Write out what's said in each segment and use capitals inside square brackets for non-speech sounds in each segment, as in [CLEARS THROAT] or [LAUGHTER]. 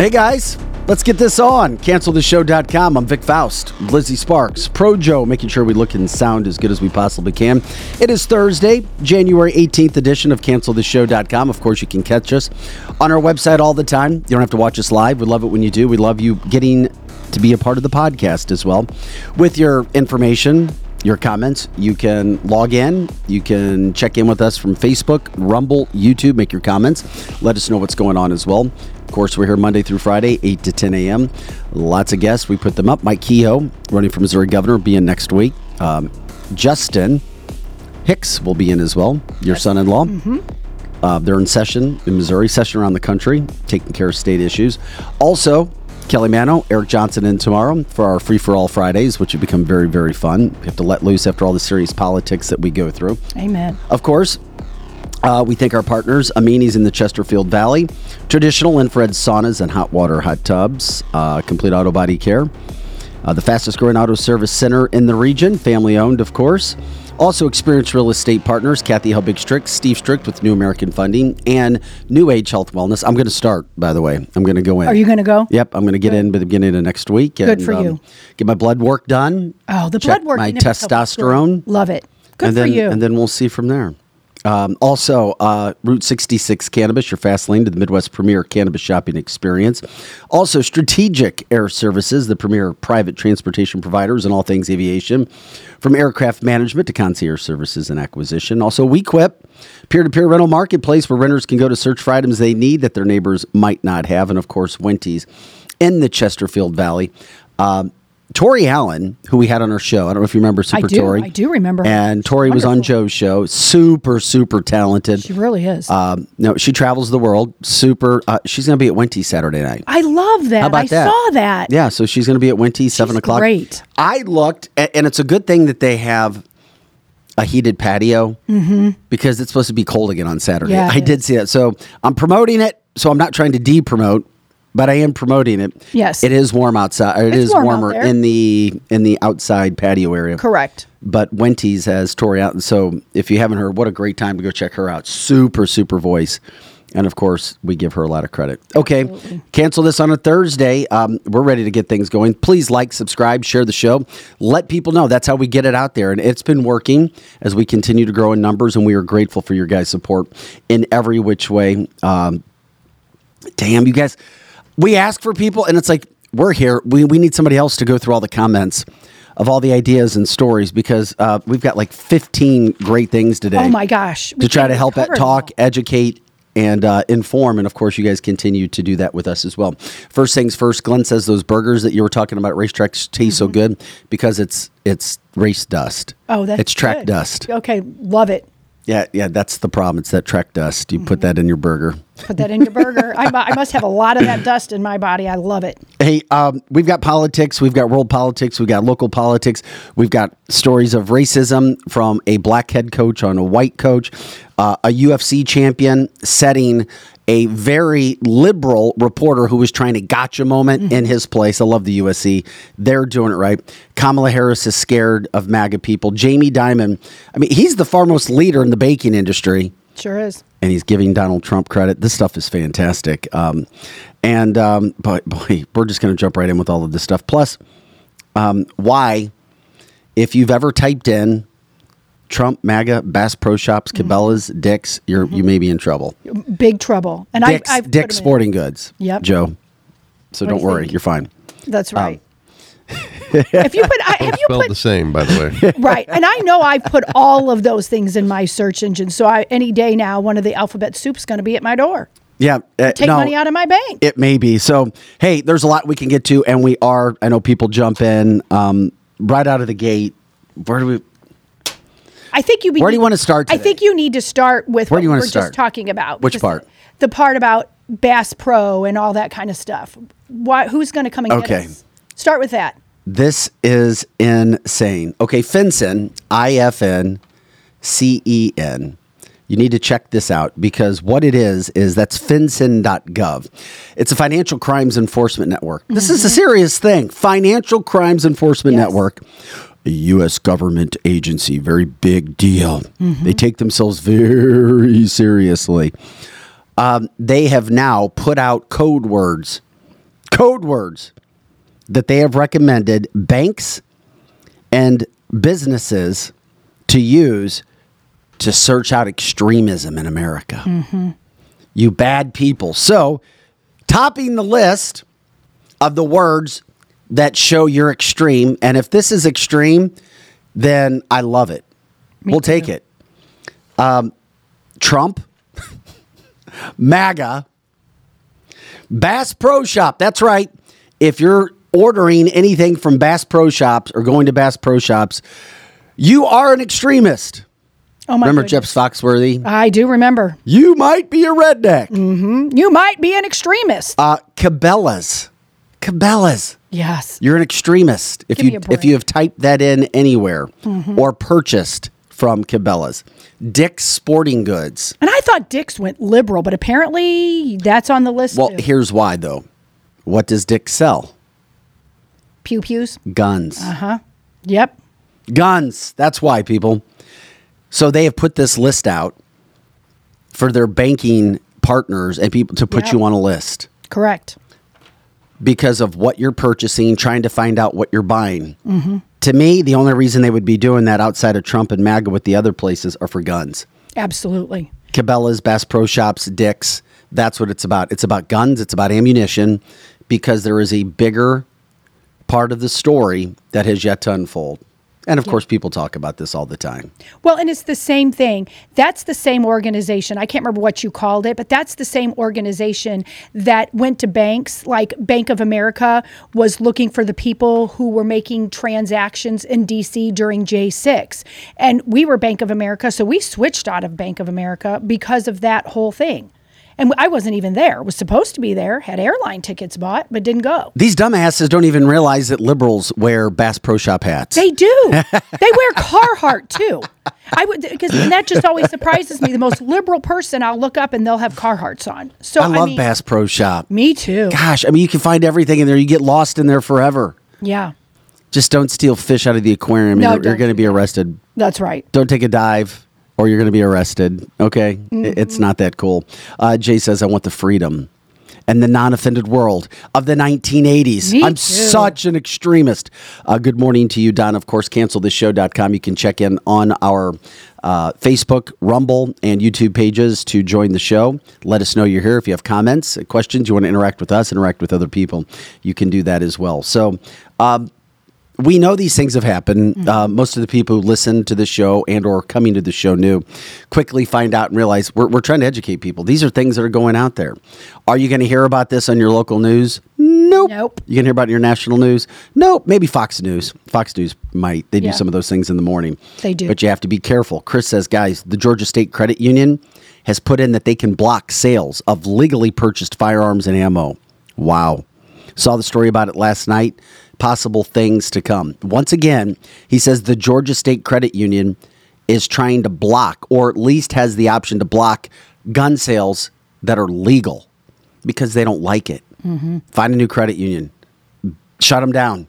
Hey guys, let's get this on. CancelThisShow.com. I'm Vic Faust, Lizzie Sparks, Pro Joe, making sure we look and sound as good as we possibly can. It is Thursday, January 18th edition of CancelThisShow.com. Of course, you can catch us on our website all the time. You don't have to watch us live. We love it when you do. We love you getting to be a part of the podcast as well. With your information, your comments. You can log in. You can check in with us from Facebook, Rumble, YouTube. Make your comments. Let us know what's going on as well. Of course, we're here Monday through Friday, 8 to 10 a.m. Lots of guests. We put them up. Mike Kehoe, running for Missouri governor, being next week. Um, Justin Hicks will be in as well, your son in law. Uh, they're in session in Missouri, session around the country, taking care of state issues. Also, Kelly Mano, Eric Johnson in tomorrow for our free for all Fridays, which have become very, very fun. We have to let loose after all the serious politics that we go through. Amen. Of course, uh, we thank our partners, Amini's in the Chesterfield Valley, traditional infrared saunas and hot water hot tubs, uh, complete auto body care, uh, the fastest growing auto service center in the region, family owned, of course. Also, experienced real estate partners, Kathy Helbig Strick, Steve Strick with New American Funding, and New Age Health Wellness. I'm going to start, by the way. I'm going to go in. Are you going to go? Yep, I'm going to get in by the beginning of next week. Good for um, you. Get my blood work done. Oh, the blood work. My you never tell the story. testosterone Love it. Good and for then, you. And then we'll see from there. Um, also, uh, Route 66 Cannabis, your fast lane to the Midwest premier cannabis shopping experience. Also, Strategic Air Services, the premier private transportation providers in all things aviation, from aircraft management to concierge services and acquisition. Also, WeQuip, peer to peer rental marketplace where renters can go to search for items they need that their neighbors might not have. And of course, Wenty's in the Chesterfield Valley. Um, Tori Allen, who we had on our show, I don't know if you remember Super I do. Tori. I do remember her. And She's Tori was on. Joe's show. Super, super talented. she really is. Um, no, she travels the world. Super. Uh, she's going to be at Wenty Saturday night. I love that. How about I that? saw that. Yeah, so she's going to be at Wenty seven o'clock. great. I looked, and it's a good thing that they have a heated patio because it's supposed to be cold again on Saturday. Mm-hmm. Yeah, I did see that. So I'm promoting it. So I'm not trying to de-promote, but I am promoting it. Yes. it is warm outside. It It's is warm warmer in the in the outside patio area. Correct. But Wenty's has Tori out, and so if you haven't heard, what a great time to go check her out. Super, super voice. And of course, we give her a lot of credit. Okay, cancel this on a Thursday. Um, we're ready to get things going. Please like, subscribe, share the show. Let people know. That's how we get it out there. And it's been working as we continue to grow in numbers, and we are grateful for your guys' support in every which way. Um, damn, you guys, we ask for people, and it's like, we're here. We, we need somebody else to go through all the comments of all the ideas and stories because uh, we've got like 15 great things today Oh my gosh. We to try to help them talk, educate, and uh, inform. And of course, you guys continue to do that with us as well. First things first, Glenn says those burgers that you were talking about at racetracks taste so good because it's it's race dust. Mm-hmm. Oh, that's it's track good. dust. Okay, love it. Yeah, yeah, that's the problem. It's that track dust. You Mm-hmm. put that in your burger. Put that in your burger. I, I must have a lot of that dust in my body. I love it. Hey, um, we've got politics, we've got world politics, we've got local politics, we've got stories of racism from a black head coach on a white coach, uh, a UFC champion setting a very liberal reporter who was trying to gotcha moment in his place. I love the UFC. They're doing it right. Kamala Harris is scared of MAGA people. Jamie Dimon, I mean, he's the foremost leader in the baking industry Sure is. and he's giving Donald Trump credit. This stuff is fantastic. Um, and um, but boy, we're just going to jump right in with all of this stuff. Plus, um, why, if you've ever typed in Trump, MAGA, Bass Pro Shops, Cabela's, Dick's, you're you may be in trouble. Big trouble. And Dick's, I, I've Dick's. Sporting Goods. Yep. Joe. So What do don't you worry, think? you're fine. That's Um, right. [LAUGHS] if you put, I, have you Spelled put the same, by the way. [LAUGHS] right, and I know I put all of those things in my search engine. So I, any day now, one of the alphabet soup's going to be at my door. Yeah. uh, Take no, money out of my bank. It may be. So, hey, there's a lot we can get to, and we are. I know people jump in um, right out of the gate. Where do we? I think you. Be, Where do you wanna start I think you need to start with Where what do you we were start? just talking about. Which part? The part about Bass Pro and all that kind of stuff. Why? Who's going to come and Okay. get us? Start with that. This is insane. Okay, FinCEN, I F N C E N, You need to check this out because what it is is that's fincen.gov. It's a financial crimes enforcement network. This is a mm-hmm. serious thing. Financial crimes enforcement Yes. network. A U.S. government agency, very big deal. They take themselves very seriously. Um, they have now put out code words, code words that they have recommended banks and businesses to use to search out extremism in America. You bad people. So, topping the list of the words that show you're extreme, and if this is extreme, then I love it. we'll take it. Um, Trump, [LAUGHS] MAGA, Bass Pro Shop. That's right. If you're ordering anything from Bass Pro Shops or going to Bass Pro Shops, you are an extremist. Oh my Remember goodness. Jeff Foxworthy? I do remember. You might be a redneck. Mm-hmm. You might be an extremist. Uh, Cabela's. Cabela's. Yes. You're an extremist if Give you. Mm-hmm. if you have typed that in anywhere or purchased from Cabela's. Dick's Sporting Goods. And I thought Dick's went liberal, but apparently that's on the list Well, too. here's why though. What does Dick sell? Pew pews. Guns. Uh-huh. Yep. Guns. That's why, people. So they have put this list out for their banking partners and people to put Yeah. you on a list Correct. Because of what you're purchasing, trying to find out what you're buying. Mm-hmm. To me, the only reason they would be doing that outside of Trump and MAGA with the other places are for guns. Absolutely. Cabela's, Bass Pro Shops, Dick's. That's what it's about. It's about guns, it's about ammunition, because there is a bigger part of the story that has yet to unfold. And of course, people talk about this all the time. Well, and it's the same thing. That's the same organization. I can't remember what you called it, but that's the same organization that went to banks. Like Bank of America was looking for the people who were making transactions in DC during J6. And we were Bank of America, so we switched out of Bank of America because of that whole thing. And I wasn't even there. Was supposed to be there, had airline tickets bought, but didn't go. These dumbasses don't even realize that liberals wear Bass Pro Shop hats. They do. [LAUGHS] they wear Carhartt too. I would because that just always surprises me. The most liberal person I'll look up and they'll have Carhartts on. So I love mean, Bass Pro Shop. Me too. Gosh, I mean, you can find everything in there. You get lost in there forever. Yeah, Just don't steal fish out of the aquarium. No, you're you're going to be arrested. that's right. Don't take a dive or you're going to be arrested. Okay? I- It's not that cool. Uh, Jay says, I want the freedom and the non offended world of the 1980s. Me I'm too. such an extremist. Uh, good morning to you, Don. Of course, cancelthisshow.com. You can check in on our uh, Facebook, Rumble, and YouTube pages to join the show. Let us know you're here. If you have comments, questions, you want to interact with us, interact with other people, you can do that as well. So, um, we know these things have happened. Mm-hmm. Uh, most of the people who listen to the show and or coming to the show knew quickly find out and realize we're, we're trying to educate people. These are things that are going out there. Are you going to hear about this on your local news? Nope. Nope. You can hear about it in your national news? Nope. Maybe Fox News. Fox News might. They Yeah. do some of those things in the morning. They do. But you have to be careful. Chris says, guys, the Georgia State Credit Union has put in that they can block sales of legally purchased firearms and ammo. Wow. Saw the story about it last night. Possible things to come. Once again, he says the Georgia State Credit Union is trying to block, or at least has the option to block, gun sales that are legal because they don't like it. Mm-hmm. Find a new credit union, shut them down.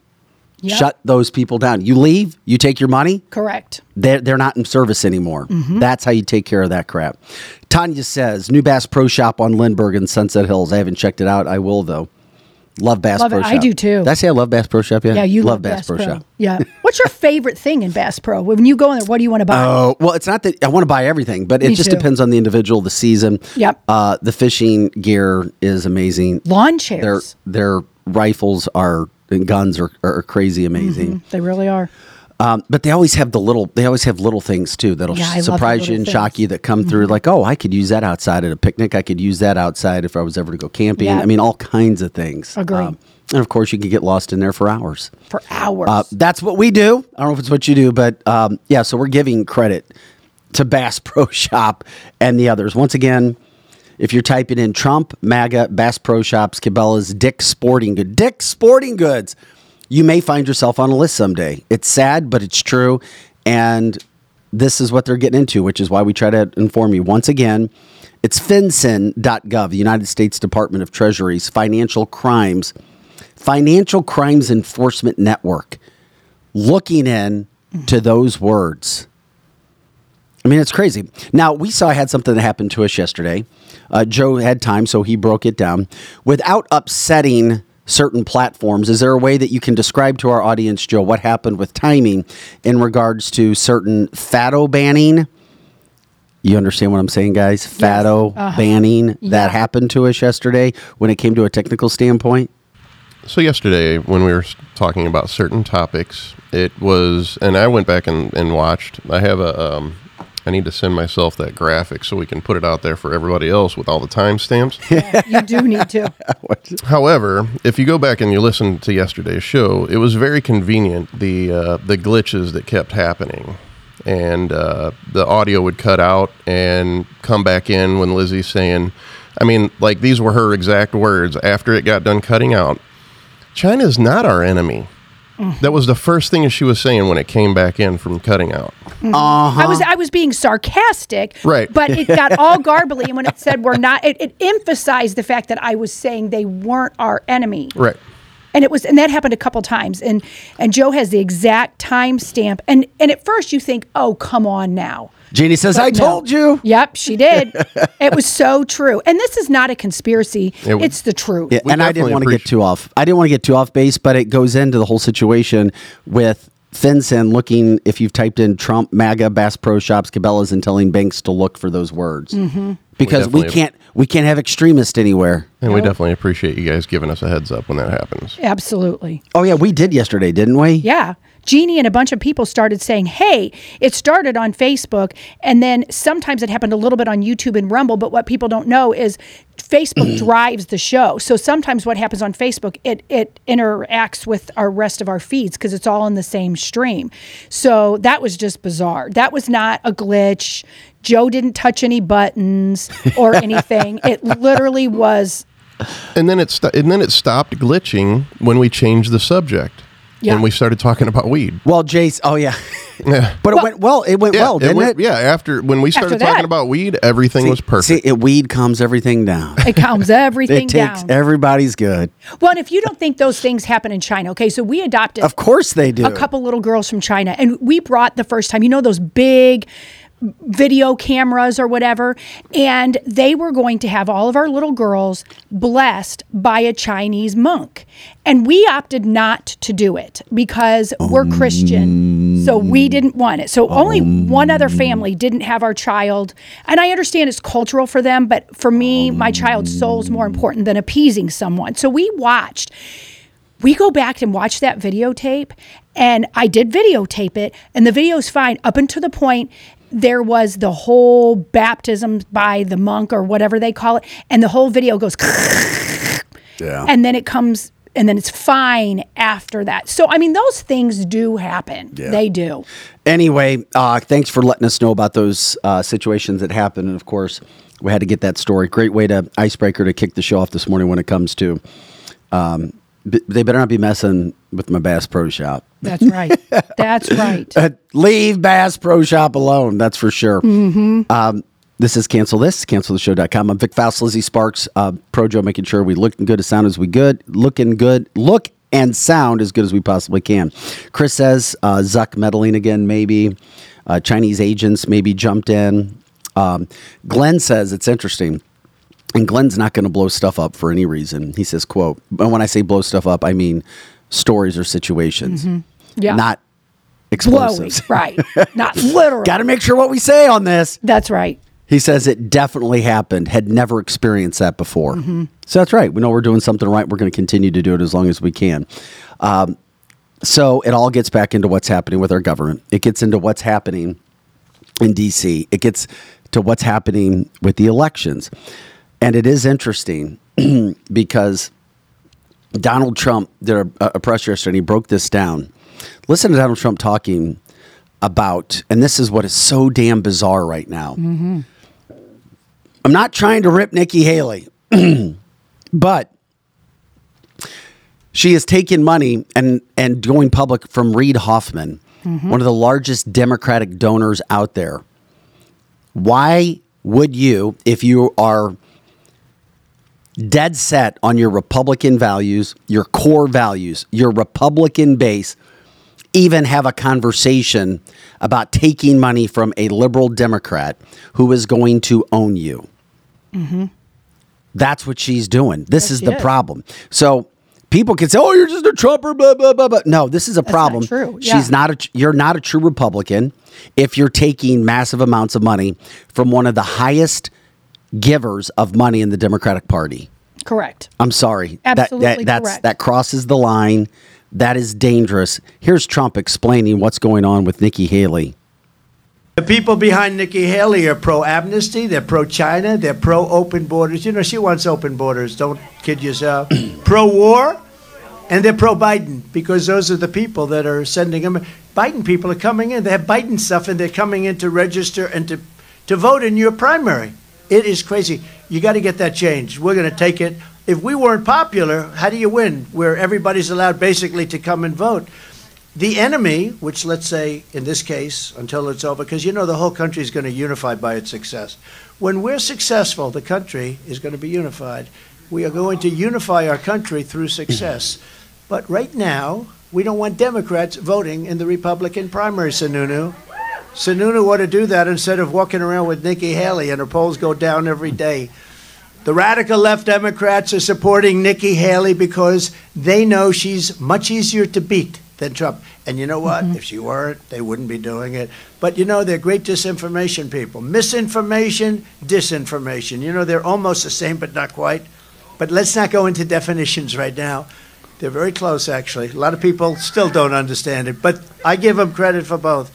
Yep. Shut those people down. You leave, you take your money, Correct. they're, they're not in service anymore. Mm-hmm. That's how you take care of that crap. Tanya says, New Bass Pro Shop on Lindbergh and Sunset Hills. I haven't checked it out. I will, though. Love Bass Love Pro it. Shop. I do, too. Did I say I love Bass Pro Shop? Yeah, Yeah, you love, Bass, Pro. Shop. Yeah. [LAUGHS] What's your favorite thing in Bass Pro? When you go in there, what do you want to buy? Oh, well, it's not that I want to buy everything, but it Me just too. depends on the individual, the season. Yep. Uh, the fishing gear is amazing. Lawn Their chairs. their rifles are and guns are, are crazy amazing. They really are. Um, but they always have the little. They always have little things too that'll Yeah, surprise you and things. Mm-hmm. shock you that come through. Like, oh, I could use that outside at a picnic. I could use that outside if I was ever to go camping. Yeah. I mean, all kinds of things. Um, Agree. and of course, you can get lost in there for hours. For hours. Uh, that's what we do. I don't know if it's what you do, but um, yeah. So we're giving credit to Bass [LAUGHS] Pro Shop and the others. Once again, if you're typing in Trump, MAGA, Bass Pro Shops, Cabela's, Dick's Sporting Goods, Dick's Sporting Goods, you may find yourself on a list someday. It's sad, but it's true. And this is what they're getting into, which is why we try to inform you. Once again, it's FinCEN.gov, the United States Department of Treasury's financial crimes, financial crimes enforcement network, looking in to those words. I mean, it's crazy. Now, we saw I had something that happened to us yesterday. Uh, Joe had time, so he broke it down. Without upsetting certain platforms, is there a way that you can describe to our audience, Joe, what happened with timing in regards to certain FATO banning? You understand what I'm saying, guys? FATO banning that happened to us yesterday when it came to a technical standpoint? So yesterday, when we were talking about certain topics, it was, and I went back and, and watched. I have a, um, I need to send myself that graphic so we can put it out there for everybody else with all the timestamps. Yeah, you do need to. [LAUGHS] However, if you go back and you listen to yesterday's show, it was very convenient the uh, the glitches that kept happening, and uh, the audio would cut out and come back in when Lizzie's saying, I mean, like these were her exact words after it got done cutting out. China is not our enemy. That was the first thing she was saying when it came back in from cutting out. Uh-huh. I was I was being sarcastic, Right. But it got [LAUGHS] all garbly, and when it said we're not, it, it emphasized the fact that I was saying they weren't our enemy, Right. and it was, and that happened a couple times, and and Joe has the exact time stamp, and and at first you think, oh come on now, Jeannie says, I no. told you. Yep, she did. [LAUGHS] it was so true, and this is not a conspiracy; It w- it's the truth. Yeah, and I didn't want to get too off. I didn't want to get too off base, but it goes into the whole situation with FinCEN looking. If you've typed in Trump, MAGA, Bass Pro Shops, Cabela's, and telling banks to look for those words Mm-hmm. because we, definitely- can't we can't have extremists anywhere. And we definitely appreciate you guys giving us a heads up when that happens. Absolutely. Oh yeah, we did yesterday, didn't we? Yeah. Jeannie and a bunch of people started saying, hey, it started on Facebook. And then sometimes it happened a little bit on YouTube and Rumble. But what people don't know is Facebook mm-hmm. drives the show. So sometimes what happens on Facebook, it, it interacts with our rest of our feeds because it's all in the same stream. So that was just bizarre. That was not a glitch. Joe didn't touch any buttons or [LAUGHS] anything. it literally was And then it st- and then it stopped glitching when we changed the subject. Yeah. And we started talking about weed. Well, Jace. Oh yeah, [LAUGHS] Yeah. but it went well. It went well, didn't went- it? Yeah, after when we started that. talking about weed, everything was perfect. See, it, weed calms everything down. it calms [LAUGHS] everything it takes down. everybody's good. Well, and if you don't think those things happen in China, okay, so we adopted Of course they do. a couple little girls from China, and we brought the first time, you know, those big video cameras or whatever, and they were going to have all of our little girls blessed by a Chinese monk. And we opted not to do it because we're Christian. So we oh. didn't want it. So only oh. one other family didn't have our child. And I understand it's cultural for them, but for me, my child's soul is more important than appeasing someone. So we watched we go back and watch that videotape and i did videotape it and the video's fine up until the point there was the whole baptism by the monk or whatever they call it and the whole video goes yeah. and then it comes and then it's fine after that so i mean those things do happen they do Anyway, uh, thanks for letting us know about those uh, situations that happened. And of course, we had to get that story. Great way to icebreaker to kick the show off this morning when it comes to. Um, they better not be messing with my Bass Pro Shop. that's right that's [LAUGHS] right Uh, leave Bass Pro Shop alone. That's for sure. Um, this is Cancel This, cancelthisshow.com. I'm Vic Faust, Lizzie Sparks, uh, Pro Joe, making sure we looking good as sound as we good, looking good, look and sound as good as we possibly can. Chris says uh, Zuck meddling again, maybe. Uh, Chinese agents maybe jumped in. Um, Glenn says it's interesting. And Glenn's not going to blow stuff up for any reason. He says, quote, and when I say blow stuff up, I mean stories or situations, Yeah. not blowing explosives. right not [LAUGHS] literal Got to make sure what we say on this. that's right He says it definitely happened, had never experienced that before. So that's right. We know we're doing something right. We're going to continue to do it as long as we can. Um, so it all gets back into what's happening with our government. It gets into what's happening in DC. It gets to what's happening with the elections. And it is interesting [CLEARS THROAT] because Donald Trump did a, a press yesterday and he broke this down. Listen to Donald Trump talking about, and this is what is so damn bizarre right now. Mm-hmm. I'm not trying to rip Nikki Haley, [CLEARS THROAT] but she has taken money and and going public from Reid Hoffman mm-hmm. one of the largest Democratic donors out there. Why would you, if you are dead set on your Republican values, your core values, your Republican base, even have a conversation about taking money from a liberal Democrat who is going to own you? Mm-hmm. That's what she's doing. This is the is. problem. So people can say, "Oh, you're just a Trumper," blah blah blah. blah. No, this is a problem. true. She's Yeah. not a. You're not a true Republican if you're taking massive amounts of money from one of the highest givers of money in the Democratic Party. Correct. I'm sorry. Absolutely that, that, that's, correct. that crosses the line. That is dangerous. Here's Trump explaining what's going on with Nikki Haley. The people behind Nikki Haley are pro amnesty, they're pro China, they're pro open borders. You know, she wants open borders, don't kid yourself. [CLEARS THROAT] pro war, and they're pro Biden because those are the people that are sending them. Biden people are coming in, they have Biden stuff, and they're coming in to register and to, to vote in your primary. It is crazy. You got to get that changed. We're going to take it. If we weren't popular, how do you win? Where everybody's allowed basically to come and vote the enemy, which let's say in this case, until it's over, because you know the whole country is going to unify by its success. When we're successful, the country is going to be unified. We are going to unify our country through success. But right now, we don't want Democrats voting in the Republican primary, Sununu. Sununu ought to do that instead of walking around with Nikki Haley and her polls go down every day. The radical left Democrats are supporting Nikki Haley because they know she's much easier to beat than Trump. And you know what? Mm-hmm. If she weren't, they wouldn't be doing it. But you know, they're great disinformation people. Misinformation, disinformation. You know, they're almost the same, but not quite. But let's not go into definitions right now. They're very close, actually. A lot of people still don't understand it, but I give them credit for both.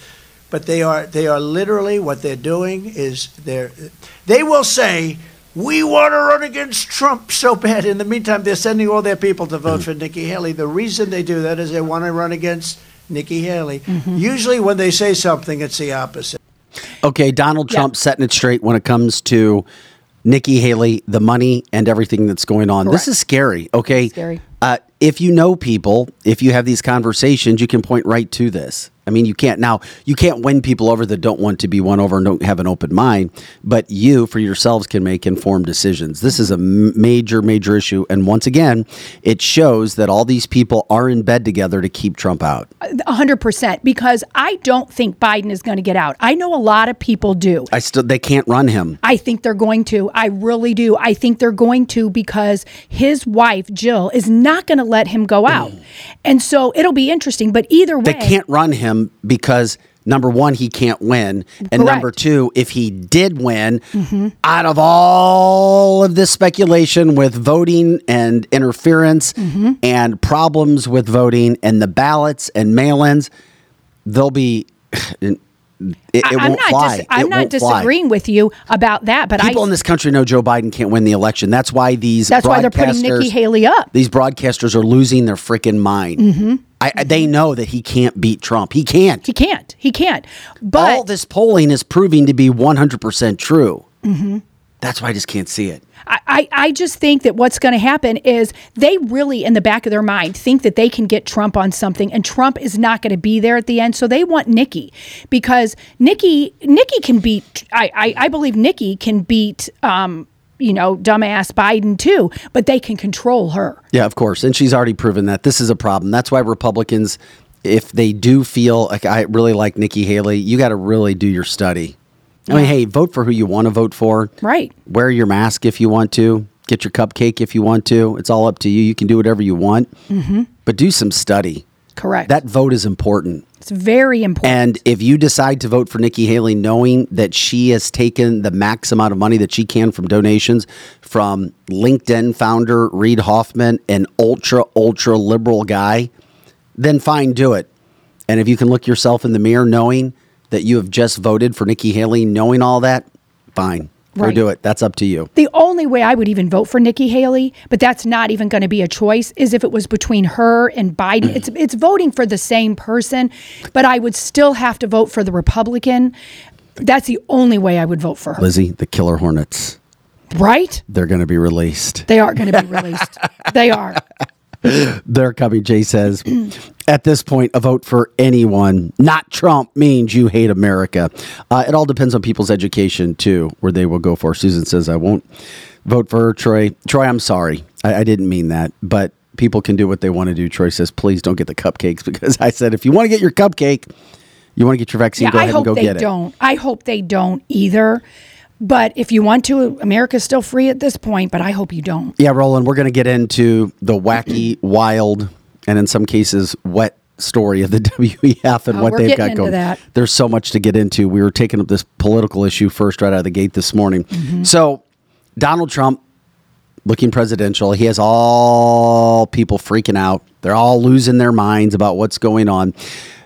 But they are they are literally what they're doing is they're they will say we want to run against Trump so bad. In the meantime, they're sending all their people to vote for Nikki Haley. The reason they do that is they want to run against Nikki Haley. Usually, when they say something, it's the opposite. Okay, Donald Yeah. Trump setting it straight when it comes to Nikki Haley, the money, and everything that's going on. This is scary. Okay, Scary. Uh, if you know people, if you have these conversations, you can point right to this. I mean, you can't now. You can't win people over that don't want to be won over and don't have an open mind. But you, for yourselves, can make informed decisions. This is a major, major issue. And once again, it shows that all these people are in bed together to keep Trump out. A hundred percent. Because I don't think Biden is going to get out. I know a lot of people do. I still, they can't run him. I think they're going to. I really do. I think they're going to because his wife, Jill, is not going to let him go out. Mm. And so it'll be interesting. But either way, They can't run him because number one, he can't win, and number two, if he did win, out of all of this speculation with voting and interference and problems with voting and the ballots and mail-ins, they'll be. [SIGHS] It, it I'm won't not. fly. dis- I'm It not won't fly. disagreeing with you about that. But People I, in this country know Joe Biden can't win the election. That's why these That's why they're putting Nikki Haley up. These broadcasters are losing their freaking mind. Mm-hmm. I, they know that he can't beat Trump. He can't. he can't. He can't. But All this polling is proving to be 100% true. That's why I just can't see it. I, I I just think that what's going to happen is they really, in the back of their mind, think that they can get Trump on something, and Trump is not going to be there at the end. So they want Nikki because Nikki Nikki can beat. I I, I believe Nikki can beat. Um, you know, dumbass Biden too, but they can control her. Yeah, of course. And she's already proven that this is a problem. That's why Republicans, if they do feel like I really like Nikki Haley, you got to really do your study. I mean, hey, vote for who you want to vote for. Right. Wear your mask if you want to. Get your cupcake if you want to. It's all up to you. You can do whatever you want. Mm-hmm. But do some study. Correct. That vote is important. it's very important. And if you decide to vote for Nikki Haley, knowing that she has taken the max amount of money that she can from donations from LinkedIn founder Reid Hoffman, an ultra, ultra liberal guy, then fine, do it. And if you can look yourself in the mirror knowing that you have just voted for Nikki Haley, knowing all that, fine. Right. do it. That's up to you. The only way I would even vote for Nikki Haley, but that's not even going to be a choice, is if it was between her and Biden. It's it's voting for the same person, but I would still have to vote for the Republican. That's the only way I would vote for her. Lizzie, the killer hornets, Right? they're going to be released. They are going to be released. [LAUGHS] they are. They're coming, Jay says. At this point, a vote for anyone, not Trump, means you hate America. Uh, it all depends on people's education, too, where they will go for. Susan says, I won't vote for her, Troy. Troy, I'm sorry. I, I didn't mean that. But people can do what they want to do. Troy says, please don't get the cupcakes [LAUGHS] because I said, if you want to get your cupcake, you want to get your vaccine, Yeah, go I ahead hope and go they get it. don't. I hope they don't either. But if you want to, America's still free at this point. But I hope you don't. Yeah, Roland, we're going to get into the wacky, wild, and in some cases, wet story of the [LAUGHS] WEF and Oh, what they've got going. that. There's so much to get into. We were taking up this political issue first right out of the gate this morning. Mm-hmm. So, Donald Trump looking presidential. He has all people freaking out. They're all losing their minds about what's going on.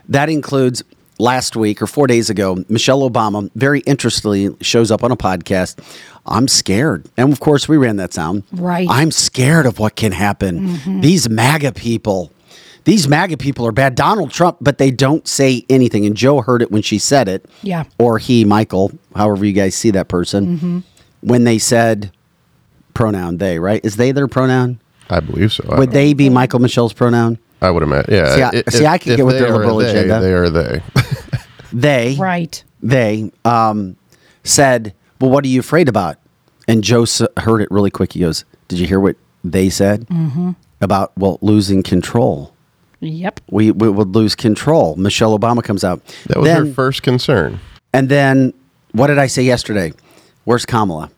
That includes last week or four days ago, Michelle Obama very interestingly shows up on a podcast. I'm scared. And of course, we ran that sound. Right. I'm scared of what can happen. These MAGA people. These MAGA people are bad. Donald Trump, but they don't say anything. And Joe heard it when she said it. Yeah. Or he, Michael, however you guys see that person, when they said pronoun they, right? Is they their pronoun? I believe so. I Would don't- they be Michael Michelle's pronoun? I would imagine. Yeah. See, I- see, I could if get with their are liberal they, agenda. They are they. They, Right. they um, said, well, what are you afraid about? And Joe heard it really quick. He goes, did you hear what they said about, well, losing control? Yep. We, we would lose control. Michelle Obama comes out. That was then, her first concern. And then, what did I say yesterday? Where's Kamala?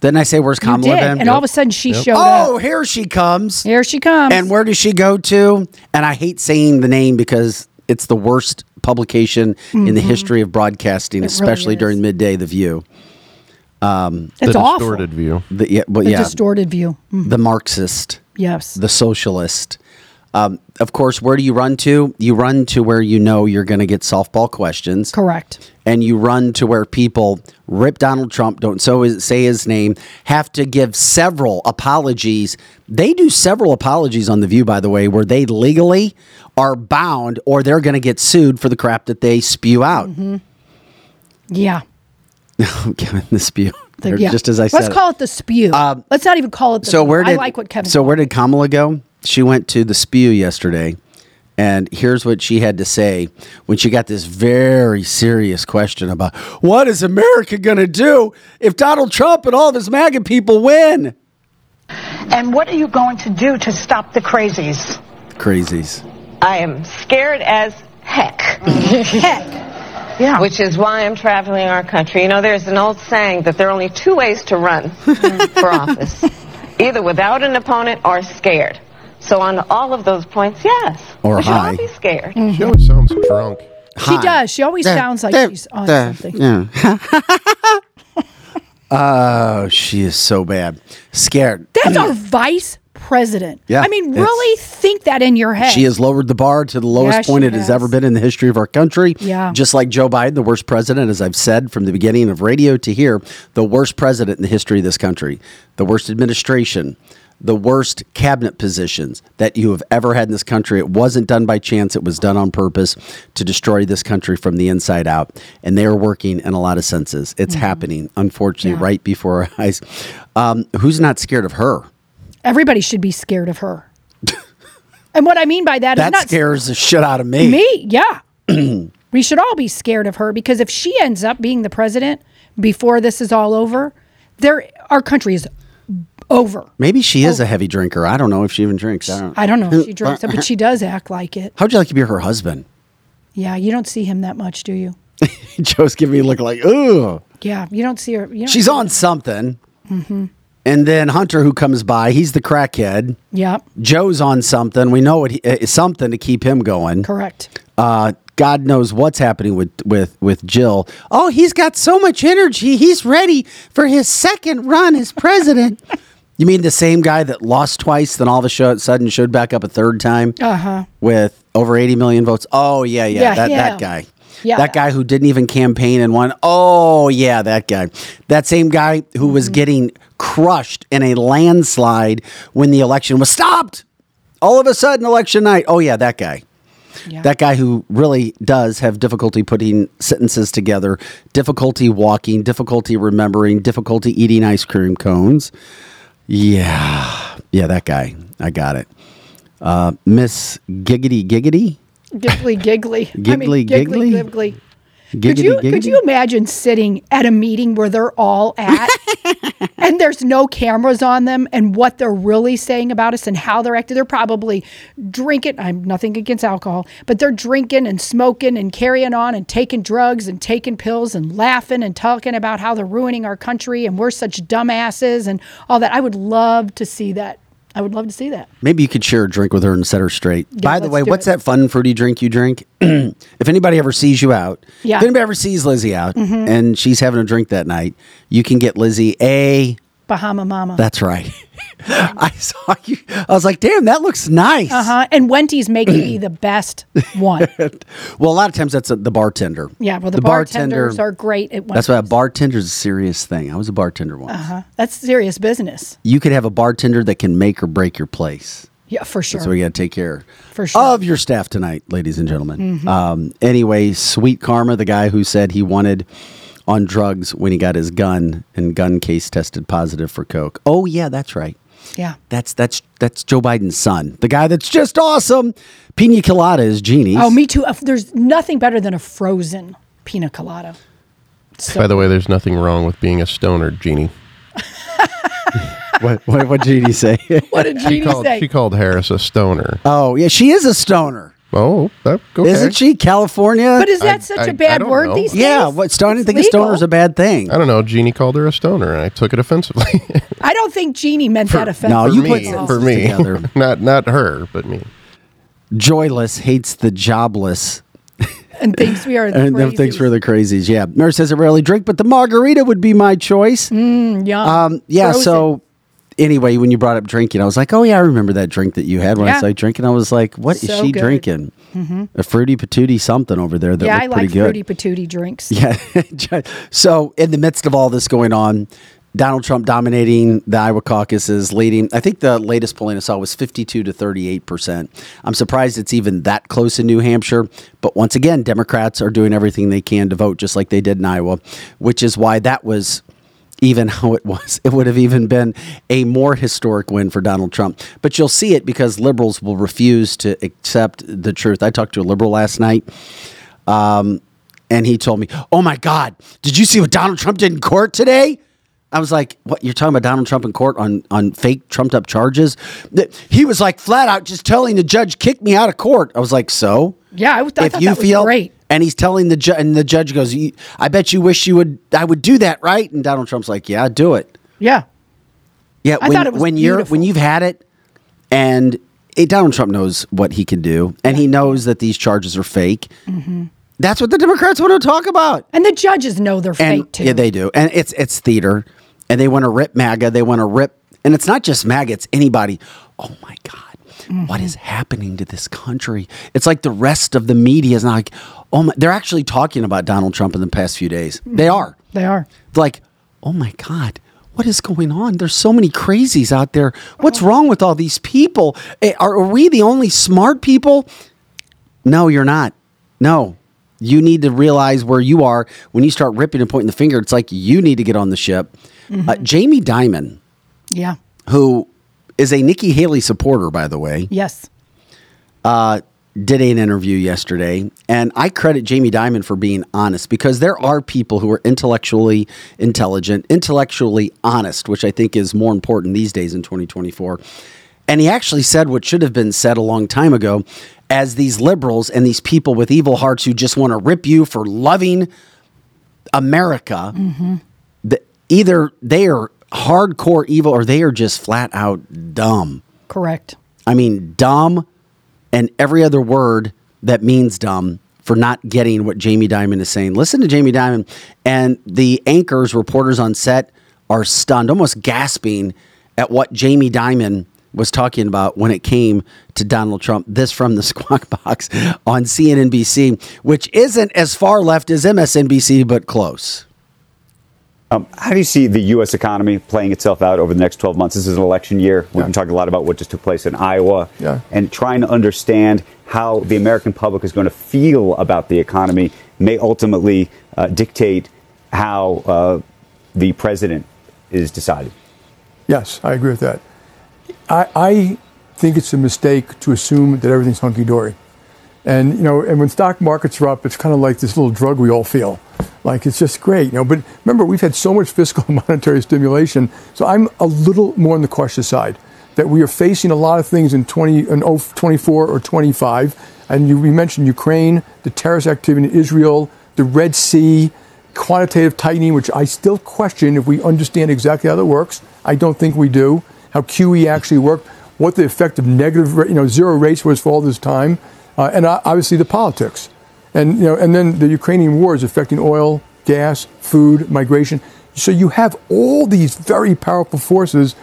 Didn't I say, where's Kamala? did. then? And all of a sudden she showed up. oh, up. here she comes. Here she comes. And where does she go to? And I hate saying the name because it's the worst publication in the history of broadcasting, Mm-hmm. It especially is. during midday. The View, it's the awful. distorted view. the yeah, well, The yeah, distorted view. Mm, the Marxist, Yes. the socialist. Um, of course, where do you run to? You run to where you know you're going to get softball questions. Correct. and you run to where people rip Donald Trump, don't so his, say his name, have to give several apologies. They do several apologies on the View, by the way, where they legally are bound or they're going to get sued for the crap that they spew out. Yeah. [LAUGHS] the spew, The- Or yeah. just as I said. Let's said. it. Um, call it the spew. Let's not even call it the so where did I like what Kevin So where did Kamala go? She went to the spew yesterday. And here's what she had to say when she got this very serious question about what is America going to do if Donald Trump and all of his MAGA people win? And what are you going to do to stop the crazies? Crazies. I am scared as heck, [LAUGHS] Heck. Yeah. which is why I'm traveling our country. You know, there's an old saying that there are only two ways to run [LAUGHS] for office either without an opponent or scared. So, on all of those points, yes. Or we should high. all be scared. Mm-hmm. She always sounds drunk. She does. She always There, sounds like there, she's on there, something. Yeah. [LAUGHS] oh, she is so bad. Scared. That's our mm. vice president. Yeah, I mean, really think that in your head. She has lowered the bar to the lowest Yeah, point it has has. ever been in the history of our country. Yeah. Just like Joe Biden, the worst president, as I've said from the beginning of radio to here, the worst president in the history of this country, the worst administration, the worst cabinet positions that you have ever had in this country. It wasn't done by chance, it was done on purpose to destroy this country from the inside out. And they are working in a lot of senses. It's happening, unfortunately, Mm-hmm. Yeah. right before our [LAUGHS] eyes. Um, who's not scared of her? Everybody should be scared of her. [LAUGHS] and what I mean by that is That not scares the shit out of me. me. Yeah. [CLEARS THROAT] we should all be scared of her because if she ends up being the president before this is all over, there our country is over. Maybe she is a heavy drinker. I don't know if she even drinks. I don't. I don't know if she [LAUGHS] drinks but she does act like it. How'd you like to be her husband? Yeah, you don't see him that much, do you? [LAUGHS] Joe's giving me a look like, ooh. Yeah, you don't see her. You don't She's on something. Mm-hmm. And then Hunter, who comes by, he's the crackhead. Yeah, Joe's on something. We know it uh, something to keep him going. correct. Uh, God knows what's happening with with with Jill. Oh, he's got so much energy. He's ready for his second run as president. [LAUGHS] you mean the same guy that lost twice, then all of a sudden showed back up a third time Uh huh. with over 80 million votes? Oh yeah, yeah, Yeah, that that guy. Yeah. That guy who didn't even campaign and won. Oh, yeah, that guy. That same guy who Mm-hmm. was getting crushed in a landslide when the election was stopped. All of a sudden, election night. Oh, yeah, that guy. Yeah. That guy who really does have difficulty putting sentences together, difficulty walking, difficulty remembering, difficulty eating ice cream cones. Yeah. Yeah, that guy. I got it. Uh, Miss Giggity Giggity. Giggly, giggly. I mean, Giggly, giggly, giggly? giggly. Giggity Could you Giggity. could you imagine sitting at a meeting where they're all at [LAUGHS] and there's no cameras on them and what they're really saying about us and how they're acting? They're probably drinking. I'm nothing against alcohol, but they're drinking and smoking and carrying on and taking drugs and taking pills and laughing and talking about how they're ruining our country and we're such dumbasses and all that. I would love to see that. I would love to see that. Maybe you could share a drink with her and set her straight. By the way, what's it. that fun fruity drink you drink? [CLEARS THROAT] if anybody ever sees you out, Yeah. Mm-hmm. if anybody ever sees Lizzie out and she's having a drink that night, you can get Lizzie a. Bahama Mama. That's right. [LAUGHS] I saw you. I was like, damn, that looks nice. Uh huh. And Wendy's making me the best one. [LAUGHS] Well, a lot of times that's a, the bartender. Yeah, well, the, bartenders are great at That's why a Wendy's. bartender's a serious thing. I was a bartender once. Uh-huh. That's serious business. You could have a bartender that can make or break your place. Yeah, for sure. So we got to take care For sure. Mm-hmm. of your staff tonight, ladies and gentlemen. Um, anyway, Sweet Karma, the guy who said he wanted on drugs when he got his gun and gun case tested positive for coke. Oh yeah, that's right. yeah. That's that's that's Joe Biden's son, the guy that's just awesome. Pina colada is Jeannie's. Oh, me too. Uh, There's nothing better than a frozen pina colada. So By the way, there's nothing wrong with being a stoner, Jeannie. [LAUGHS] what what what Jeannie say? [LAUGHS] what did She called, say? she called Harris a stoner. oh yeah, she is a stoner, Oh, that, okay. isn't she? California. but is that I- such I- a I bad word know. these days? yeah, what? Sto- I didn't think a stoner is a bad thing. I don't know. Jeannie called her a stoner, and I took it offensively. [LAUGHS] I don't think Jeannie meant that offensive. no, you me, put sentences for me, together. [LAUGHS] not not her, but me. Joyless hates the jobless. [LAUGHS] and thinks we are the And them thinks crazies. we're the crazies. Yeah. Nurse says I rarely drink, but the margarita would be my choice. Mm, Yum. Um, yeah. Frozen. So anyway, when you brought up drinking, I was like, oh yeah, I remember that drink that you had when I Yeah. saw you drinking. I was like, what is So she good. drinking? Mm-hmm. A fruity patootie something over there that yeah, I pretty like good. fruity patootie drinks. [LAUGHS] Yeah. so in the midst of all this going on, Donald Trump dominating the Iowa caucuses, leading. I think the latest polling I saw was 52 to 38 percent. I'm surprised it's even that close in New Hampshire. But once again, Democrats are doing everything they can to vote, just like they did in Iowa, which is why that was even how it was. It would have even been a more historic win for Donald Trump. But you'll see it because liberals will refuse to accept the truth. I talked to a liberal last night. Um, and he told me, "Oh my God, did you see what Donald Trump did in court today?" I was like, "What? You're talking about Donald Trump in court on on fake trumped up charges?" He was like flat out just telling the judge, "Kick me out of court." I was like, "So." Yeah, I, I if thought you that was feel great. And he's telling the judge, and the judge goes, "I bet you wish you would. I would do that, right?" And Donald Trump's like, "Yeah, do it." Yeah. Yeah, I when, thought it was when you're when you've had it, and it, Donald Trump knows what he can do, and he knows that these charges are fake. Mm-hmm. That's what the Democrats want to talk about. And the judges know they're And fake too. yeah, they do, and it's it's theater, and they want to rip MAGA. They want to rip, and it's not just MAGA; it's anybody. Oh my God, Mm-hmm. what is happening to this country? It's like the rest of the media is not like, oh my. They're actually talking about Donald Trump in the past few days. Mm-hmm. They are. They are. like, oh my God, what is going on? There's so many crazies out there. What's wrong with all these people? Eh, Are, are we the only smart people? No, you're not. No. You need to realize where you are when you start ripping and pointing the finger. It's like you need to get on the ship. Uh, Jamie Dimon, Yeah. who is a Nikki Haley supporter, by the way, Yes. uh, did an interview yesterday, and I credit Jamie Dimon for being honest because there are people who are intellectually intelligent, intellectually honest, which I think is more important these days in 2024. And he actually said what should have been said a long time ago as these liberals and these people with evil hearts who just want to rip you for loving America, the, either they are hardcore evil or they are just flat out dumb. Correct. I mean, dumb and every other word that means dumb for not getting what Jamie Dimon is saying. Listen to Jamie Dimon, and the anchors, reporters on set are stunned, almost gasping at what Jamie Dimon was talking about when it came to Donald Trump. This from the [LAUGHS] Squawk Box on CNBC, which isn't as far left as MSNBC, but close. Um, how do you see the U.S. economy playing itself out over the next 12 months? This is an election year. We've been talking a lot about what just took place in Iowa Yeah. and trying to understand how the American public is going to feel about the economy may ultimately uh, dictate how uh, the president is decided. Yes, I agree with that. I, I think it's a mistake to assume that everything's hunky dory. And you know, and when stock markets are up, it's kind of like this little drug we all feel. Like it's just great, you know. But remember, we've had so much fiscal and [LAUGHS] monetary stimulation, so I'm a little more on the cautious side. That we are facing a lot of things in 20, in 24 or 25. And you, we mentioned Ukraine, the terrorist activity in Israel, the Red Sea, quantitative tightening, which I still question if we understand exactly how that works. I don't think we do. How QE actually worked, what the effect of negative, you know, zero rates was for all this time, uh, and obviously the politics, and you know, and then the Ukrainian war is affecting oil, gas, food, migration. So you have all these very powerful forces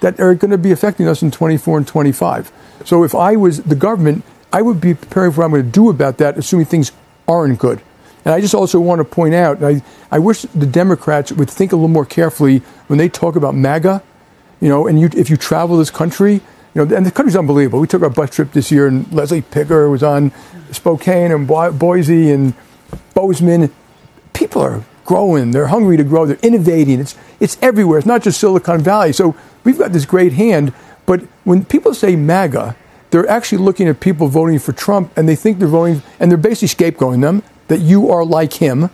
that are going to be affecting us in 24 and 25. So if I was the government, I would be preparing for what I'm going to do about that, assuming things aren't good. And I just also want to point out, I, I wish the Democrats would think a little more carefully when they talk about MAGA. You know, and you, if you travel this country, you know, and the country's unbelievable. We took our bus trip this year, and Leslie Picker was on Spokane and Bo- Boise and Bozeman. People are growing. They're hungry to grow. They're innovating. It's it's everywhere. It's not just Silicon Valley. So we've got this great hand. But when people say MAGA, they're actually looking at people voting for Trump, and they think they're voting, and they're basically scapegoating them that you are like him.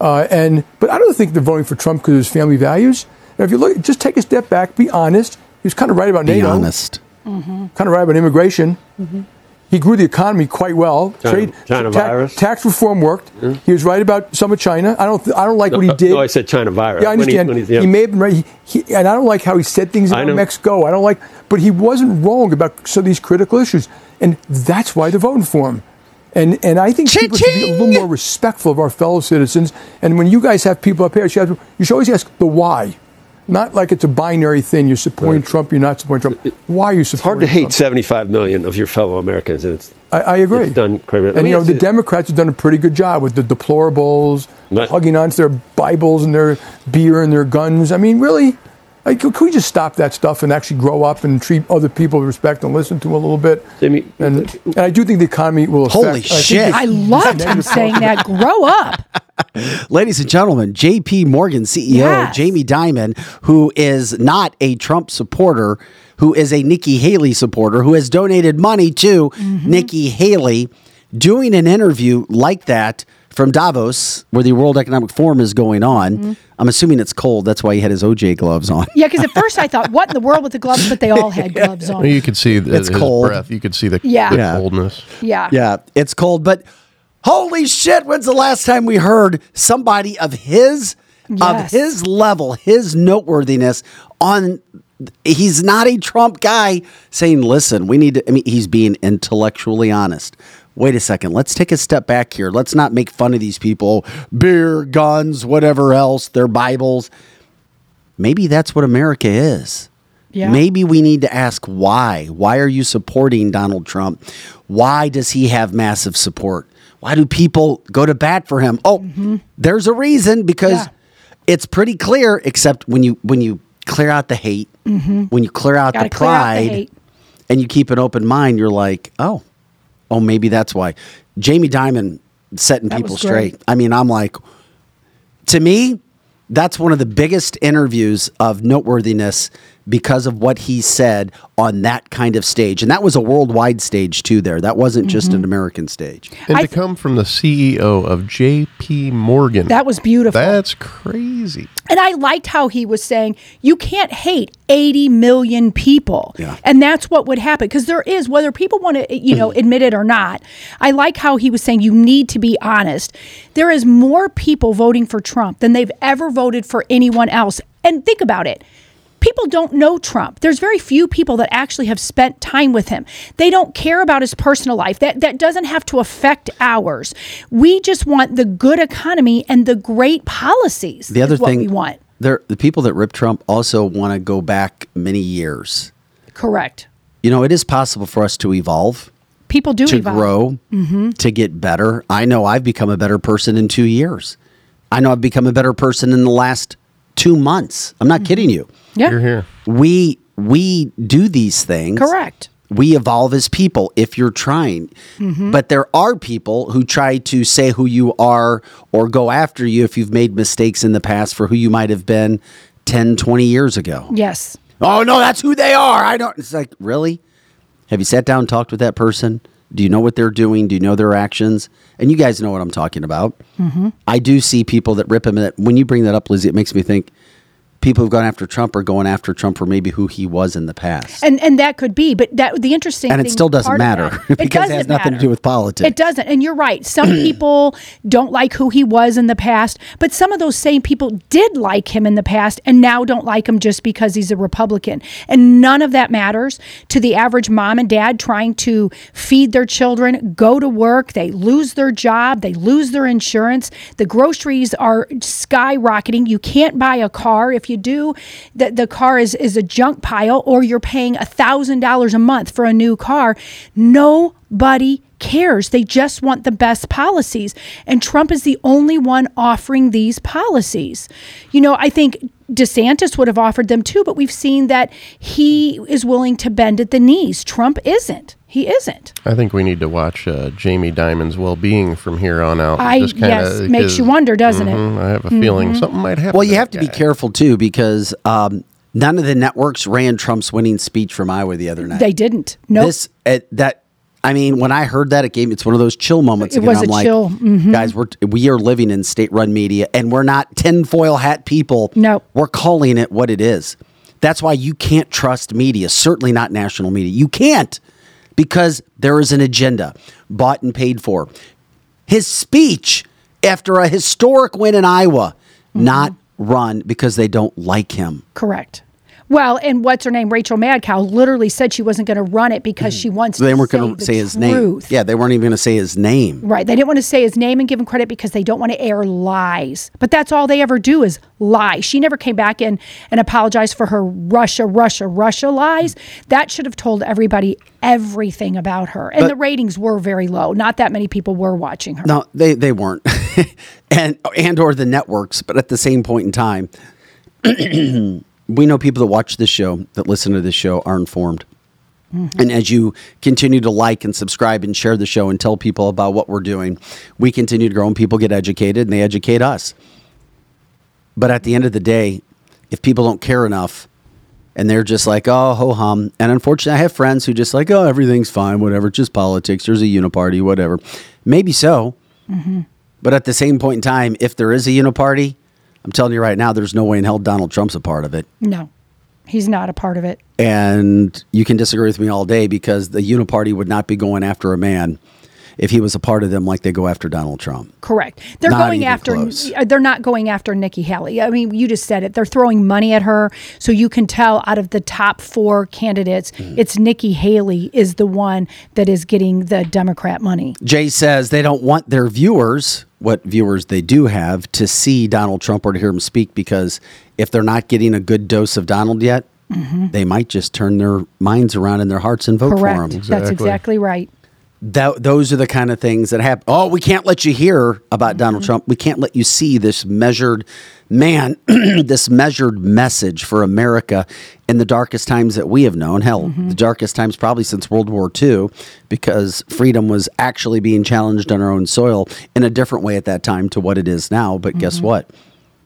Uh, and but I don't think they're voting for Trump because of his family values. And if you look, just take a step back, be honest. He was kind of right about Be NATO. honest. Mm-hmm. Kind of right about immigration. Mm-hmm. He grew the economy quite well. China- China virus. tax reform worked. He was right about some of China. I don't. th- I don't like what he uh, did. No, I said China virus. Yeah, I When he- understand. when he, he's- yeah. may have been right, he, he, and I don't like how he said things I about. Mexico. I don't like, but he wasn't wrong about some of these critical issues, and that's why they're voting for him. And and I think people should be a little more respectful of our fellow citizens. And when you guys have people up here, you should, have- you should always ask the why, not like it's a binary thing. You're supporting Trump, you're not supporting Trump. Why are you supporting? It's hard to hate Trump? 75 million of your fellow Americans. And it's, I, I agree. It's done quite a bit. And you know, the Democrats have done a pretty good job with the deplorables, Right. hugging onto their Bibles and their beer and their guns. I mean, really, like, can we just stop that stuff and actually grow up and treat other people with respect and listen to them a little bit? Jamie, and, and I do think the economy will affect. Holy I think shit. it's- I loved him saying that. Grow up. [LAUGHS] Ladies and gentlemen, JP Morgan CEO Yes. Jamie Dimon, who is not a Trump supporter, who is a Nikki Haley supporter, who has donated money to Mm-hmm. Nikki Haley, doing an interview like that from Davos, where the World Economic Forum is going on. Mm-hmm. I'm assuming it's cold. That's why he had his OJ gloves on. Yeah, because at [LAUGHS] first I thought, what in the world with the gloves? But they all had gloves on. You could see the, It's his cold. breath. You could see the, Yeah. the Yeah. coldness. Yeah. Yeah, it's cold, but holy shit, when's the last time we heard somebody of his of his level, his noteworthiness on he's not a Trump guy saying, "Listen, we need to I mean, he's being intellectually honest. Wait a second, let's take a step back here. Let's not make fun of these people, beer, guns, whatever else, their Bibles. Maybe that's what America is. Yeah. Maybe we need to ask why. Why are you supporting Donald Trump? Why does he have massive support? Why do people go to bat for him? Oh, there's a reason because Mm-hmm. Yeah. it's pretty clear. Except when you when you clear out the hate, when you clear out Gotta the clear out the pride, and you keep an open mind, you're like, oh, oh, maybe that's why. Jamie Dimon setting That people straight. I mean, I'm like, to me, that's one of the biggest interviews of noteworthiness because of what he said on that kind of stage. And that was a worldwide stage too there. That wasn't just Mm-hmm. an American stage. And I to come from the CEO of J.P. Morgan. That was beautiful. That's crazy. And I liked how he was saying, you can't hate 80 million people. Yeah. And that's what would happen. Because there is, whether people want to, you know, admit it or not, I like how he was saying, you need to be honest. There is more people voting for Trump than they've ever voted for anyone else. And think about it. People don't know Trump. There's very few people that actually have spent time with him. They don't care about his personal life. That that doesn't have to affect ours. We just want the good economy and the great policies. The other thing we want. there the people that rip Trump also want to go back many years. Correct. You know, it is possible for us to evolve. People do to evolve. Mm-hmm. grow, to get better. I know I've become a better person in two years. I know I've become a better person in the last two months. I'm not kidding you. Yeah. You're here. We we do these things. Correct. We evolve as people if you're trying. Mm-hmm. But there are people who try to say who you are or go after you if you've made mistakes in the past for who you might have been 10, 20 years ago. Yes. Oh no, that's who they are. I don't. It's like really. Have you sat down and talked with that person? Do you know what they're doing? Do you know their actions? And you guys know what I'm talking about. Mm-hmm. I do see people that rip him. And that when you bring that up, Lizzie, it makes me think people who've gone after Trump are going after Trump for maybe who he was in the past. And and that could be, but that the interesting And it still doesn't matter, that- [LAUGHS] because it has doesn't nothing to do with politics. It doesn't, and you're right. Some [CLEARS THROAT] people don't like who he was in the past, but some of those same people did like him in the past, and now don't like him just because he's a Republican. And none of that matters to the average mom and dad trying to feed their children, go to work. They lose their job, they lose their insurance. The groceries are skyrocketing. You can't buy a car. If you do, the, the car is, is a junk pile, or you're paying $1,000 a month for a new car. Nobody cares. They just want the best policies. And Trump is the only one offering these policies. You know, I think DeSantis would have offered them too, but we've seen that he is willing to bend at the knees. Trump isn't. He isn't. I think we need to watch uh, Jamie Dimon's well-being from here on out. I- Just kinda- yes, makes you wonder, doesn't it? Mhm, I have a feeling Mhm. something might happen. Well, you to have that to be careful too because um, none of the networks ran Trump's winning speech from Iowa the other night. They didn't. No. This uh, that I mean, when I heard that, it gave me it's one of those chill moments. It again. was I'm a like, chill. Mhm. guys, we're we are living in state-run media, and we're not tinfoil hat people. No, we're calling it what it is. That's why you can't trust media. Certainly not national media. You can't because there is an agenda bought and paid for. His speech after a historic win in Iowa, Mm-hmm. not run because they don't like him. Correct. Well, and what's her name? Rachel Madcow literally said she wasn't going to run it because she wants They weren't say going to the say his name. Yeah, they weren't even going to say his name. Right. They didn't want to say his name and give him credit because they don't want to air lies. But that's all they ever do is lie. She never came back in and apologized for her Russia, Russia, Russia lies. That should have told everybody everything about her. And But- the ratings were very low. Not that many people were watching her. No, they they weren't, [LAUGHS] and and or the networks. But at the same point in time, [CLEARS THROAT] we know people that watch this show, that listen to this show, are informed. Mm-hmm. And as you continue to like and subscribe and share the show and tell people about what we're doing, we continue to grow and people get educated and they educate us. But at the end of the day, if people don't care enough and they're just like, oh, ho hum. And unfortunately, I have friends who just like, oh, everything's fine, whatever, it's just politics, there's a uniparty, whatever. Maybe so. Mm-hmm. But at the same point in time, if there is a uniparty, I'm telling you right now, there's no way in hell Donald Trump's a part of it. No, he's not a part of it. And you can disagree with me all day because the uniparty would not be going after a man if he was a part of them like they go after Donald Trump. Correct. They're Not going after. close. uh, They're not going after Nikki Haley. I mean, you just said it. They're throwing money at her, so you can tell out of the top four candidates, Mm. it's Nikki Haley is the one that is getting the Democrat money. Jay says they don't want their viewers, what viewers they do have, to see Donald Trump or to hear him speak because if they're not getting a good dose of Donald yet, mm-hmm. they might just turn their minds around in their hearts and vote Correct. for him. That's exactly right. That, those are the kind of things that happen. Oh, we can't let you hear about Donald mm-hmm. Trump. We can't let you see this measured man, [CLEARS THROAT] this measured message for America in the darkest times that we have known. Hell, mm-hmm. the darkest times probably since World War II, because freedom was actually being challenged on our own soil in a different way at that time to what it is now. But guess mm-hmm. what?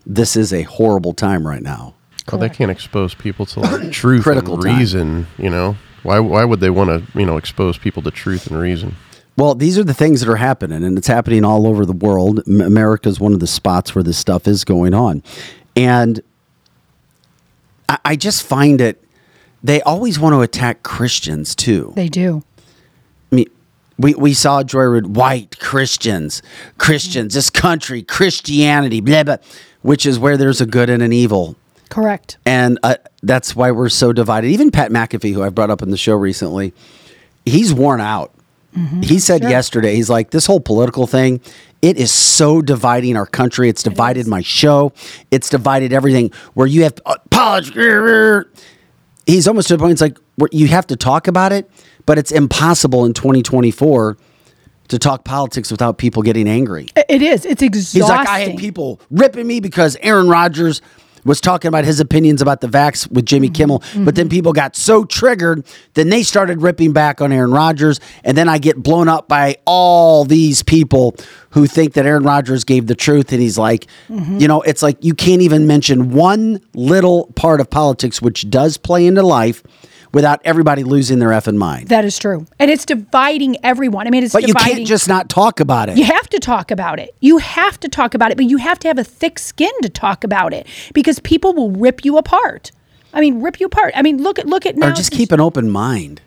This is a horrible time right now. Well, they can't expose people to like truth Critical and time. reason. You know, why? Why would they want to? You know, expose people to truth and reason? Well, these are the things that are happening, and it's happening all over the world. America is one of the spots where this stuff is going on. And I, I just find it, they always want to attack Christians too. They do. I mean, we, we saw Joy Reid, white Christians, Christians, this country, Christianity, blah, blah, which is where there's a good and an evil. Correct. And uh, that's why we're so divided. Even Pat McAfee, who I brought up in the show recently, he's worn out. He said yesterday, he's like, this whole political thing, it is so dividing our country. It's divided my show. It's divided everything. Where you have uh, politics. He's almost to the point, it's like, where you have to talk about it, but it's impossible in 2024 to talk politics without people getting angry. It is. It's exhausting. He's like, I had people ripping me because Aaron Rodgers was talking about his opinions about the vax with Jimmy mm-hmm. Kimmel, but then mm-hmm. people got so triggered, then they started ripping back on Aaron Rodgers, and then I get blown up by all these people who think that Aaron Rodgers gave the truth, and he's like, mm-hmm. you know, it's like you can't even mention one little part of politics which does play into life. Without everybody losing their effing mind. That is true. And it's dividing everyone. I mean, it's But you can't just not talk about it. You have to talk about it. You have to talk about it, but you have to have a thick skin to talk about it because people will rip you apart. I mean, rip you apart. I mean, look at look at now. or just keep an open mind.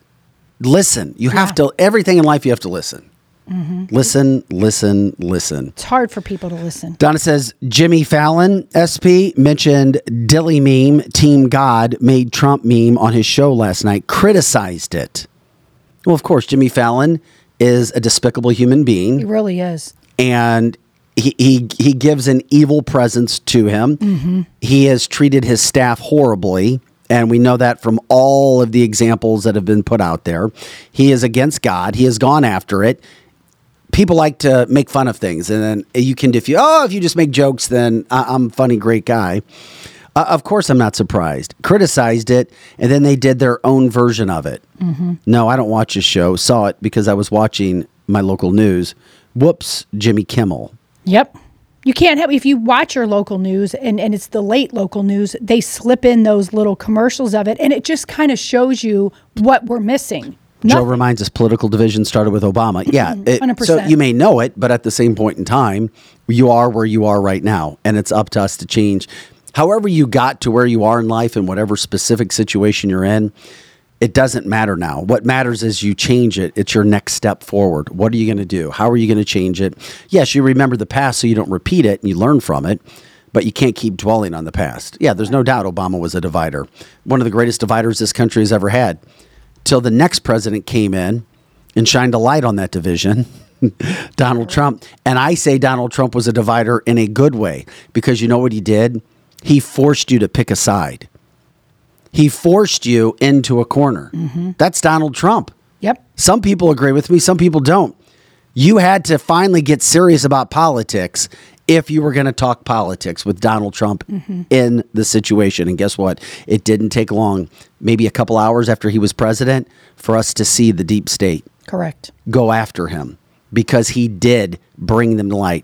Listen. You have to everything in life you have to listen. Mhm. Listen, listen, listen. It's hard for people to listen. Donna says Jimmy Fallon, SP, mentioned Dilly meme, Team God, made Trump meme on his show last night, criticized it. Well, of course, Jimmy Fallon is a despicable human being. He really is. and he, he, he gives an evil presence to him. Mhm. He has treated his staff horribly. And we know that from all of the examples that have been put out there. He is against God. He has gone after it. People like to make fun of things. And then you can, if you, oh, if you just make jokes, then I- I'm a funny, great guy. Uh, of course, I'm not surprised. Criticized it, and then they did their own version of it. Mm-hmm. No, I don't watch his show. Saw it because I was watching my local news. Whoops, Jimmy Kimmel. Yep. You can't have if you watch your local news and, and it's the late local news, they slip in those little commercials of it and it just kind of shows you what we're missing. Joe reminds us political division started with Obama. Yeah. it- so 100%. you may know it, but at the same point in time, you are where you are right now. And it's up to us to change. However, you got to where you are in life and whatever specific situation you're in, it doesn't matter now. What matters is you change it. It's your next step forward. What are you going to do? How are you going to change it? Yes, you remember the past so you don't repeat it and you learn from it, but you can't keep dwelling on the past. Yeah, there's no doubt Obama was a divider. One of the greatest dividers this country has ever had. Till the next president came in and shined a light on that division. [LAUGHS] Donald Trump. And I say Donald Trump was a divider in a good way because you know what he did? He forced you to pick a side. He forced you into a corner. Mm-hmm. That's Donald Trump. Yep. Some people agree with me, some people don't. You had to finally get serious about politics if you were going to talk politics with Donald Trump in the situation. And guess what? It didn't take long, maybe a couple hours after he was president, for us to see the deep state Correct. go after him because he did bring them to light.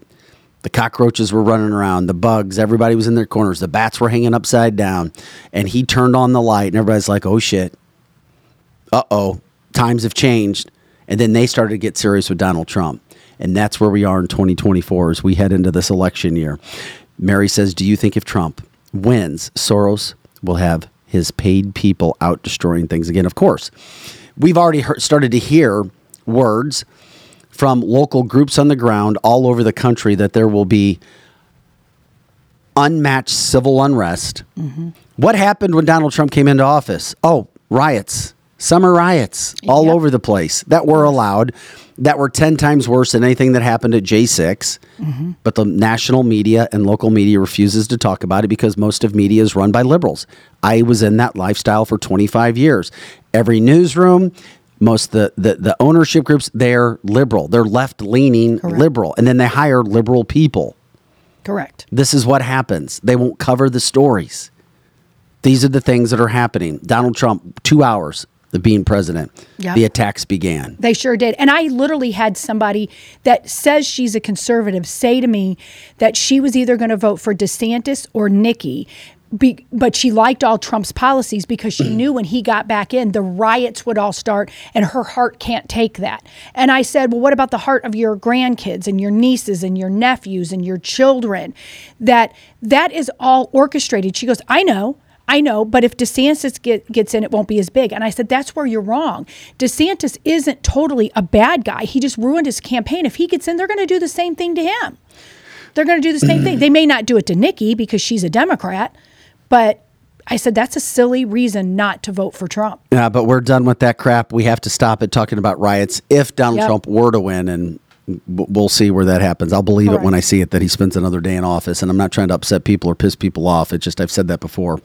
The cockroaches were running around, the bugs, everybody was in their corners, the bats were hanging upside down, and he turned on the light, and everybody's like, oh shit, uh oh, times have changed. And then they started to get serious with Donald Trump. And that's where we are in 2024 as we head into this election year. Mary says, Do you think if Trump wins, Soros will have his paid people out destroying things again? Of course. We've already heard, started to hear words from local groups on the ground all over the country that there will be unmatched civil unrest. Mm-hmm. What happened when Donald Trump came into office? Oh, riots, summer riots all over the place that were allowed, that were 10 times worse than anything that happened at J6. Mm-hmm. But the national media and local media refuses to talk about it because most of media is run by liberals. I was in that lifestyle for 25 years. Every newsroom, most the, the the ownership groups, they're liberal. They're left leaning liberal. And then they hire liberal people. Correct. This is what happens. They won't cover the stories. These are the things that are happening. Donald Trump, two hours of being president, Yeah. the attacks began. They sure did. And I literally had somebody that says she's a conservative say to me that she was either going to vote for DeSantis or Nikki. Be, but she liked all Trump's policies because she knew when he got back in, the riots would all start, and her heart can't take that. And I said, Well, what about the heart of your grandkids and your nieces and your nephews and your children? That that is all orchestrated. She goes, I know. I know, but if DeSantis get, gets in, it won't be as big. And I said, that's where you're wrong. DeSantis isn't totally a bad guy. He just ruined his campaign. If he gets in, they're going to do the same thing to him. They're going to do the same thing. They may not do it to Nikki because she's a Democrat, but I said, that's a silly reason not to vote for Trump. Yeah, but we're done with that crap. We have to stop it talking about riots. If Donald Yep. Trump were to win, and we'll see where that happens. I'll believe it when I see it that he spends another day in office. And I'm not trying to upset people or piss people off. It's just I've said that before.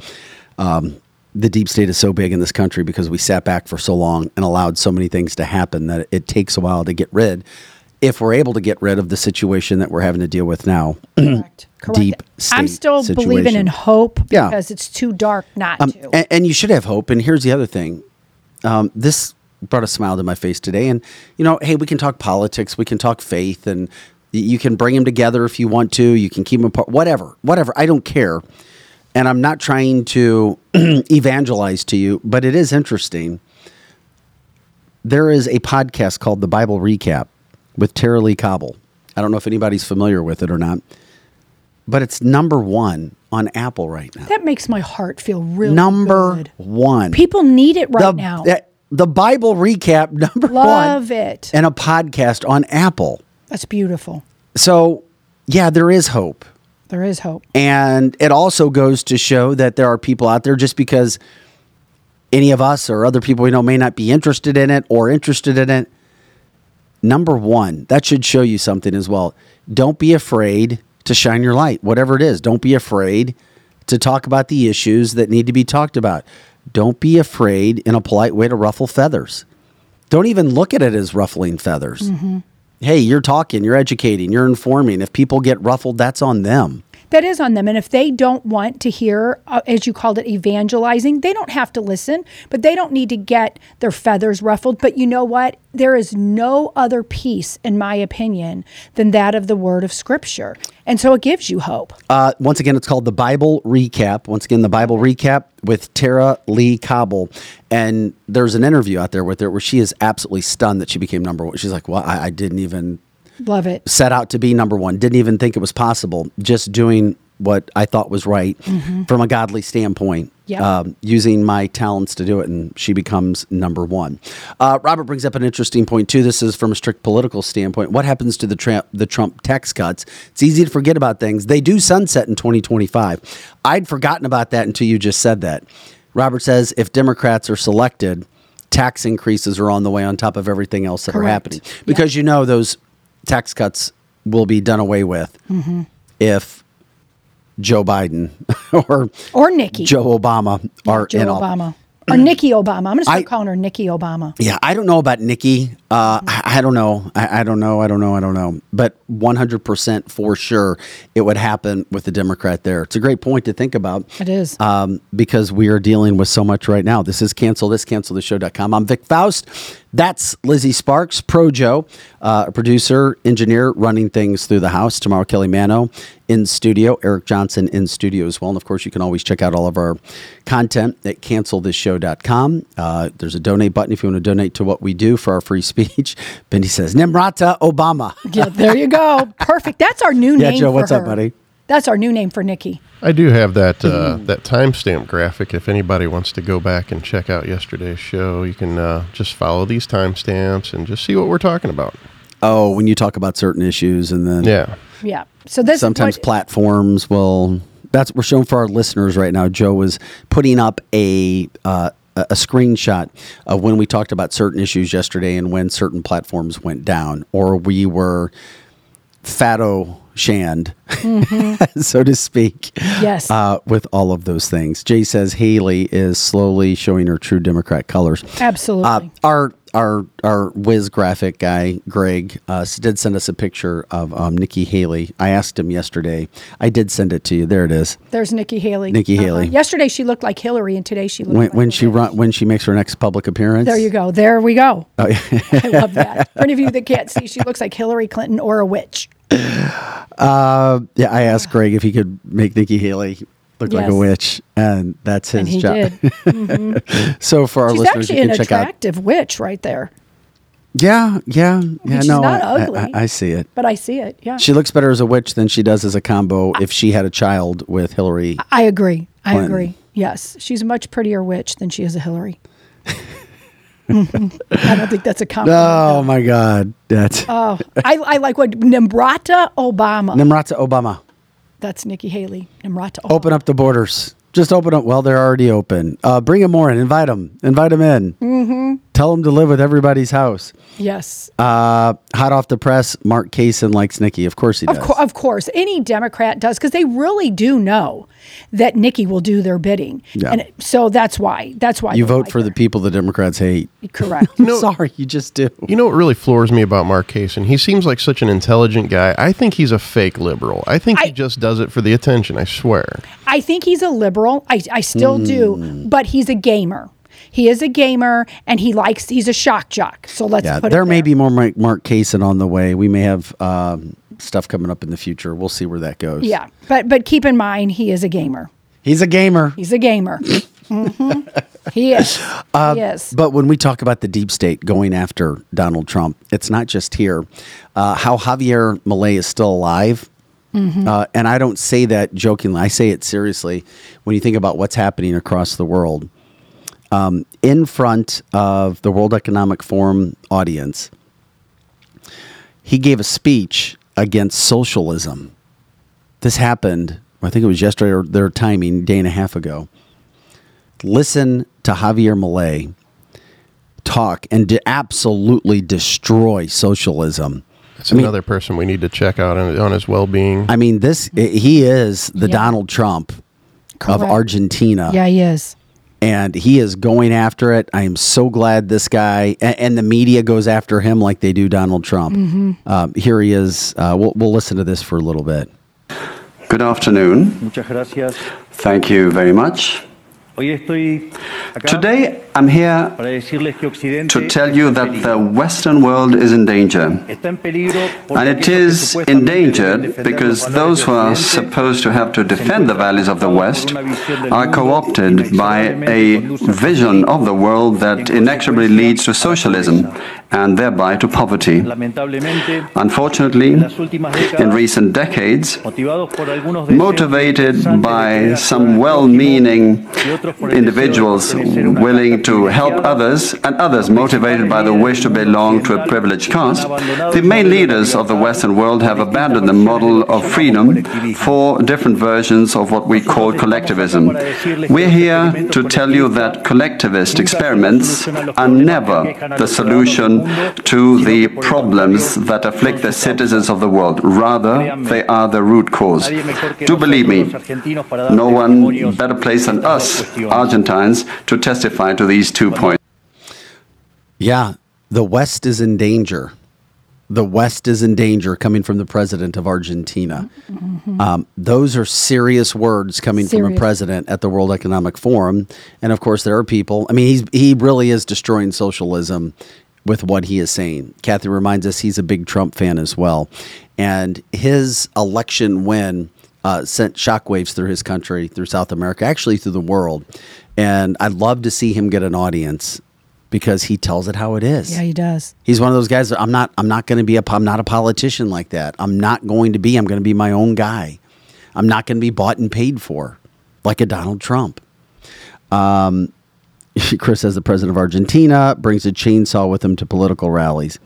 Um, the deep state is so big in this country because we sat back for so long and allowed so many things to happen that it takes a while to get rid. If we're able to get rid of the situation that we're having to deal with now, [CLEARS THROAT] Correct. deep state I'm still believing in situation. hope Yeah. because it's too dark not Um, to. and, and you should have hope. And here's the other thing. Um, this brought a smile to my face today. And, you know, hey, we can talk politics, we can talk faith, and you can bring them together if you want to. You can keep them apart, whatever, whatever. I don't care. and I'm not trying to [CLEARS THROAT] evangelize to you, but it is interesting. There is a podcast called The Bible Recap with Tara-Leigh Cobble. I don't know if anybody's familiar with it or not, but it's number one on Apple right now. That makes my heart feel really number good. one. People need it right the, now. uh, the Bible Recap [LAUGHS] number one. Love it. And a podcast on Apple. That's beautiful. So, yeah, there is hope. There is hope. And it also goes to show that there are people out there just because any of us or other people we know may not be interested in it or interested in it. Number one, that should show you something as well. Don't be afraid to shine your light, whatever it is. Don't be afraid to talk about the issues that need to be talked about. Don't be afraid in a polite way to ruffle feathers. Don't even look at it as ruffling feathers. Mm-hmm. Hey, you're talking, you're educating, you're informing. If people get ruffled, that's on them. That is on them. And if they don't want to hear, uh, as you called it, evangelizing, they don't have to listen, but they don't need to get their feathers ruffled. But you know what? There is no other peace, in my opinion, than that of the word of Scripture. And so it gives you hope. Uh, once again, it's called the Bible Recap. Once again, the Bible Recap with Tara-Leigh Cobble. And there's an interview out there with her where she is absolutely stunned that she became number one. She's like, well, I, I didn't even Love it. set out to be number one. Didn't even think it was possible. Just doing what I thought was right from a godly standpoint. Yep. Um, using my talents to do it, and she becomes number one. Uh, Robert brings up an interesting point too. This is from a strict political standpoint. What happens to the Trump the Trump tax cuts? It's easy to forget about things. They do sunset in 2025. I'd forgotten about that until you just said that. Robert says if Democrats are selected, tax increases are on the way on top of everything else that are happening because you know those tax cuts will be done away with Mm-hmm. if Joe Biden [LAUGHS] or Or Nikki. Joe Obama are Joe in office. Obama. [CLEARS THROAT] Or Nikki Obama. I'm going to start I- calling her Nikki Obama. Yeah, I don't know about Nikki. Uh, I, I don't know. I, I don't know. I don't know. I don't know. But 100% for sure, it would happen with the Democrat there. It's a great point to think about. It is. Um, because we are dealing with so much right now. This is cancel this, cancel the show.com. I'm Vic Faust. That's Lizzie Sparks, Pro Joe, uh, a producer, engineer, running things through the house. Tomorrow, Kelly Mano in studio, Eric Johnson in studio as well. And of course, you can always check out all of our content at cancelthisshow.com. Uh, there's a donate button if you want to donate to what we do for our free [LAUGHS] speech. Benny says, Nimrata Obama. Yeah, there you go. [LAUGHS] Perfect. That's our new Yeah, name. Yeah, Joe, what's up, buddy? That's our new name for Nikki. I do have that uh, that timestamp graphic. If anybody wants to go back and check out yesterday's show, you can uh, just follow these timestamps and just see what we're talking about. Oh, when you talk about certain issues and then Yeah. Yeah. So this sometimes what, platforms will that's what we're showing for our listeners right now joe was putting up a uh, a a screenshot of when we talked about certain issues yesterday and when certain platforms went down or we were fatto shanned [LAUGHS] so to speak Yes. uh, with all of those things jay says haley is slowly showing her true democrat colors absolutely. uh, our our our whiz graphic guy Greg uh, did send us a picture of um, Nikki Haley. I asked him yesterday. I did send it to you. There it is. There's Nikki Haley. Nikki Uh-huh. Haley. Yesterday she looked like Hillary, and today she When, like when she run when she makes her next public appearance. There you go. There we go. Oh, yeah. [LAUGHS] I love that. For any of you that can't [LAUGHS] see, she looks like Hillary Clinton or a witch. Uh, yeah, I asked Greg if he could make Nikki Haley look like a witch, and that's his And he job. did. [LAUGHS] so for our She's listeners, actually you an can check out. attractive witch right there. Yeah, yeah, yeah. she's no, not I, I- ugly. I, I see it. But I see it. Yeah. She looks better as a witch than she does as a combo if she had a child with Hillary. I agree. I Clinton. agree. Yes. She's a much prettier witch than she is a Hillary. [LAUGHS] I don't think that's a compliment. Oh my God, that's Oh, I, I like what Nimrata Obama. Nimrata Obama. That's Nikki Haley. Nimrata Obama. Open up the borders. Just open up. Well, they're already open. Uh, bring them more in. Invite them. Invite them in. Mm-hmm. Tell them to live with everybody's house. Yes. Uh, hot off the press, Mark Kaysen likes Nikki. Of course he does. Of, cour- of course, any Democrat does because they really do know that Nikki will do their bidding, Yeah. and so that's why. That's why you vote like for the people the Democrats hate. correct. [LAUGHS] Sorry, you just do. You know what really floors me about Mark Kaysen? He seems like such an intelligent guy. I think he's a fake liberal. I think I- he just does it for the attention. I swear. I think he's a liberal. I, I still Hmm. do, but he's a gamer. He is a gamer, and he likes. He's a shock jock. So let's Yeah, put there it may be more Mark, Mark Kaysen on the way. We may have um, stuff coming up in the future. We'll see where that goes. Yeah, but but keep in mind he is a gamer. He's a gamer. He's a gamer. hmm He is. [LAUGHS] Uh, he is. But when we talk about the deep state going after Donald Trump, it's not just here. Uh, how Javier Milei is still alive. Mhm. Uh, and I don't say that jokingly. I say it seriously. When you think about what's happening across the world, um, in front of the World Economic Forum audience, he gave a speech against socialism. This happened, I think it was yesterday or their timing, day and a half ago. Listen to Javier Milei talk and to absolutely destroy socialism. It's another person we need to check out on, on his well-being. I mean, this he is the Yeah. Donald Trump of Argentina. yeah, he is. And he is going after it. I am so glad this guy and, and the media goes after him like they do Donald Trump. Mhm. Um, here he is. Uh, we'll, we'll listen to this for a little bit. Good afternoon. Muchas gracias. Thank you very much. Hoy estoy acá Today I'm here para decirles que Occidente to tell you that the Western world is in danger. está en peligro por And it is endangered because those who are supposed to have to defend the values of the West are co opted by a vision of the world that inexorably leads to socialism and thereby to poverty. Unfortunately, in recent decades, motivados por algunos deseos motivated by some well meaning individuals willing to help others, and others motivated by the wish to belong to a privileged caste, the main leaders of the Western world have abandoned the model of freedom for different versions of what we call collectivism. We're here to tell you that collectivist experiments are never the solution to the problems that afflict the citizens of the world. Rather, they are the root cause. Do believe me, no one better placed than us, Argentines, to testify to these two points. Yeah, the West is in danger. The West is in danger coming from the president of Argentina. Um, those are serious words coming from a president at the World Economic Forum. And of course, there are people. I mean, he's, he really is destroying socialism with what he is saying. Kathy reminds us he's a big Trump fan as well. And his election win uh, sent shockwaves through his country, through South America, actually through the world. And I'd love to see him get an audience because he tells it how it is. Yeah, he does. He's one of those guys that I'm not I'm not going to be a I'm not a politician like that. I'm not going to be. I'm going to be my own guy. I'm not going to be bought and paid for like a Donald Trump. Um, [LAUGHS] Chris says the president of Argentina brings a chainsaw with him to political rallies.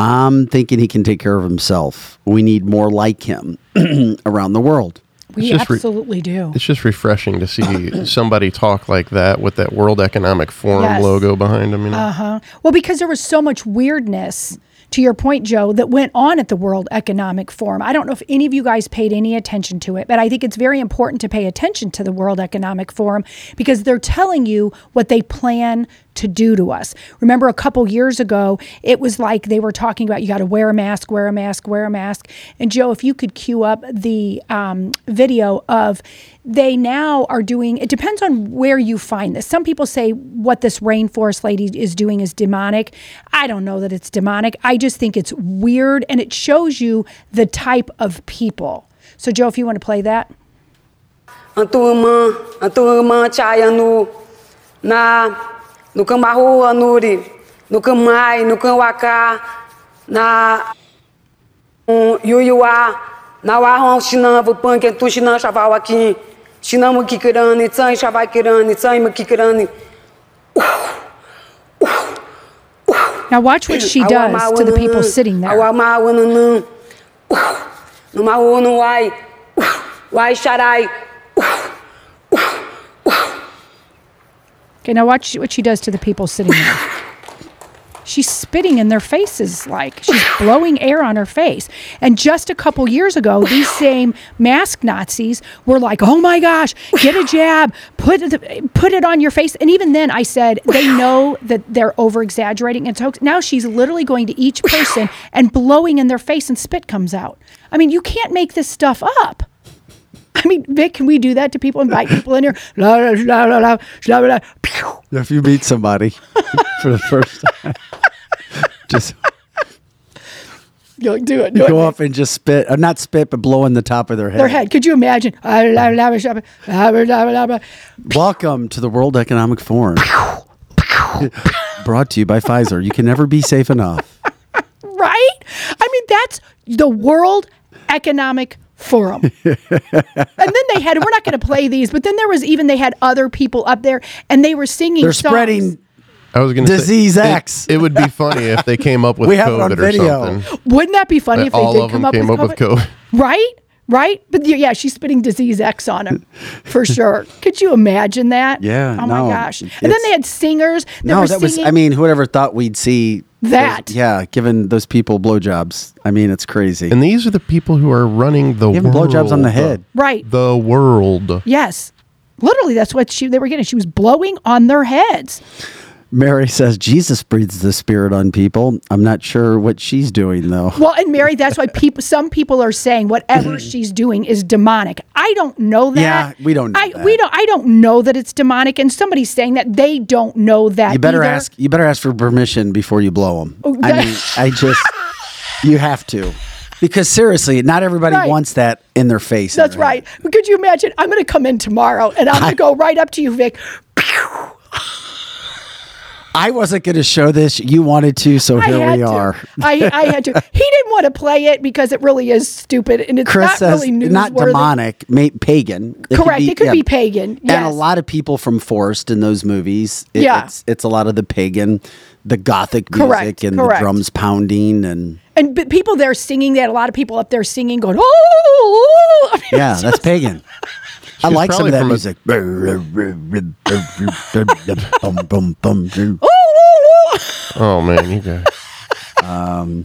I'm thinking he can take care of himself. We need more like him [CLEARS THROAT] around the world. We It's just re- absolutely do. It's just refreshing to see [COUGHS] somebody talk like that with that World Economic Forum Yes. logo behind him. You know? Uh huh. Well, because there was so much weirdness, to your point, Joe, that went on at the World Economic Forum. I don't know if any of you guys paid any attention to it, but I think it's very important to pay attention to the World Economic Forum because they're telling you what they plan to do to us. Remember, a couple years ago, it was like they were talking about you got to wear a mask, wear a mask, wear a mask. And Joe, if you could cue up the um, video of they now are doing, it depends on where you find this. Some people say what this rainforest lady is doing is demonic. I don't know that it's demonic. I just think it's weird and it shows you the type of people. So, Joe, if you want to play that. na, Camai, no Camwacá, na um, Yuyuá, na Warrão, Xinamba, Punk, Tu Xinan, Chaval aqui, Xinama Kikirani, Tsai, Chavai Kirani, Tsai, Makikirani. Now, watch what she does to the people sitting there. No Mahu, no Wai, Wai Sharai. Okay, now watch what she does to the people sitting there. [LAUGHS] She's spitting in their faces, like she's [SIGHS] blowing air on her face. And just a couple years ago, these [SIGHS] same mask Nazis were like, "Oh my gosh, get a [SIGHS] jab, put it, put it on your face." And even then, I said they know that they're over exaggerating. And so now she's literally going to each person and blowing in their face, and spit comes out. I mean, you can't make this stuff up. I mean, Vic, can we do that to people? Invite people in here. La, la, la, la, la, la, la, pew. If you meet somebody for the first time, just Go do it. Do Go it. up and just spit, or not spit, but blow in the top of their head. Their head. Could you imagine? Welcome to the World Economic Forum. Brought to you by Pfizer. You can never be safe enough. Right? I mean, that's the World Economic Forum. [LAUGHS] and then they had, we're not going to play these, but then there was even, they had other people up there and they were singing They're songs. spreading. I was going to Disease say, it- X. It, would be funny if they came up [LAUGHS] with We have it on COVID or something. Wouldn't that be funny That if they all did of come up, came with, up with COVID? COVID. Right? Right? But yeah, she's spitting disease X on him for [LAUGHS] sure. Could you imagine that? Yeah, Oh my gosh. And then they had singers that No, were that was. I mean, whoever thought we'd see That. yeah, giving those people blowjobs. I mean, it's crazy. And these are the people who are running the Giving world. blowjobs on the head. right. The world. Yes. Literally, that's what she they were getting. She was blowing on their heads. Mary says Jesus breathes the spirit on people. I'm not sure what she's doing though. Well, and Mary, that's why people. Some people are saying whatever [CLEARS THROAT] she's doing is demonic. I don't know that. Yeah, we don't know I that. we don't. I don't know that it's demonic. And somebody's saying that they don't know that. You better either. ask. You better ask for permission before you blow them. Oh, I mean, I just. [LAUGHS] You have to, because seriously, not everybody Right. wants that in their face. That's their right. Could you imagine? I'm going to come in tomorrow and I'm going to go right up to you, Vic. [LAUGHS] I wasn't going to show this. You wanted to, so here we to. are. I, I had to. [LAUGHS] He didn't want to play it because it really is stupid and it's Chris not says really not demonic, pagan. It Correct. it could be pagan. Yes. And a lot of people from Forest in those movies. it- Yeah. It's, it's a lot of the pagan, the gothic music Correct, and the drums pounding and And but people there singing that. A lot of people up there singing, going, "Oh!" I oh, mean, oh, oh, [LAUGHS] yeah, it's that's just- pagan. [LAUGHS] I like some of that from a- music. [LAUGHS] Oh man, you guys. Um,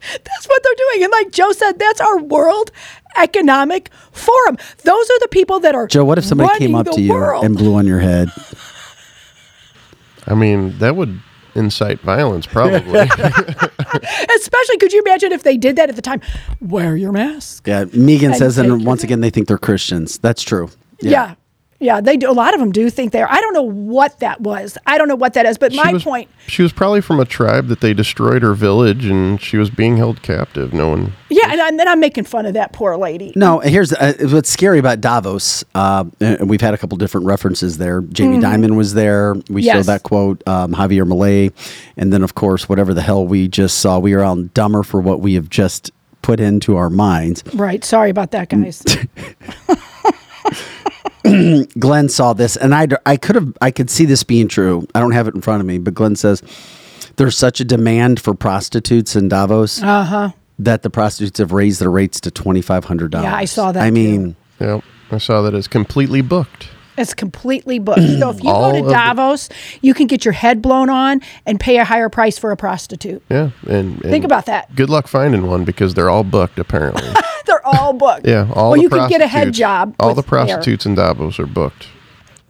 That's what they're doing. And like Joe said, that's our World Economic Forum. Those are the people that are. Joe, what if somebody came up the to you world. and blew on your head? I mean, that would incite violence, probably. [LAUGHS] Especially, could you imagine if they did that at the time? Wear your mask. Yeah, Megan And says, and once again, they think they're Christians. That's true. Yeah. yeah. They do. A lot of them do think they're. I don't know what that was. I don't know what that is. But She my was- point, She was probably from a tribe that they destroyed her village, and she was being held captive. No one. yeah, and, and then I'm making fun of that poor lady. No, here's uh, what's scary about Davos. Uh, and we've had a couple different references there. Jamie Mhm. Dimon was there. We Yes. showed that quote. Um, Javier Milei, and then of course whatever the hell we just saw. We are all dumber for what we have just put into our minds. Right. Sorry about that, guys. [LAUGHS] [LAUGHS] [CLEARS THROAT] Glenn saw this, and I I could have I could see this being true. I don't have it in front of me, but Glenn says there's such a demand for prostitutes in Davos Uh huh. that the prostitutes have raised their rates to twenty five hundred dollars. Yeah, I saw that I too. mean, Yep, I saw that it's completely booked. It's completely booked. So if you All go of to the- Davos, you can get your head blown on and pay a higher price for a prostitute. Yeah, and, and Think about that. Good luck finding one because they're all booked apparently. [LAUGHS] They're all booked. Yeah, all Well, the you can get a head job. All the with hair. prostitutes in Davos are booked.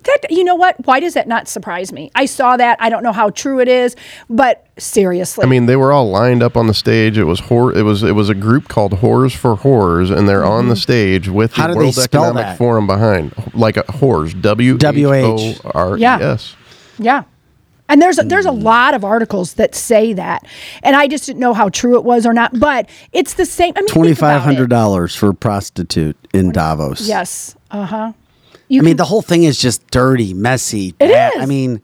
That you know what? Why does that not surprise me? I saw that. I don't know how true it is, but seriously, I mean, they were all lined up on the stage. It was whore. It was it was a group called Whores for Whores, and they're on the mm-hmm. stage with How the do World Economic that? Forum behind, like a whores. W H O R E Yeah. Yeah. And there's a, there's a lot of articles that say that, and I just didn't know how true it was or not. But it's the same. I mean, twenty five hundred dollars for a prostitute in Davos. Yes. Uh huh. I mean, the whole thing is just dirty, messy. It bad. is. I mean,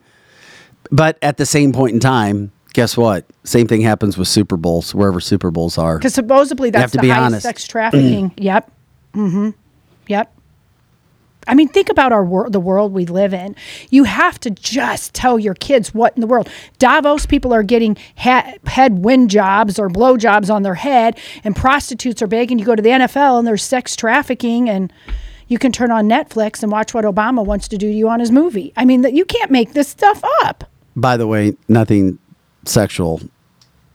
but at the same point in time, guess what? Same thing happens with Super Bowls, wherever Super Bowls are. Because supposedly have that's to the be highest honest. sex trafficking. [CLEARS THROAT] yep. Mm-hmm. Yep. I mean, think about our wor- the world we live in. You have to just tell your kids what in the world. Davos people are getting ha- head wind jobs or blow jobs on their head, and prostitutes are. And you go to the NFL and there's sex trafficking, and you can turn on Netflix and watch what Obama wants to do to you on his movie. I mean, that you can't make this stuff up. By the way, nothing sexual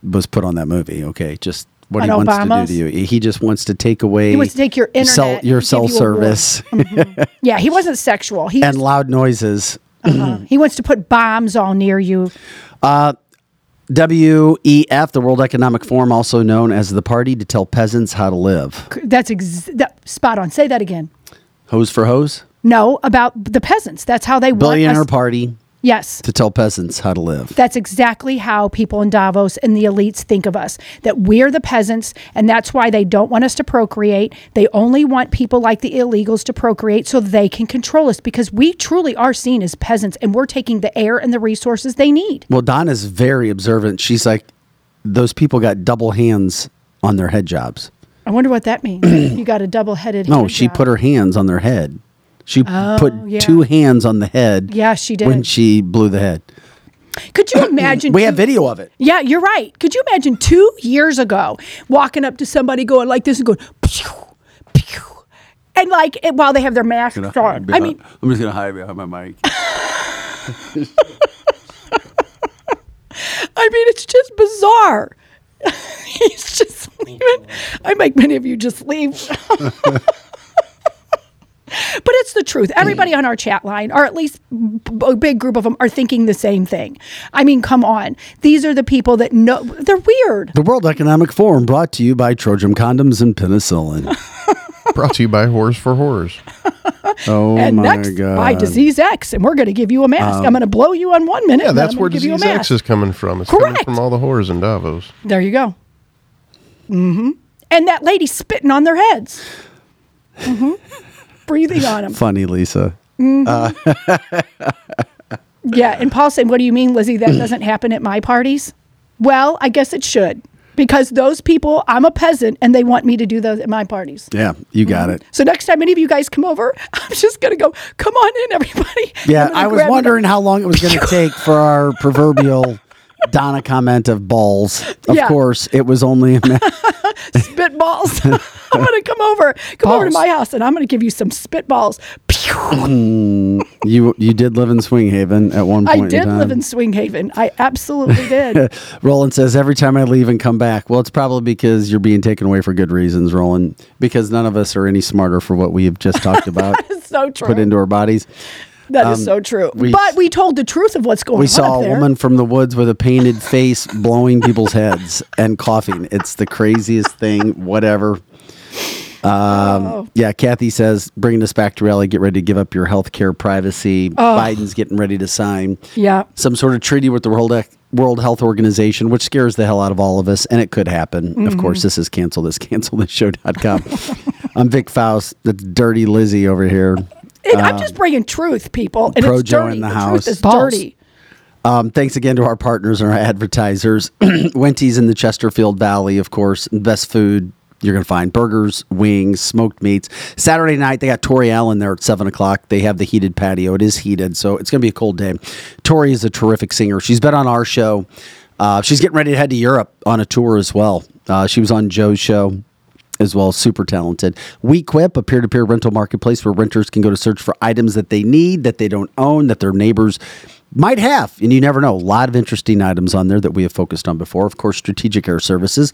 was put on that movie. Okay, just what he wants Obama's? to do to you. He just wants to take away. He wants to take your internet, cell, your cell you service, Yeah, he wasn't sexual. He and loud noises. Uh-huh. he wants to put bombs all near you. Uh, WEF, the World Economic Forum, also known as the party to tell peasants how to live. That's ex- that, spot on. Say that again. Hose for hose, No, about the peasants. That's how they billionaire want us. party Yes. to tell peasants how to live. That's exactly how people in Davos and the elites think of us that we're the peasants, and that's why they don't want us to procreate. They only want people like the illegals to procreate so they can control us because we truly are seen as peasants and we're taking the air and the resources they need. Well, Donna's very observant. She's like, those people got double hands on their head jobs. I wonder what that means. [CLEARS THROAT] you got a double headed No, she put her hands on their head. She Oh, put yeah. two hands on the head. Yeah, she did. When she blew the head. Could you [COUGHS] imagine? We have video of it. Yeah, you're right. Could you imagine two years ago walking up to somebody going like this and going, pew, pew, and like it, while they have their masks on? I mean, [LAUGHS] I'm just gonna hide behind my mic. [LAUGHS] I mean, it's just bizarre. [LAUGHS] He's just leaving. I make many of you just leave. But it's the truth. Everybody on our chat line, or at least a big group of them, are thinking the same thing. I mean, come on. These are the people that know they're weird. The World Economic Forum brought to you by Trojan Condoms and Penicillin. [LAUGHS] Brought to you by Whores for Whores. [LAUGHS] Oh and my next, god! by Disease X, and we're going to give you a mask. Um, I'm going to blow you on one minute. Yeah, that's where gonna give you a Disease X is coming from. It's Correct. coming from all the whores in Davos. There you go. Mm-hmm. And that lady spitting on their heads. hmm [LAUGHS] Breathing on them. Funny, Lisa. Mhm. Uh, [LAUGHS] Yeah, and Paul said, "What do you mean, Lizzie? That doesn't happen at my parties?" Well, I guess it should because those people. I'm a peasant, and they want me to do those at my parties. yeah, you got it. So next time any of you guys come over, [LAUGHS] I'm just gonna go. Come on in, everybody. Yeah, gonna I was wondering how long it was going to take for our proverbial [LAUGHS] Donna comment of balls. Of Yeah. course, it was only a minute. [LAUGHS] spitballs. [LAUGHS] [LAUGHS] I'm gonna come over. Come over to my house, and I'm gonna give you some spitballs. Mm, you you did live in Swing Haven at one point. I did in live in Swing Haven. I absolutely did. Roland says every time I leave and come back. Well, it's probably because you're being taken away for good reasons, Roland. Because none of us are any smarter for what we have just talked about. So true. put into our bodies. That is Um, so true. we- but we told the truth of what's going on. We saw a woman from the woods with a painted face blowing people's heads and coughing. It's the craziest thing, whatever. Um, Oh. Yeah, Kathy says, bringing us back to reality, get ready to give up your health care privacy. Oh. Biden's getting ready to sign Yeah. some sort of treaty with the World, World Health Organization, which scares the hell out of all of us, and it could happen. Of Mhm. course, this is cancel this, [LAUGHS] cancel this show.com. I'm Vic Faust, the dirty Lizzie over here. And I'm Um, just bringing truth, people. And Pro it's Joe dirty. in the the house. truth is Balls. dirty. Um, thanks again to our partners and our advertisers. [CLEARS THROAT] Wenty's in the Chesterfield Valley, of course. Best food you're going to find burgers, wings, smoked meats. Saturday night, they got Tori Allen there at 7 o'clock. They have the heated patio. It is heated, so it's going to be a cold day. Tori is a terrific singer. She's been on our show. Uh, she's getting ready to head to Europe on a tour as well. Uh, she was on Joe's show as well. as Super talented. WeQuip, a peer to peer rental marketplace where renters can go to search for items that they need, that they don't own, that their neighbors might have. And you never know. A lot of interesting items on there that we have focused on before. Of course, Strategic Air Services,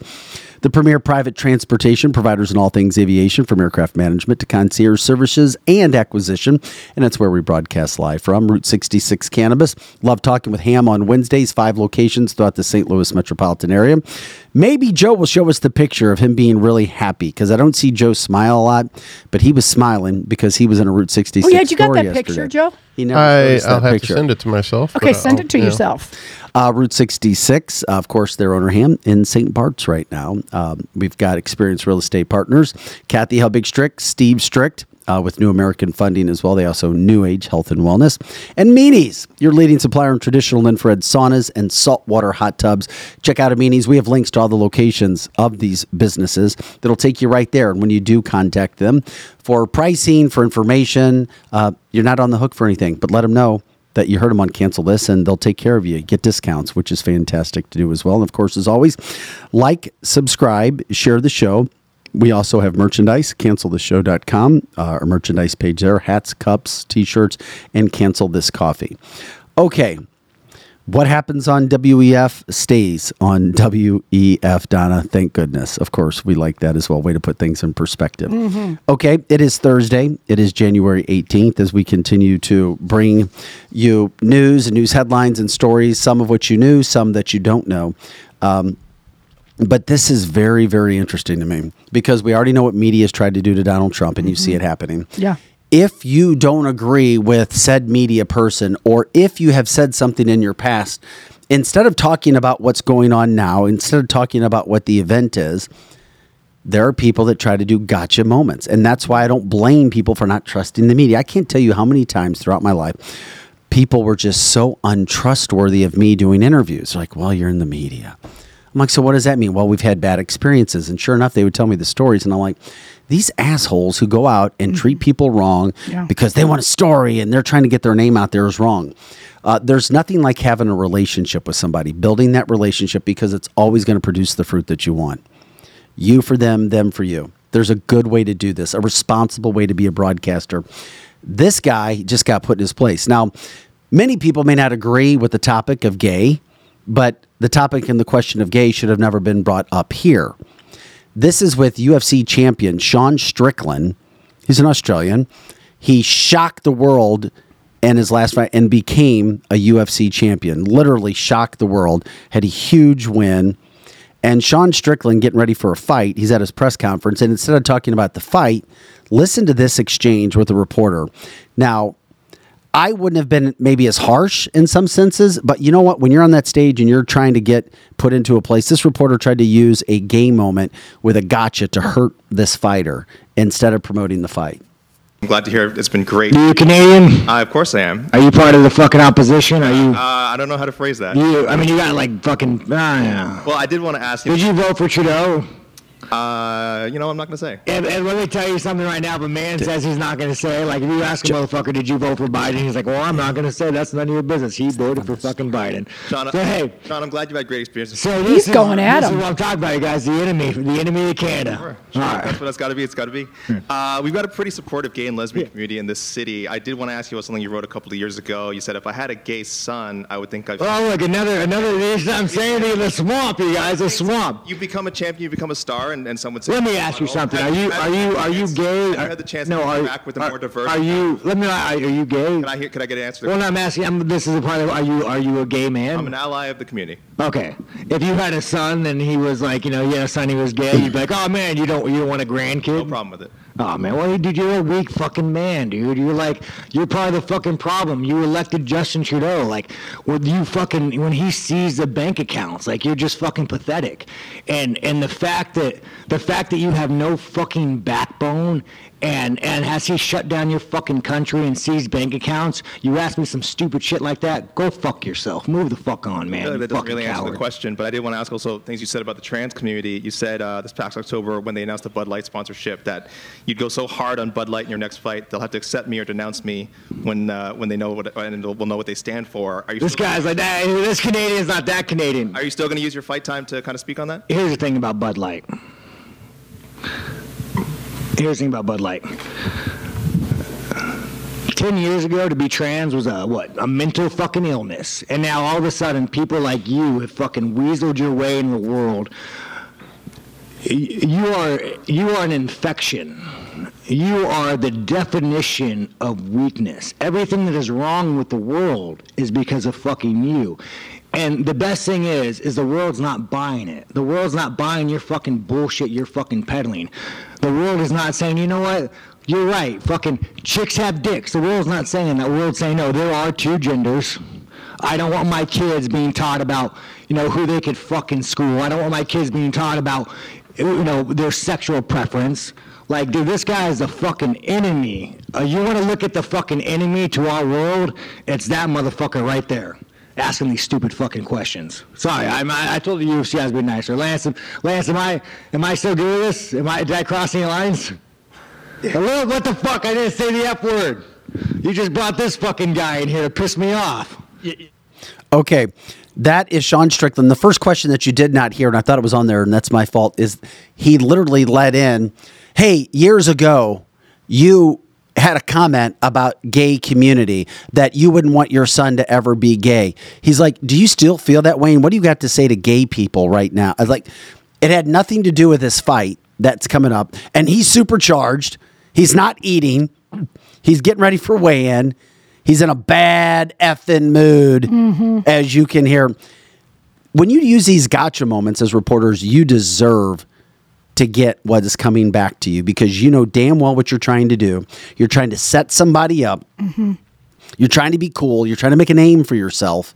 the premier private transportation providers in all things aviation, from aircraft management to concierge services and acquisition. And that's where we broadcast live from Route 66 Cannabis. Love talking with Ham on Wednesdays, five locations throughout the St. Louis metropolitan area. Maybe Joe will show us the picture of him being really happy because I don't see Joe smile a lot, but he was smiling because he was in a Route 66 Oh, yeah, you got store that yesterday. picture, Joe? He never I, showed us that I'll have picture. to send it to myself. Okay, send I'll- it to yeah. yourself. Uh, Route 66, uh, of course, their owner Ham in St. Bart's right now. Um, we've got experienced real estate partners Kathy Helbig Strict, Steve Strict. Uh, with New American Funding as well. They also New Age Health and Wellness. And Meanies, your leading supplier in traditional infrared saunas and saltwater hot tubs. Check out Meanies. We have links to all the locations of these businesses that'll take you right there. And when you do contact them for pricing, for information, uh, you're not on the hook for anything, but let them know that you heard them on Cancel This and they'll take care of you. Get discounts, which is fantastic to do as well. And of course, as always, like, subscribe, share the show. We also have merchandise, cancelthisshow.com, uh, our merchandise page there hats, cups, t shirts, and cancel this coffee. Okay. What happens on WEF stays on WEF, Donna. Thank goodness. Of course, we like that as well. Way to put things in perspective. Mhm. Okay, it is Thursday. It is January 18th as we continue to bring you news and news headlines and stories, some of which you knew, some that you don't know. Um, but this is very, very interesting to me because we already know what media has tried to do to Donald Trump, and you see it happening. Yeah. If you don't agree with said media person or if you have said something in your past, instead of talking about what's going on now, instead of talking about what the event is, there are people that try to do gotcha moments. And that's why I don't blame people for not trusting the media. I can't tell you how many times throughout my life people were just so untrustworthy of me doing interviews. They're like, well, you're in the media. I'm like, so what does that mean? Well, we've had bad experiences. And sure enough, they would tell me the stories. And I'm like, these assholes who go out and treat people wrong Yeah. because they want a story and they're trying to get their name out there is wrong. Uh, there's nothing like having a relationship with somebody, building that relationship because it's always going to produce the fruit that you want. You for them, them for you. There's a good way to do this, a responsible way to be a broadcaster. This guy just got put in his place. Now, many people may not agree with the topic of gay, but the topic and the question of gay should have never been brought up here. This is with UFC champion Sean Strickland. He's an Australian. He shocked the world in his last fight and became a UFC champion. Literally shocked the world. Had a huge win. And Sean Strickland getting ready for a fight. He's at his press conference. And instead of talking about the fight, listen to this exchange with a reporter. Now, I wouldn't have been maybe as harsh in some senses, but you know what? When you're on that stage and you're trying to get put into a place, this reporter tried to use a gay moment with a gotcha to hurt this fighter instead of promoting the fight. I'm glad to hear it. it's been great. Are you Canadian? Uh, of course I am. Are you part of the fucking opposition? Are you? Uh, I don't know how to phrase that. You, I mean, you got like fucking. Ah, yeah. Well, I did want to ask you. Did you vote for Trudeau? Uh, you know, I'm not gonna say. And, and let me tell you something right now. If a man says he's not going to say, like, if you ask a motherfucker, did you vote for Biden? He's like, well, I'm not going to say. That's none of your business. He voted for fucking Biden. Sean, So, hey, Sean, I'm glad you've had great experiences. so He's this going is, at this him. is what I'm talking about, you guys. The enemy, the enemy of Canada. Sure, All right. That's what it's got to be. It's got to be. Uh, we've got a pretty supportive gay and lesbian community in this city. I did want to ask you about something you wrote a couple of years ago. You said if I had a gay son, I would think I've. Oh, look, another, another. I'm saying to you, the swamp, you guys, the swamp. You become a champion, you become a star, and, and some would say. Let me ask you something. Are you, are you, are you gay? You had the chance no, to are, interact with a are, more diverse? Are you? Let me. Are you gay? Can I hear? Can I get an answer? Well, no, I'm asking. I'm, this is a part of. Are you? Are you a gay man? I'm an ally of the community. Okay. If you had a son and he was like, you know, you had a son, he was gay, you'd be like, oh man, you don't, you don't want a grandkid. No problem with it. Oh man, well, dude, you're a weak fucking man, dude. You're like, you're part of the fucking problem. You elected Justin Trudeau. Like, when you fucking, when he sees the bank accounts, like, you're just fucking pathetic. And and the fact that the fact that you have no fucking backbone. And and has he shut down your fucking country and seized bank accounts? You ask me some stupid shit like that? Go fuck yourself. Move the fuck on, man. Really, you that doesn't really answer the question, but I did want to ask also things you said about the trans community. You said uh, this past October when they announced the Bud Light sponsorship that you'd go so hard on Bud Light in your next fight they'll have to accept me or denounce me when uh, when they know what and will know what they stand for. Are you This guy's like that. This Canadian's not that Canadian. Are you still going to use your fight time to kind of speak on that? Here's the thing about Bud Light. Here's the thing about Bud Light. Ten years ago, to be trans was a what? A mental fucking illness, and now all of a sudden, people like you have fucking weaseled your way in the world. You are you are an infection. You are the definition of weakness. Everything that is wrong with the world is because of fucking you. And the best thing is, is the world's not buying it. The world's not buying your fucking bullshit you're fucking peddling. The world is not saying, you know what? You're right. Fucking chicks have dicks. The world's not saying that. The world's saying, no, there are two genders. I don't want my kids being taught about, you know, who they could fuck in school. I don't want my kids being taught about, you know, their sexual preference. Like, dude, this guy is the fucking enemy. Uh, you want to look at the fucking enemy to our world? It's that motherfucker right there, asking these stupid fucking questions. Sorry, I'm, I, I told the UFC I was being nicer. Lance, am- Lance, am I, am I still doing this? Am I, did I cross any lines? Hello, what the fuck? I didn't say the F word. You just brought this fucking guy in here to piss me off. Okay. That is Sean Strickland. The first question that you did not hear, and I thought it was on there, and that's my fault, is he literally let in, hey, years ago, you had a comment about gay community that you wouldn't want your son to ever be gay. He's like, do you still feel that way? And what do you got to say to gay people right now? I was like, it had nothing to do with this fight that's coming up. And he's supercharged. He's not eating. He's getting ready for weigh-in. He's in a bad effing mood, mm-hmm. as you can hear. When you use these gotcha moments as reporters, you deserve to get what is coming back to you because you know damn well what you're trying to do. You're trying to set somebody up. You're trying to be cool. You're trying to make a name for yourself.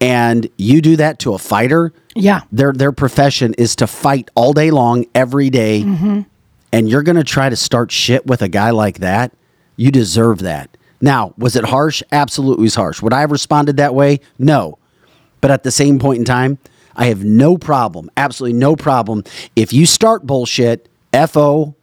And you do that to a fighter. Yeah. Their their profession is to fight all day long, every day. Mhm. And you're going to try to start shit with a guy like that. You deserve that. Now, was it harsh? Absolutely, it was harsh. Would I have responded that way? No. But at the same point in time, I have no problem, absolutely no problem. If you start bullshit, FO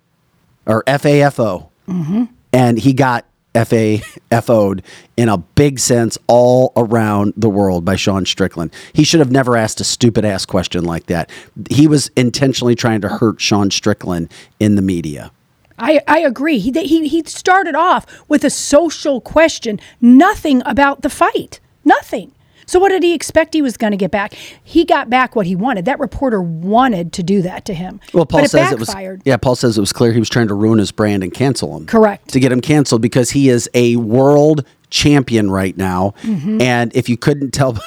or FAFO, Mm-hmm. and he got FAFO'd in a big sense all around the world by Sean Strickland. He should have never asked a stupid ass question like that. He was intentionally trying to hurt Sean Strickland in the media. I, I agree. He, he he started off with a social question, nothing about the fight, nothing. So what did he expect he was going to get back? He got back what he wanted. That reporter wanted to do that to him. Well, Paul but it says it was backfired. yeah. Paul says it was clear he was trying to ruin his brand and cancel him. Correct. to get him canceled because he is a world champion right now. Mhm. And if you couldn't tell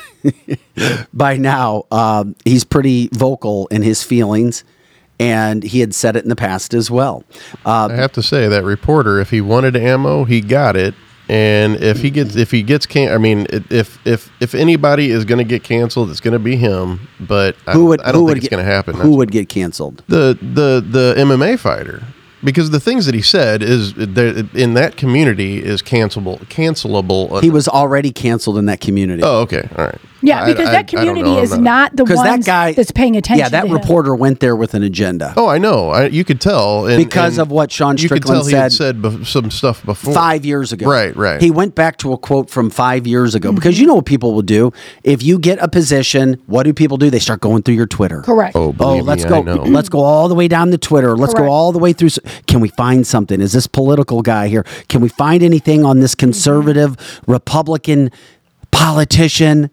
[LAUGHS] by now, um, he's pretty vocal in his feelings, and he had said it in the past as well. Uh, I have to say that reporter, if he wanted ammo, he got it. And if he gets, if he gets can, I mean, if if if anybody is going to get canceled, it's going to be him. But I, who would I don't who think would it's going to happen. Who would get canceled? the the the MMA fighter because the things that he said is that in that community is cancelable cancelable. He was already canceled in that community. Oh, okay, all right. Yeah, I- because I- that community know. Is not the one that guy that's paying attention. Yeah, that to him. reporter went there with an agenda. Oh, I know. I, you could tell and, Because and of what Sean you could Strickland tell he had said- said bef- some stuff before Five years ago. Right, right. He went back to a quote from five years ago because you mm-hmm. know what people will do? If you get a position, what do people do? They start going through your Twitter. Correct. Oh, Oh, let's me, go. I know. Let's go all the way down to Twitter. Let's go all the way through. Can we find something? Is this political guy here? Can we find anything on this conservative Republican politician?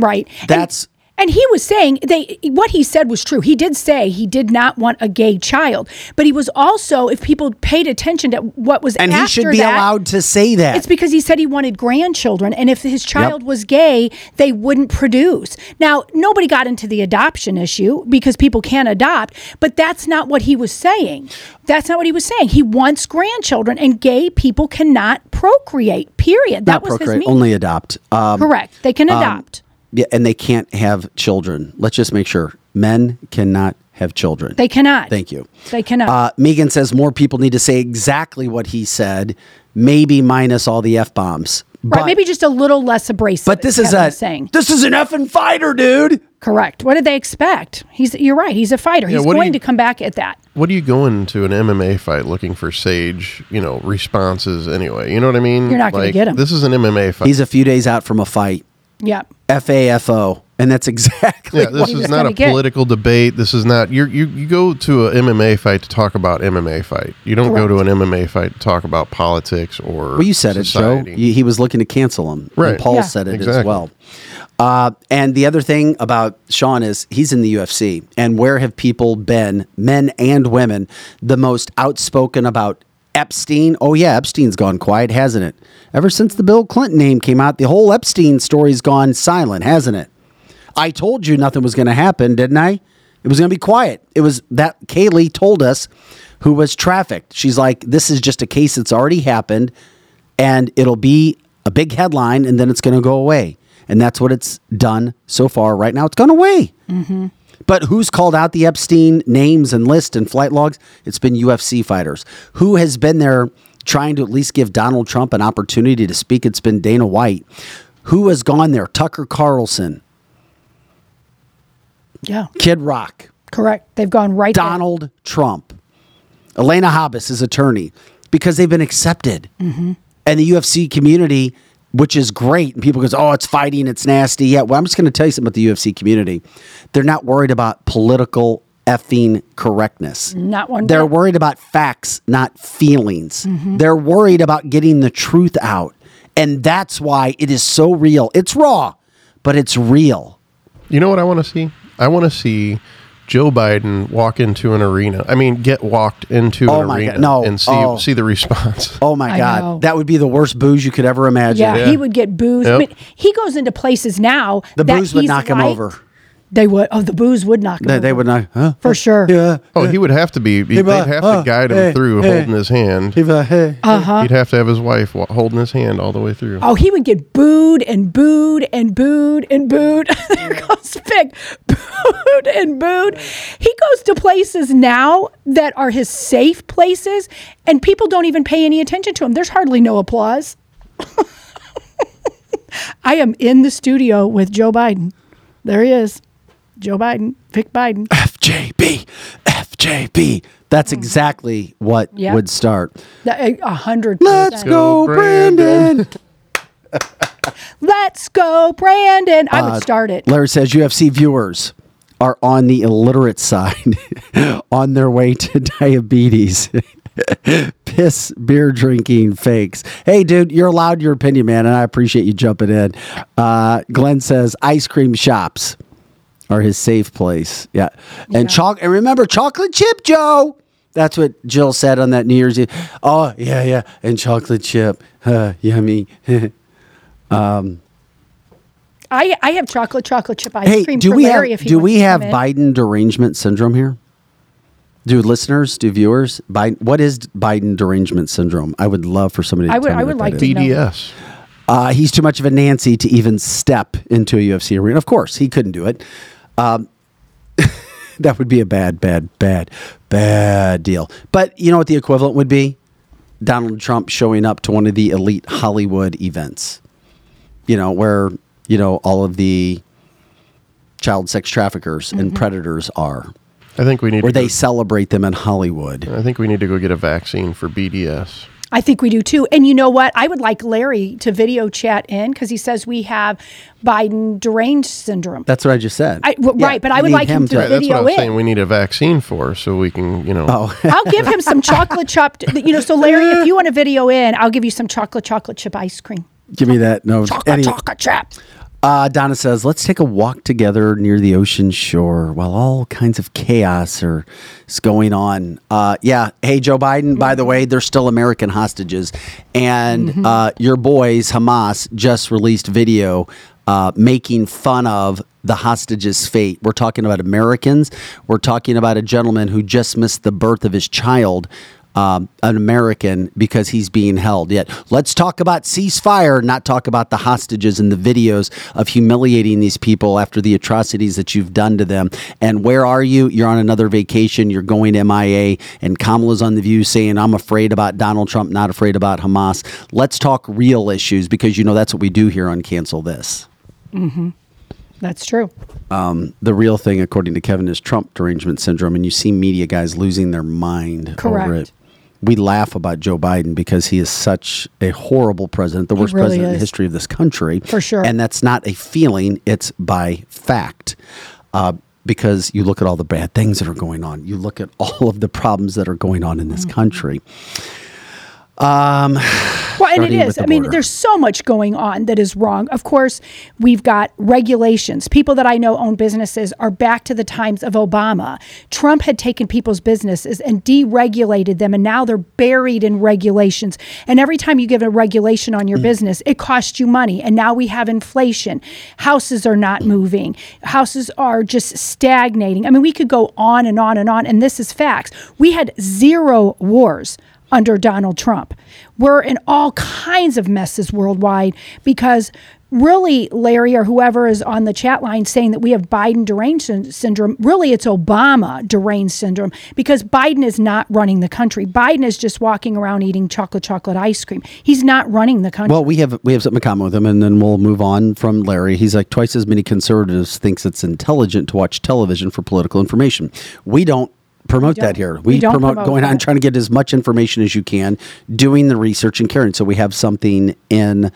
Right. That's And he was saying they what he said was true. He did say he did not want a gay child, but he was also, if people paid attention to what was and he should be that, allowed to say that. It's because he said he wanted grandchildren, and if his child was gay, they wouldn't produce. Now, nobody got into the adoption issue because people can't adopt, but that's not what he was saying. That's not what he was saying. He wants grandchildren, and gay people cannot procreate. Period. That not was his procreate, meaning. only adopt. Um, Correct. They can um, adopt. Yeah, and they can't have children. Let's just make sure men cannot have children. they cannot. Thank you. They cannot. Uh, Megan says more people need to say exactly what he said, maybe minus all the f bombs. right. Maybe just a little less abrasive. But this is a saying. this is an effing fighter, dude. Correct. What did they expect? He's. You're right. He's a fighter. Yeah, He's going you- to come back at that. What are you going to an MMA fight looking for sage, you know, responses anyway? You know what I mean? You're not gonna get him. This is an MMA fight. He's a few days out from a fight. Yep. FAFO, and that's [LAUGHS] exactly yeah, this what is not a get. political debate. This is not you. You you go to a MMA fight to talk about MMA fight. You don't go to an MMA fight to talk about politics or. Well, you said society. it, Joe. He was looking to cancel him. Right. And Paul Yeah. said it as well. Uh, and the other thing about Sean is he's in the UFC. And where have people been, men and women, the most outspoken about Epstein? Oh, yeah, Epstein's gone quiet, hasn't it? Ever since the Bill Clinton name came out, the whole Epstein story's gone silent, hasn't it? I told you nothing was going to happen, didn't I? It was going to be quiet. It was that Kaylee told us who was trafficked. She's like, this is just a case that's already happened and it'll be a big headline and then it's going to go away. And that's what it's done so far. Right now, it's gone away. Mm-hmm. But who's called out the Epstein names and list and flight logs? It's been UFC fighters. Who has been there trying to at least give Donald Trump an opportunity to speak? It's been Dana White. Who has gone there? Tucker Carlson, Yeah. Kid Rock, Correct. They've gone right. there. Donald Trump, Alina Habba, his attorney, because they've been accepted. Mhm. And the UFC community, which is great, and people goes, "Oh, it's fighting, it's nasty." Yeah, well, I'm just going to tell you something about the UFC community. They're not worried about political effing correctness. Not one. They're bit. worried about facts, not feelings. Mhm. They're worried about getting the truth out. And that's why it is so real. It's raw, but it's real. You know what I want to see? I want to see Joe Biden walk into an arena. I mean, get walked into Oh an my arena God, no. and see Oh. see the response. [LAUGHS] Oh my I God. know. That would be the worst booze you could ever imagine. Yeah, he would get booze. Yep. I mean, he goes into places now. The that booze would he's knock him liked. over. They would. Oh, the booze would knock him They, they over. would not. Huh? For sure. Yeah. Oh, he would have to be. They'd but- have oh, to guide him hey, through hey. holding his hand. He'd be like, hey. Uh-huh. He'd have to have his wife wa- holding his hand all the way through. Oh, he would get booed and booed and booed and booed. [LAUGHS] there goes Vic. [LAUGHS] Booed and booed. He goes to places now that are his safe places, and people don't even pay any attention to him. There's hardly no applause. [LAUGHS] I am in the studio with Joe Biden. There he is. Joe Biden, Vic Biden. FJB, FJB. That's exactly what Yeah. would start. That- a hundred Let's go, Brandon. [LAUGHS] Let's go, Brandon. I would Uh, start it. Larry says UFC viewers are on the illiterate side [LAUGHS] on their way to [LAUGHS] diabetes. Piss beer drinking fakes. Hey, dude, you're allowed your opinion, man, and I appreciate you jumping in. Uh, Glenn says ice cream shops are his safe place. Yeah, and choc and remember chocolate chip Joe. That's what Jill said on that New Year's Eve. Oh yeah, yeah, and chocolate chip, huh, yummy. [LAUGHS] um, I I have chocolate chocolate chip ice hey, cream do for we Larry have if he do wants we to have come in. Biden derangement syndrome here? Do listeners, do viewers, Biden, what is Biden derangement syndrome? I would love for somebody to I would- tell me I would that like is. to know. BDS. Uh, he's too much of a Nancy to even step into a UFC arena. Of course, he couldn't do it. Um, [LAUGHS] that would be a bad, bad, bad, bad deal. But you know what the equivalent would be? Donald Trump showing up to one of the elite Hollywood events. You know, where, you know, all of the child sex traffickers and predators are. I think we need to Where they go, celebrate them in Hollywood. I think we need to go get a vaccine for BDS. I think we do too. And you know what? I would like Larry to video chat in because he says we have Biden deranged syndrome. That's what I just said. I, w- Yeah, right, but I would like him, him to, to- Right, that's what video I'm in. saying. We need a vaccine for so we can, you know. Oh. [LAUGHS] I'll give him some chocolate chopped. You know, so Larry, if you want a video in, I'll give you some chocolate chocolate chip ice cream. Give me that. No. Chocolate Anyway. chocolate chip. Uh, Donna says, let's take a walk together near the ocean shore while all kinds of chaos are, is going on. Uh, yeah. Hey, Joe Biden, by the way, they're still American hostages. And uh, your boys, Hamas, just released video uh, making fun of the hostages' fate. We're talking about Americans. We're talking about a gentleman who just missed the birth of his child um, an American because he's being held. Yet, let's talk about ceasefire, not talk about the hostages and the videos of humiliating these people after the atrocities that you've done to them. And where are you? You're on another vacation. You're going MIA. And Kamala's on the view saying, I'm afraid about Donald Trump, not afraid about Hamas. Let's talk real issues because you know that's what we do here on Cancel This. Mm-hmm. That's true. Um, the real thing, according to Kevin, is Trump derangement syndrome, and you see media guys losing their mind over Correct. it. We laugh about Joe Biden because he is such a horrible president, the worst really president in the history of this country. For sure. And that's not a feeling, it's by fact. Uh, because you look at all the bad things that are going on, you look at all of the problems that are going on in this Mm-hmm. country. Um, Well, and it is. I mean, there's so much going on that is wrong. Of course, we've got regulations. People that I know own businesses are back to the times of Obama. Trump had taken people's businesses and deregulated them, and now they're buried in regulations. And every time you give a regulation on Mm. your business, it costs you money. And now we have inflation. Houses are not moving, houses are just stagnating. I mean, we could go on and on and on, and this is facts. We had zero wars under Donald Trump. We're in all kinds of messes worldwide because really, Larry or whoever is on the chat line saying that we have Biden deranged syn- syndrome, really it's Obama deranged syndrome because Biden is not running the country. Biden is just walking around eating chocolate chocolate ice cream. He's not running the country. Well, we have we have something in common with him, and then we'll move on from Larry. He's like twice as many conservatives thinks it's intelligent to watch television for political information. We don't promote that here. We We, promote, promote going on trying to get as much information as you can, doing the research and caring. So we have something in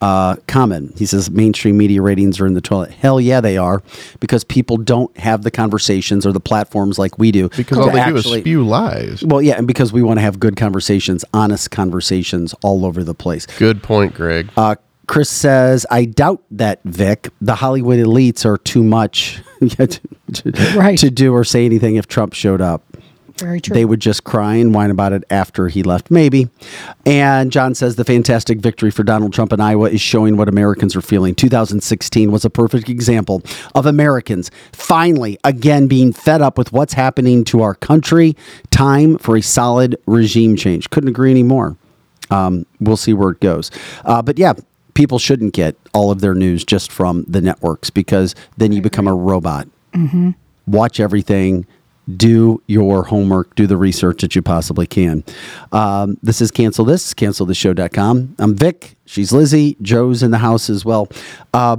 uh, common. He says mainstream media ratings are in the toilet. Hell yeah, they are, because people don't have the conversations or the platforms like we do. Because all they do is spew lies. Well, yeah, and because we want to have good conversations, honest conversations all over the place. Good point, Greg. Uh, Chris says, I doubt that, Vic. The Hollywood elites are too much [LAUGHS] to, to- Right. to do or say anything if Trump showed up. Very true. They would just cry and whine about it after he left, maybe. And John says the fantastic victory for Donald Trump in Iowa is showing what Americans are feeling. 2016 was a perfect example of Americans finally, again, being fed up with what's happening to our country. Time for a solid regime change. Couldn't agree anymore. Um, we'll see where it goes. Uh, but yeah, people shouldn't get all of their news just from the networks because then you become a robot Mm-hmm. watch everything, do your homework, do the research that you possibly can. Um, this is Cancel This, cancelthisshow.com. I'm Vic. She's Lizzie. Joe's in the house as well. Uh,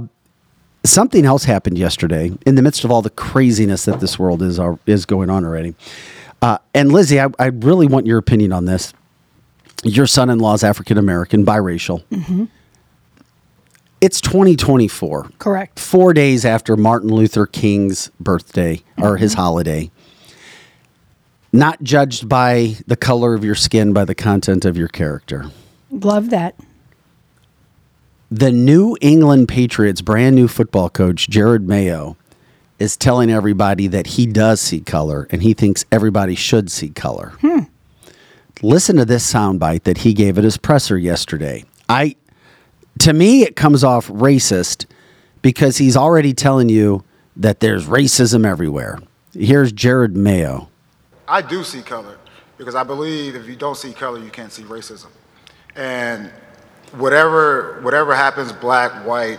something else happened yesterday in the midst of all the craziness that this world is, are, is going on already. Uh, and Lizzie, I, I really want your opinion on this. Your son in law is African American, biracial. hmm It's 2024 Correct. four days after Martin Luther King's birthday or his holiday. Not judged by the color of your skin, by the content of your character. Love that. The New England Patriots brand new football coach, Jerod Mayo, is telling everybody that he does see color and he thinks everybody should see color. Hmm. Listen to this soundbite that he gave at his presser yesterday. I to me it comes off racist because he's already telling you that there's racism everywhere. Here's Jerod Mayo. I do see color because I believe if you don't see color, you can't see racism. And whatever whatever happens, black, white,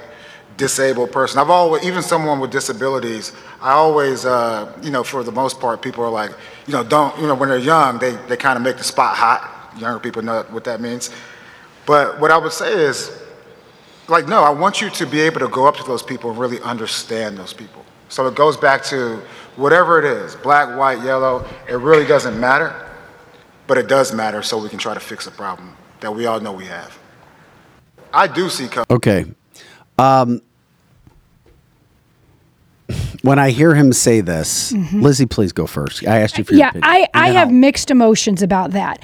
disabled person, I've always even someone with disabilities. I always, uh, you know, for the most part, people are like, you know, don't, you know, when they're young, they they kind of make the spot hot. Younger people know what that means. But what I would say is, like, no, I want you to be able to go up to those people and really understand those people. So it goes back to whatever it is black, white, yellow, it really doesn't matter, but it does matter so we can try to fix a problem that we all know we have. I do see color. Okay. Um, when I hear him say this, Mhm. Lizzie, please go first. I asked you for your yeah, opinion. I, I have I'll- mixed emotions about that.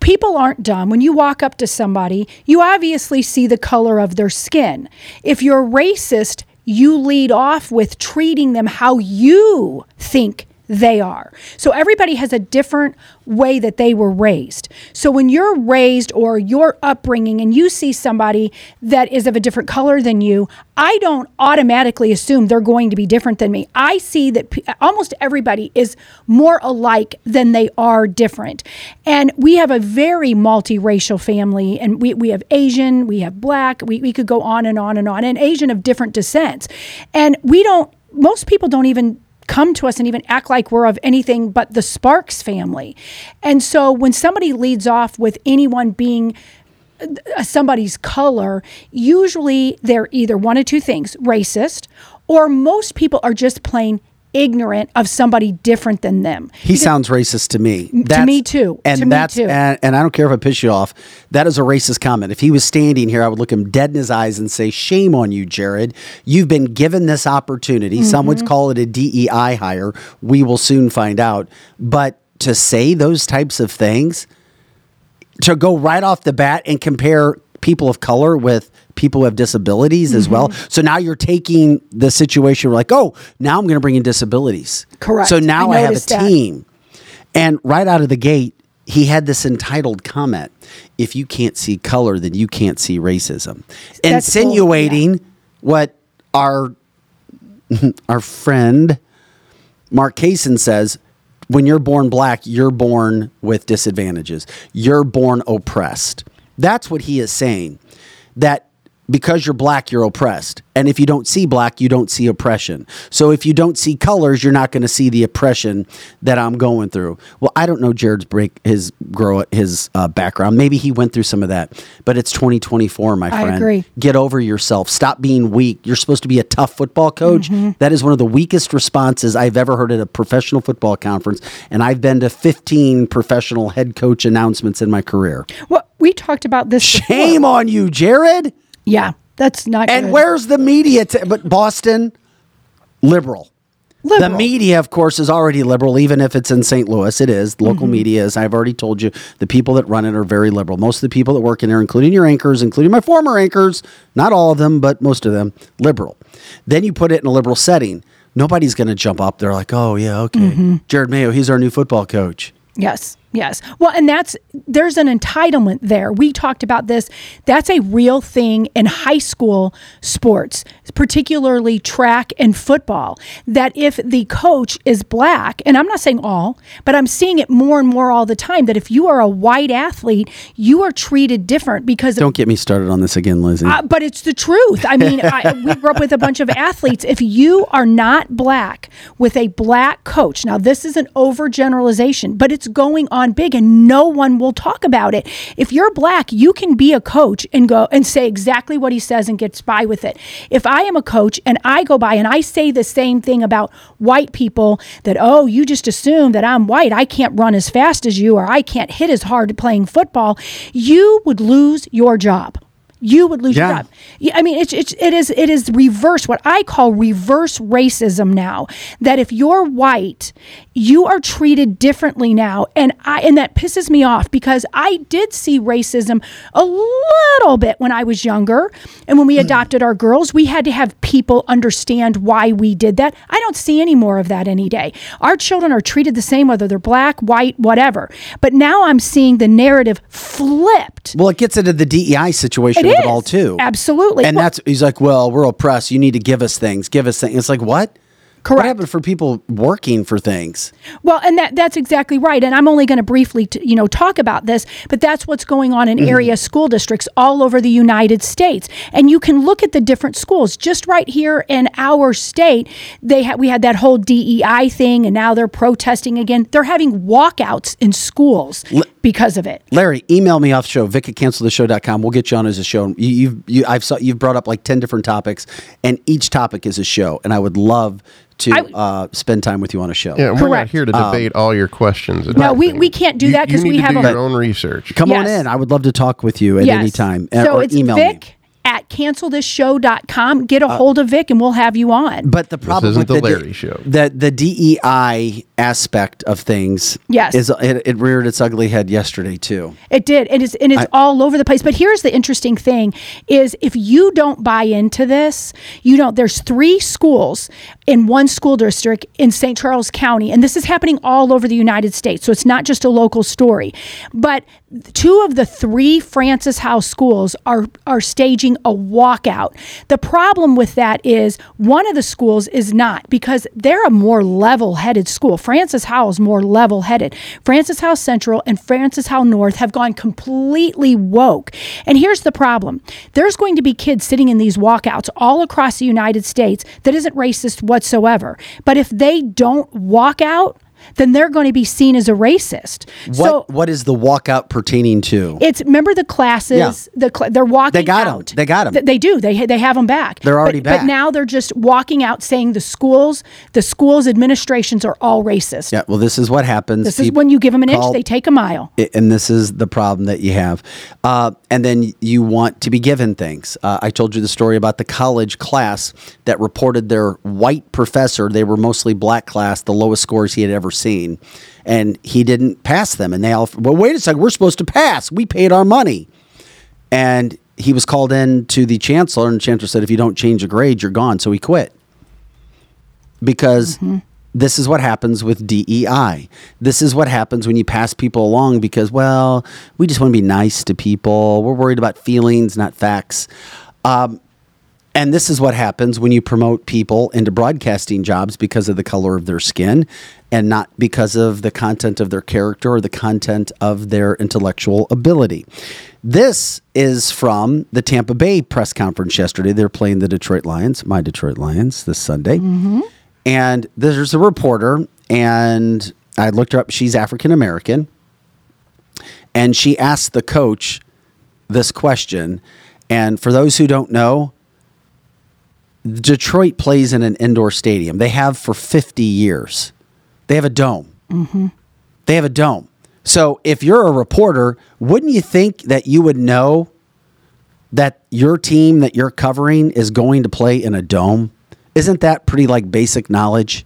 People aren't dumb. When you walk up to somebody, you obviously see the color of their skin. If you're racist, you lead off with treating them how you think they are. So everybody has a different way that they were raised. So when you're raised or your upbringing and you see somebody that is of a different color than you, I don't automatically assume they're going to be different than me. I see that pe- almost everybody is more alike than they are different. And we have a very multiracial family and we, we have Asian, we have black, we, we could go on and on and on, and Asian of different descents. And we don't, most people don't even come to us and even act like we're of anything but the Sparks family. And so when somebody leads off with anyone being uh, somebody's color, usually they're either one of two things racist, or most people are just plain ignorant of somebody different than them. He sounds racist to me. to me too. And To me that's too. And, and I don't care if I piss you off. That is a racist comment. If he was standing here, I would look him dead in his eyes and say, "Shame on you, Jared. You've been given this opportunity. Some would Mhm. call it a DEI hire. We will soon find out. But to say those types of things, to go right off the bat and compare people of color with people who have disabilities as well. Mhm. So now you're taking the situation. We're like, oh, now I'm going to bring in disabilities. Correct. So now I I, have a noticed that. team. And right out of the gate, he had this entitled comment if you can't see color, then you can't see racism. That's Insinuating what our [LAUGHS] our friend Mark Kaysen says when you're born black, you're born with disadvantages. You're born oppressed. That's what he is saying. That because you're black, you're oppressed. And if you don't see black, you don't see oppression. So if you don't see colors, you're not going to see the oppression that I'm going through. Well, I don't know Jared's break his grow his uh, background. Maybe he went through some of that, but it's 2024, my friend. I agree. Get over yourself. Stop being weak. You're supposed to be a tough football coach. Mhm. That is one of the weakest responses I've ever heard at a professional football conference. And I've been to 15 professional head coach announcements in my career. Well, we talked about this. Shame on you, Jared. Yeah, that's not And good. where's the media? T- but Boston, liberal. The media, of course, is already liberal, even if it's in St. Louis. It is. The local Mhm. media is. I've already told you the people that run it are very liberal. Most of the people that work in there, including your anchors, including my former anchors, not all of them, but most of them, liberal. Then you put it in a liberal setting. Nobody's going to jump up They're like, oh, yeah, okay. Mhm. Jerod Mayo, he's our new football coach. Yes, yes. Well, and that's there's an entitlement there. We talked about this. That's a real thing in high school sports, particularly track and football. That if the coach is black, and I'm not saying all, but I'm seeing it more and more all the time that if you are a white athlete, you are treated different because Don't get me started on this again, Lizzie. uh, but it's the truth. I mean, I, [LAUGHS] we grew up with a bunch of athletes. If you are not black with a black coach, now this is an overgeneralization, but it's going on big and no one will talk about it. If you're black, you can be a coach and go and say exactly what he says and gets by with it. If I am a coach and I go by and I say the same thing about white people that, oh, you just assume that I'm white, I can't run as fast as you, or I can't hit as hard playing football, you would lose your job you would lose Yeah. your job. Yeah, I mean, it's, it's it is it is reverse what I call reverse racism now. That if you're white, you are treated differently now, and I and that pisses me off because I did see racism a little bit when I was younger, and when we hmm. adopted our girls, we had to have people understand why we did that. I don't see any more of that any day. Our children are treated the same whether they're black, white, whatever. But now I'm seeing the narrative flipped. well, it gets into the DEI situation It all too. Absolutely. And Well- that's he's like, well, we're oppressed. You need to give us things. Give us things. It's like what? Correct. What happened for people working for things? Well, and that that's exactly right. And I'm only going to briefly, t- you know, talk about this, but that's what's going on in Mm-hmm. area school districts all over the United States. And you can look at the different schools. Just right here in our state, they had we had that whole DEI thing, and now they're protesting again. They're having walkouts in schools because of it. Larry, email me off the show, vic at cancelthisshow.com. We'll get you on as a show. You, you've, you, I've saw, you've brought up like 10 different topics, and each topic is a show. And I would love to I- uh, spend time with you on a show. Yeah, we're not here to debate all your questions. No, we- we can't do You- that 'cause you we to have do a- your own research. Come on in. I would love to talk with you at Yes. any time. So or it's email Vic me. At cancelthisshow.com. Get a uh, hold of Vic, and we'll have you on. But the problem isn't with the D- Larry show. The the DEI aspect of things, Yes. is it, it reared its ugly head yesterday too. It did. It is and it's I- all over the place. But here's the interesting thing is if you don't buy into this, you don't there's three schools in one school district in St. Charles County and this is happening all over the United States. So it's not just a local story. But two of the three Francis Howell schools are are staging a walkout. The problem with that is one of the schools is not because they're a more level-headed school. Francis Howell is more level-headed. Francis Howell Central and Francis Howell North have gone completely woke. And here's the problem. There's going to be kids sitting in these walkouts all across the United States that isn't racist whatsoever. But if they don't walk out, then they're going to be seen as a racist. What So what is the walkout pertaining to? it's remember the classes. Yeah. The cl- they're walking. They got out. They got 'em. Th- they do. They ha- they have them back. They're already but, back. But now they're just walking out saying the schools, the schools administrations are all racist. yeah, well, this is what happens. This is when you give them an inch, call- they take a mile. I- and this is the problem that you have. Uh, and then you want to be given things. Uh, I told you the story about the college class that reported their white professor. They were mostly black class, the lowest scores he had ever seen, and he didn't pass them. And they all, well, wait a second, we're supposed to pass. We paid our money, and he was called in to the chancellor, and the chancellor said, if you don't change a grade, you're gone. So he quit because this is what happens with DEI. This is what happens when you pass people along because, well, we just want to be nice to people. We're worried about feelings, not facts. Um, and this is what happens when you promote people into broadcasting jobs because of the color of their skin and not because of the content of their character or the content of their intellectual ability. This is from the Tampa Bay press conference yesterday. They're playing the Detroit Lions, my Detroit Lions, this Sunday. Mm-hmm. And there's a reporter, and I looked her up. She's African American. And she asked the coach this question. And for those who don't know, Detroit plays in an indoor stadium. They have for 50 years. They have a dome. Mm-hmm. They have a dome. So if you're a reporter, wouldn't you think that you would know that your team that you're covering is going to play in a dome? Isn't that pretty like basic knowledge?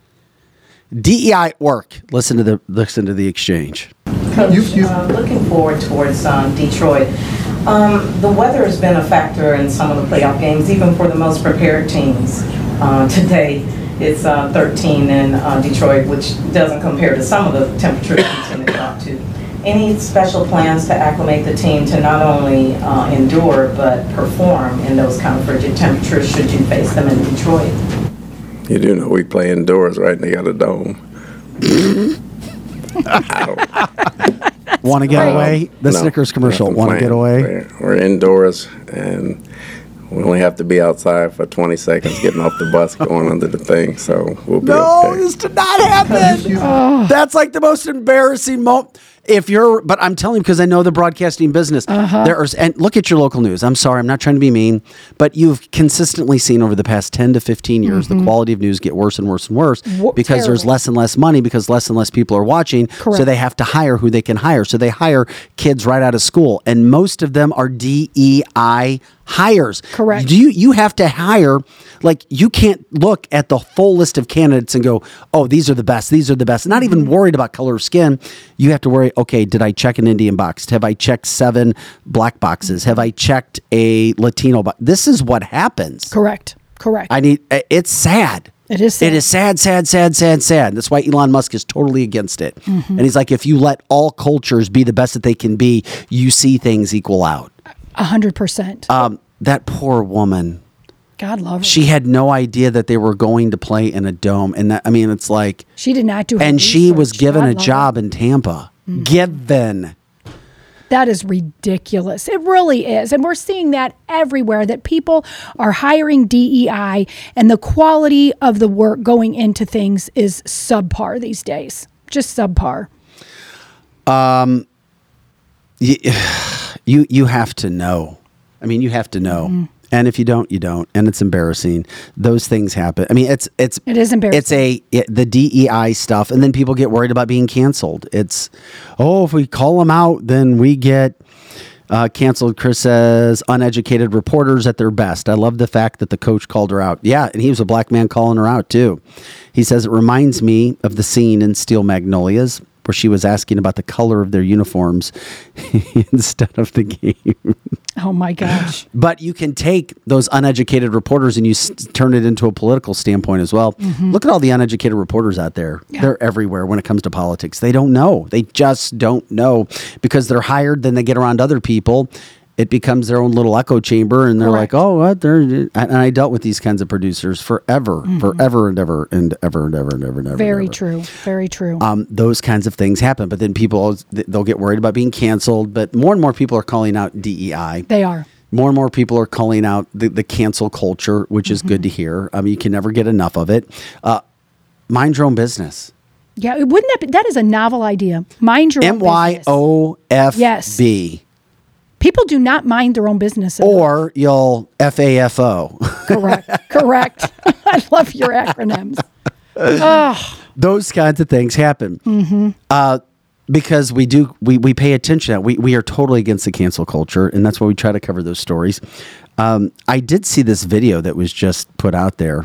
DEI at work. Listen to the listen to the exchange. Coach, uh, looking forward towards um, Detroit. Um, the weather has been a factor in some of the playoff games, even for the most prepared teams. Uh, [LAUGHS] today, it's uh, 13 in uh, Detroit, which doesn't compare to some of the temperatures we've seen in uh, Any special plans to acclimate the team to not only uh, endure but perform in those kind of frigid temperatures should you face them in Detroit? You do know we play indoors, right? And they got a dome. [LAUGHS] Want to get away? The no, Snickers commercial. Want to get away? We're, we're indoors, and we only have to be outside for 20 seconds getting off the bus going under the thing, so we'll be No, okay. this did not happen. [LAUGHS] Oh. That's like the most embarrassing moment. If you're, but I'm telling you because I know the broadcasting business. Uh-huh. There's and look at your local news. I'm sorry, I'm not trying to be mean, but you've consistently seen over the past 10 to 15 years the Mhm. quality of news get worse and worse and worse Wo- because there's less and less money because less and less people are watching. Correct. So they have to hire who they can hire. So they hire kids right out of school, and most of them are DEI hires. Correct. Do you you have to hire like you can't look at the full list of candidates and go, "Oh, these are the best. These are the best." Not even worried about color of skin. You have to worry, "Okay, did I check an Indian box? Have I checked 7 black boxes? Have I checked a Latino box?" This is what happens. Correct. Correct. I need uh, it's sad. It is sad. It is sad, sad, sad, sad, sad. That's why Elon Musk is totally against it. Mhm. And he's like, if you let all cultures be the best that they can be, you see things equal out. A hundred percent. Um, that poor woman. God love her. She had no idea that they were going to play in a dome, and that I mean, it's like, She did not do. and she was given God a love her. job in Tampa. Given. That is ridiculous. It really is. And we're seeing that everywhere that people are hiring DEI and the quality of the work going into things is subpar these days. Just subpar. Um, [SIGHS] you, you have to know. I mean, you have to know. Mm-hmm. And if you don't, you don't, and it's embarrassing. Those things happen. I mean, it's it's It is embarrassing. It's a it, the DEI stuff, and then people get worried about being canceled. It's oh, if we call them out, then we get uh, canceled. Chris says uneducated reporters at their best. I love the fact that the coach called her out. Yeah, and he was a black man calling her out too. He says it reminds me of the scene in Steel Magnolias where she was asking about the color of their uniforms [LAUGHS] instead of the game. [LAUGHS] Oh my gosh. [LAUGHS] But you can take those uneducated reporters and you s- turn it into a political standpoint as well. Mhm. Look at all the uneducated reporters out there. Yeah. They're everywhere when it comes to politics. They don't know. They just don't know because they're hired, then they get around other people. It becomes their own little echo chamber, and they're Correct. like, "Oh, what?" They're and I dealt with these kinds of producers forever, Mhm. forever and ever and ever and ever and ever and ever. Very and ever. true. Very true. Um, those kinds of things happen, but then people they'll get worried about being canceled. But more and more people are calling out DEI they are. more and more people are calling out the, the cancel culture, which is good to hear. I mean, you can never get enough of it. Uh, mind your own business. Yeah, wouldn't that be, that is a novel idea. Mind your own M Y. O F Yes. People do not mind their own business. Or you'll F A F O. Correct. [LAUGHS] Correct. [LAUGHS] I love your acronyms. Oh. Those kinds of things happen. hmm Uh, because we do we, we pay attention that. We, we are totally against the cancel culture, and that's why we try to cover those stories. Um, I did see this video that was just put out there.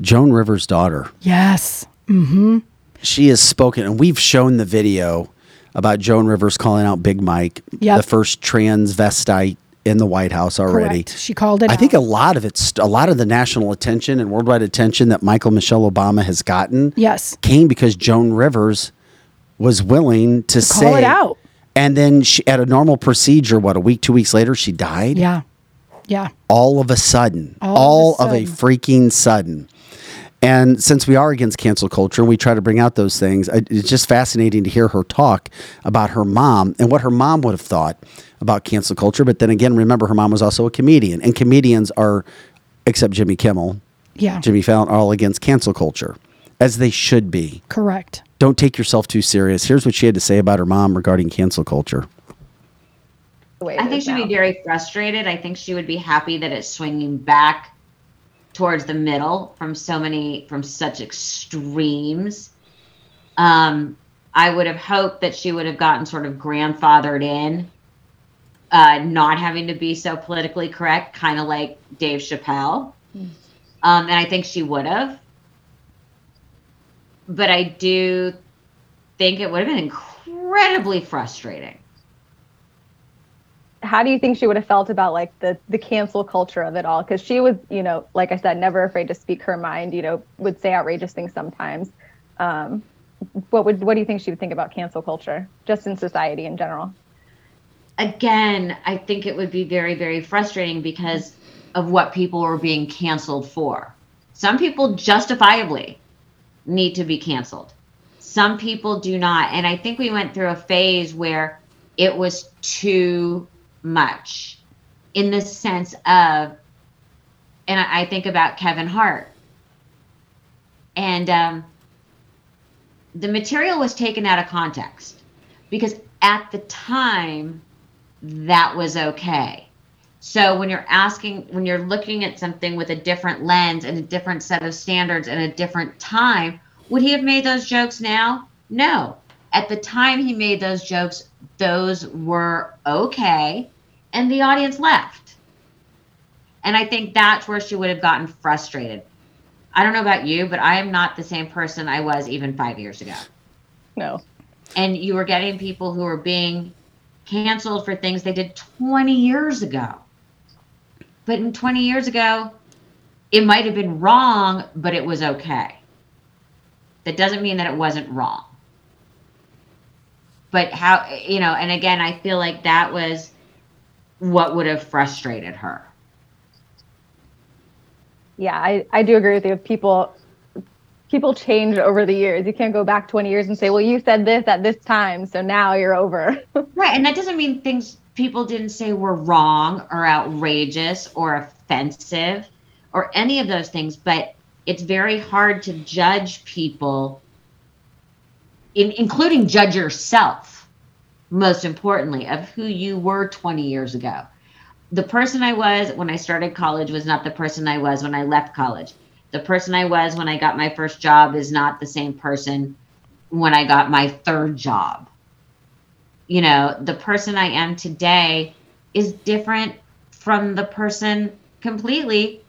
Joan Rivers' daughter. Yes. Mm-hmm. she has spoken, and we've shown the video about Joan Rivers calling out Big Mike, Yep. the first transvestite in the White House already. Correct. She called it I out. think a lot of it's a lot of the national attention and worldwide attention that Michael Michelle Obama has gotten Yes. came because Joan Rivers was willing to, say call it out. And then she, at a normal procedure, what a week, two weeks later, she died. Yeah. Yeah. All of a sudden, All all, of a of, a freaking sudden. And since we are against cancel culture and we try to bring out those things, it's just fascinating to hear her talk about her mom and what her mom would have thought about cancel culture. But then again, remember, her mom was also a comedian, and comedians are, except Jimmy Kimmel, Yeah. Jimmy Fallon, all against cancel culture, as they should be. Correct. Don't take yourself too serious. Here's what she had to say about her mom regarding cancel culture. I think she'd be very frustrated. I think she would be happy that it's swinging back towards the middle from so many from such extremes. Um, I would have hoped that she would have gotten sort of grandfathered in, uh, not having to be so politically correct, kind of like Dave Chappelle. Um, and I think she would have. But I do think it would have been incredibly frustrating. How do you think she would have felt about like the the cancel culture of it all because she was you know like i said never afraid to speak her mind you know would say outrageous things sometimes um what would what do you think she would think about cancel culture, just in society in general? again, I think it would be very, very frustrating because of what people are being canceled for. Some people justifiably need to be canceled. Some people do not. And I think we went through a phase where it was too much in the sense of, and I, think about Kevin Hart. And um, the material was taken out of context because at the time, that was okay. So when you're asking, when you're looking at something with a different lens and a different set of standards and a different time, would he have made those jokes now? No. At the time he made those jokes, those were okay, and the audience left. And I think that's where she would have gotten frustrated. I don't know about you, but I am not the same person I was even five years ago. No. And you were getting people who were being canceled for things they did 20 years ago. But in 20 years ago, it might have been wrong, but it was okay. That doesn't mean that it wasn't wrong. But how, you know, and again, I feel like that was what would have frustrated her. Yeah, I, I do agree with you. People people change over the years. You can't go back 20 years and say, well, you said this at this time, so now you're over. [LAUGHS] right. And that doesn't mean things people didn't say were wrong or outrageous or offensive or any of those things, but it's very hard to judge people, in, including judge yourself, most importantly, of who you were 20 years ago. The person I was when I started college was not the person I was when I left college the person I was when I got my first job is not the same person when I got my third job. You know, the person I am today is different from the person completely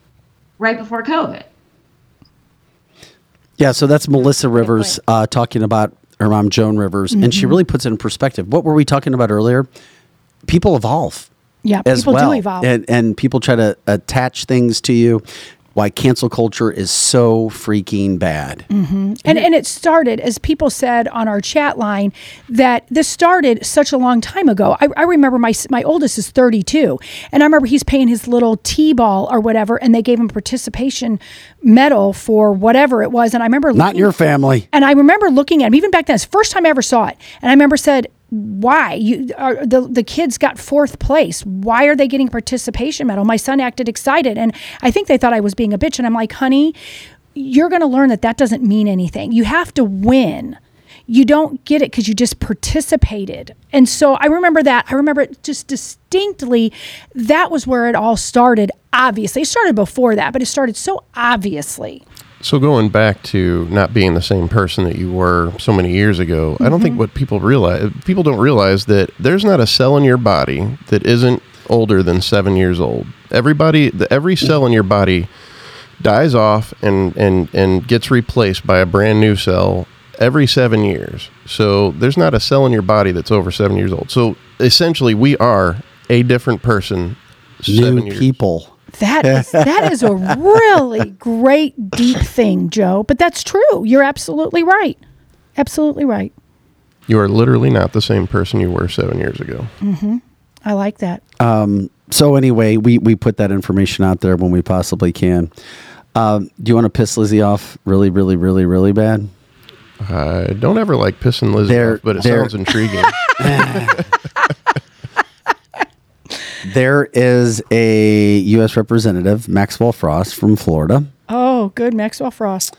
right before COVID. Yeah, so that's Melissa Rivers uh, talking about her mom, Joan Rivers, and she Mhm. really puts it in perspective. What were we talking about earlier? People evolve. Yeah, as people do well. evolve. And, and people try to attach things to you. Why cancel culture is so freaking bad. hmm And and it started, as people said on our chat line, that this started such a long time ago. I, I remember my my oldest is 32, and I remember he's paying his little t-ball or whatever, and they gave him a participation medal for whatever it was. And I remember Not your family. and I remember looking at him even back then. It's the first time I ever saw it, and I remember said, "Why you are, the the kids got fourth place? Why are they getting participation medal?" My son acted excited, and I think they thought I was being a bitch. And I'm like, "Honey, you're going to learn that that doesn't mean anything. You have to win." You don't get it because you just participated. And so I remember that. I remember it just distinctly. That was where it all started. Obviously, it started before that, but it started so obviously. So going back to not being the same person that you were so many years ago, I don't think Mhm. what people realize people don't realize that there's not a cell in your body that isn't older than 7 years old. Everybody the, every cell in your body dies off and and and gets replaced by a brand new cell every 7 years. So there's not a cell in your body that's over 7 years old. So essentially we are a different person New 7 years. people. That is that is a really great deep thing, Joe. But that's true. You're absolutely right. Absolutely right. You are literally not the same person you were 7 years ago. hmm I like that. Um, so anyway, we we put that information out there when we possibly can. Um, do you want to piss Lizzie off really, really, really, really bad? I don't ever like pissing Lizzie There- off, but it there- sounds intriguing. [LAUGHS] [LAUGHS] [LAUGHS] There is a U.S. Representative, Maxwell Frost from Florida. Oh, good, Maxwell Frost.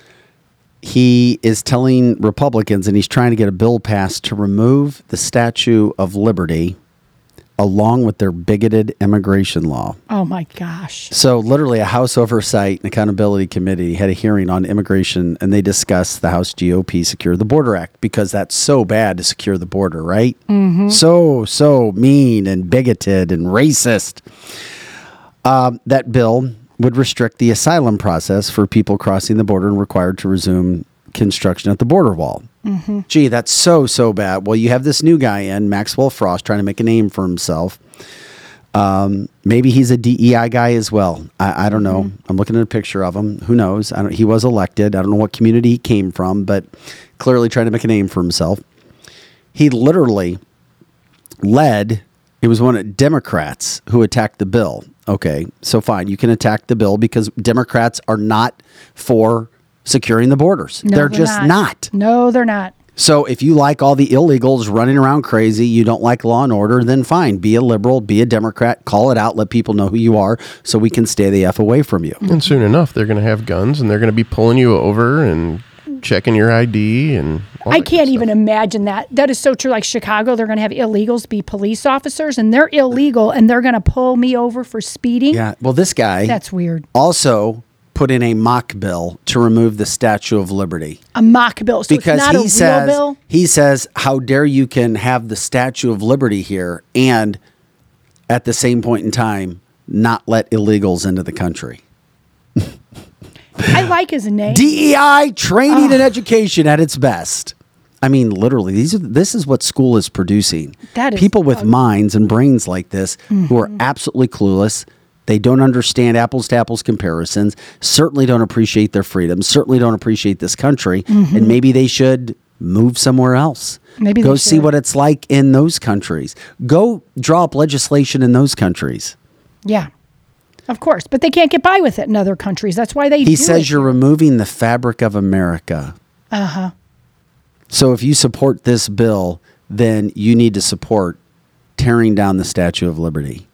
He is telling Republicans, and he's trying to get a bill passed to remove the Statue of Liberty along with their bigoted immigration law. Oh my gosh. So, literally, a House Oversight and Accountability Committee had a hearing on immigration, and they discussed the House GOP Secure the Border Act because that's so bad to secure the border, right? Mhm. So, so mean and bigoted and racist. Um, that bill would restrict the asylum process for people crossing the border and required to resume construction at the border wall. Mm-hmm. Gee, that's so, so bad. Well, you have this new guy in, Maxwell Frost, trying to make a name for himself. Um, maybe he's a DEI guy as well. I, I don't know. I'm looking at a picture of him. Who knows? I don't, he was elected. I don't know what community he came from, but clearly trying to make a name for himself. He literally led. It was one of Democrats who attacked the bill. Okay, so fine, you can attack the bill because Democrats are not for securing the borders. No, they're, just not. No, they're not. So if you like all the illegals running around crazy, you don't like law and order, then fine. Be a liberal, be a Democrat, call it out, let people know who you are so we can stay the F away from you. And soon enough, they're going to have guns and they're going to be pulling you over and checking your ID and I can't even imagine that. That is so true. Like Chicago, they're going to have illegals be police officers, and they're illegal, and they're going to pull me over for speeding. Yeah. Well, this guy That's weird. also put in a mock bill to remove the Statue of Liberty. A mock bill. So because he a real says bill. he says how dare you can have the Statue of Liberty here and at the same point in time not let illegals into the country. [LAUGHS] I like his name. DEI training and education at its best. I mean, literally, these are this is what school is producing. That is people with minds and brains like this who are mm-hmm. absolutely clueless. They don't understand apples to apples comparisons. Certainly don't appreciate their freedoms. Certainly don't appreciate this country. Mhm. And maybe they should move somewhere else. Maybe go see what it's like in those countries. Go draw up legislation in those countries. Yeah, of course, but they can't get by with it in other countries. That's why they. He says it. you're removing the fabric of America. Uh huh. So if you support this bill, then you need to support tearing down the Statue of Liberty.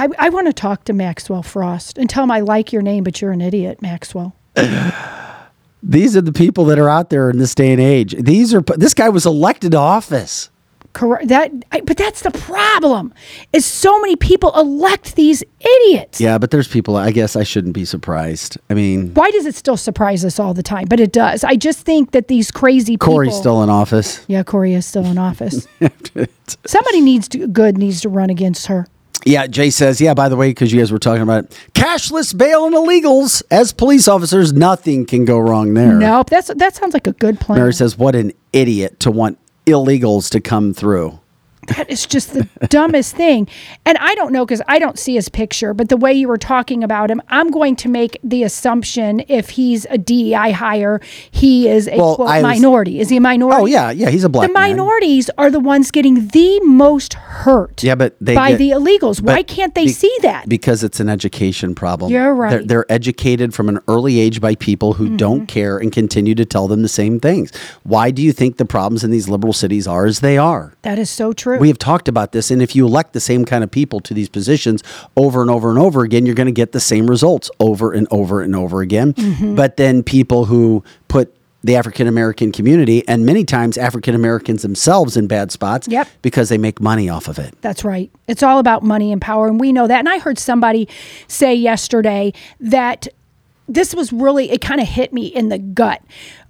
I, I want to talk to Maxwell Frost and tell him I like your name, but you're an idiot, Maxwell. [CLEARS THROAT] These are the people that are out there in this day and age. These are this guy was elected to office. Correct. That, I, but that's the problem. Is so many people elect these idiots. Yeah, but there's people. I guess I shouldn't be surprised. I mean, Why does it still surprise us all the time? But it does. I just think that these crazy people. Cori's still in office. Yeah, Cori is still in office. [LAUGHS] Somebody needs to good needs to run against her. Yeah, Jay says, yeah, by the way, because you guys were talking about it, cashless bail and illegals. As police officers, nothing can go wrong there. Nope. That's that sounds like a good plan. Mary says, what an idiot to want illegals to come through. That is just the dumbest thing. And I don't know because I don't see his picture, but the way you were talking about him, I'm going to make the assumption if he's a DEI hire, he is a Well, quote, was- minority. Is he a minority? Oh, yeah, yeah, he's a black The man. minorities are the ones getting the most hurt Yeah, but they by get- the illegals. Why can't they be- see that? Because it's an education problem. You're right. They're, they're educated from an early age by people who Mm-hmm. don't care and continue to tell them the same things. Why do you think the problems in these liberal cities are as they are? That is so true. We have talked about this, and if you elect the same kind of people to these positions over and over and over again, you're going to get the same results over and over and over again. Mhm. But then people who put the African American community and many times African Americans themselves in bad spots Yep. because they make money off of it. That's right. It's all about money and power. And we know that. And I heard somebody say yesterday that this was really, it kind of hit me in the gut.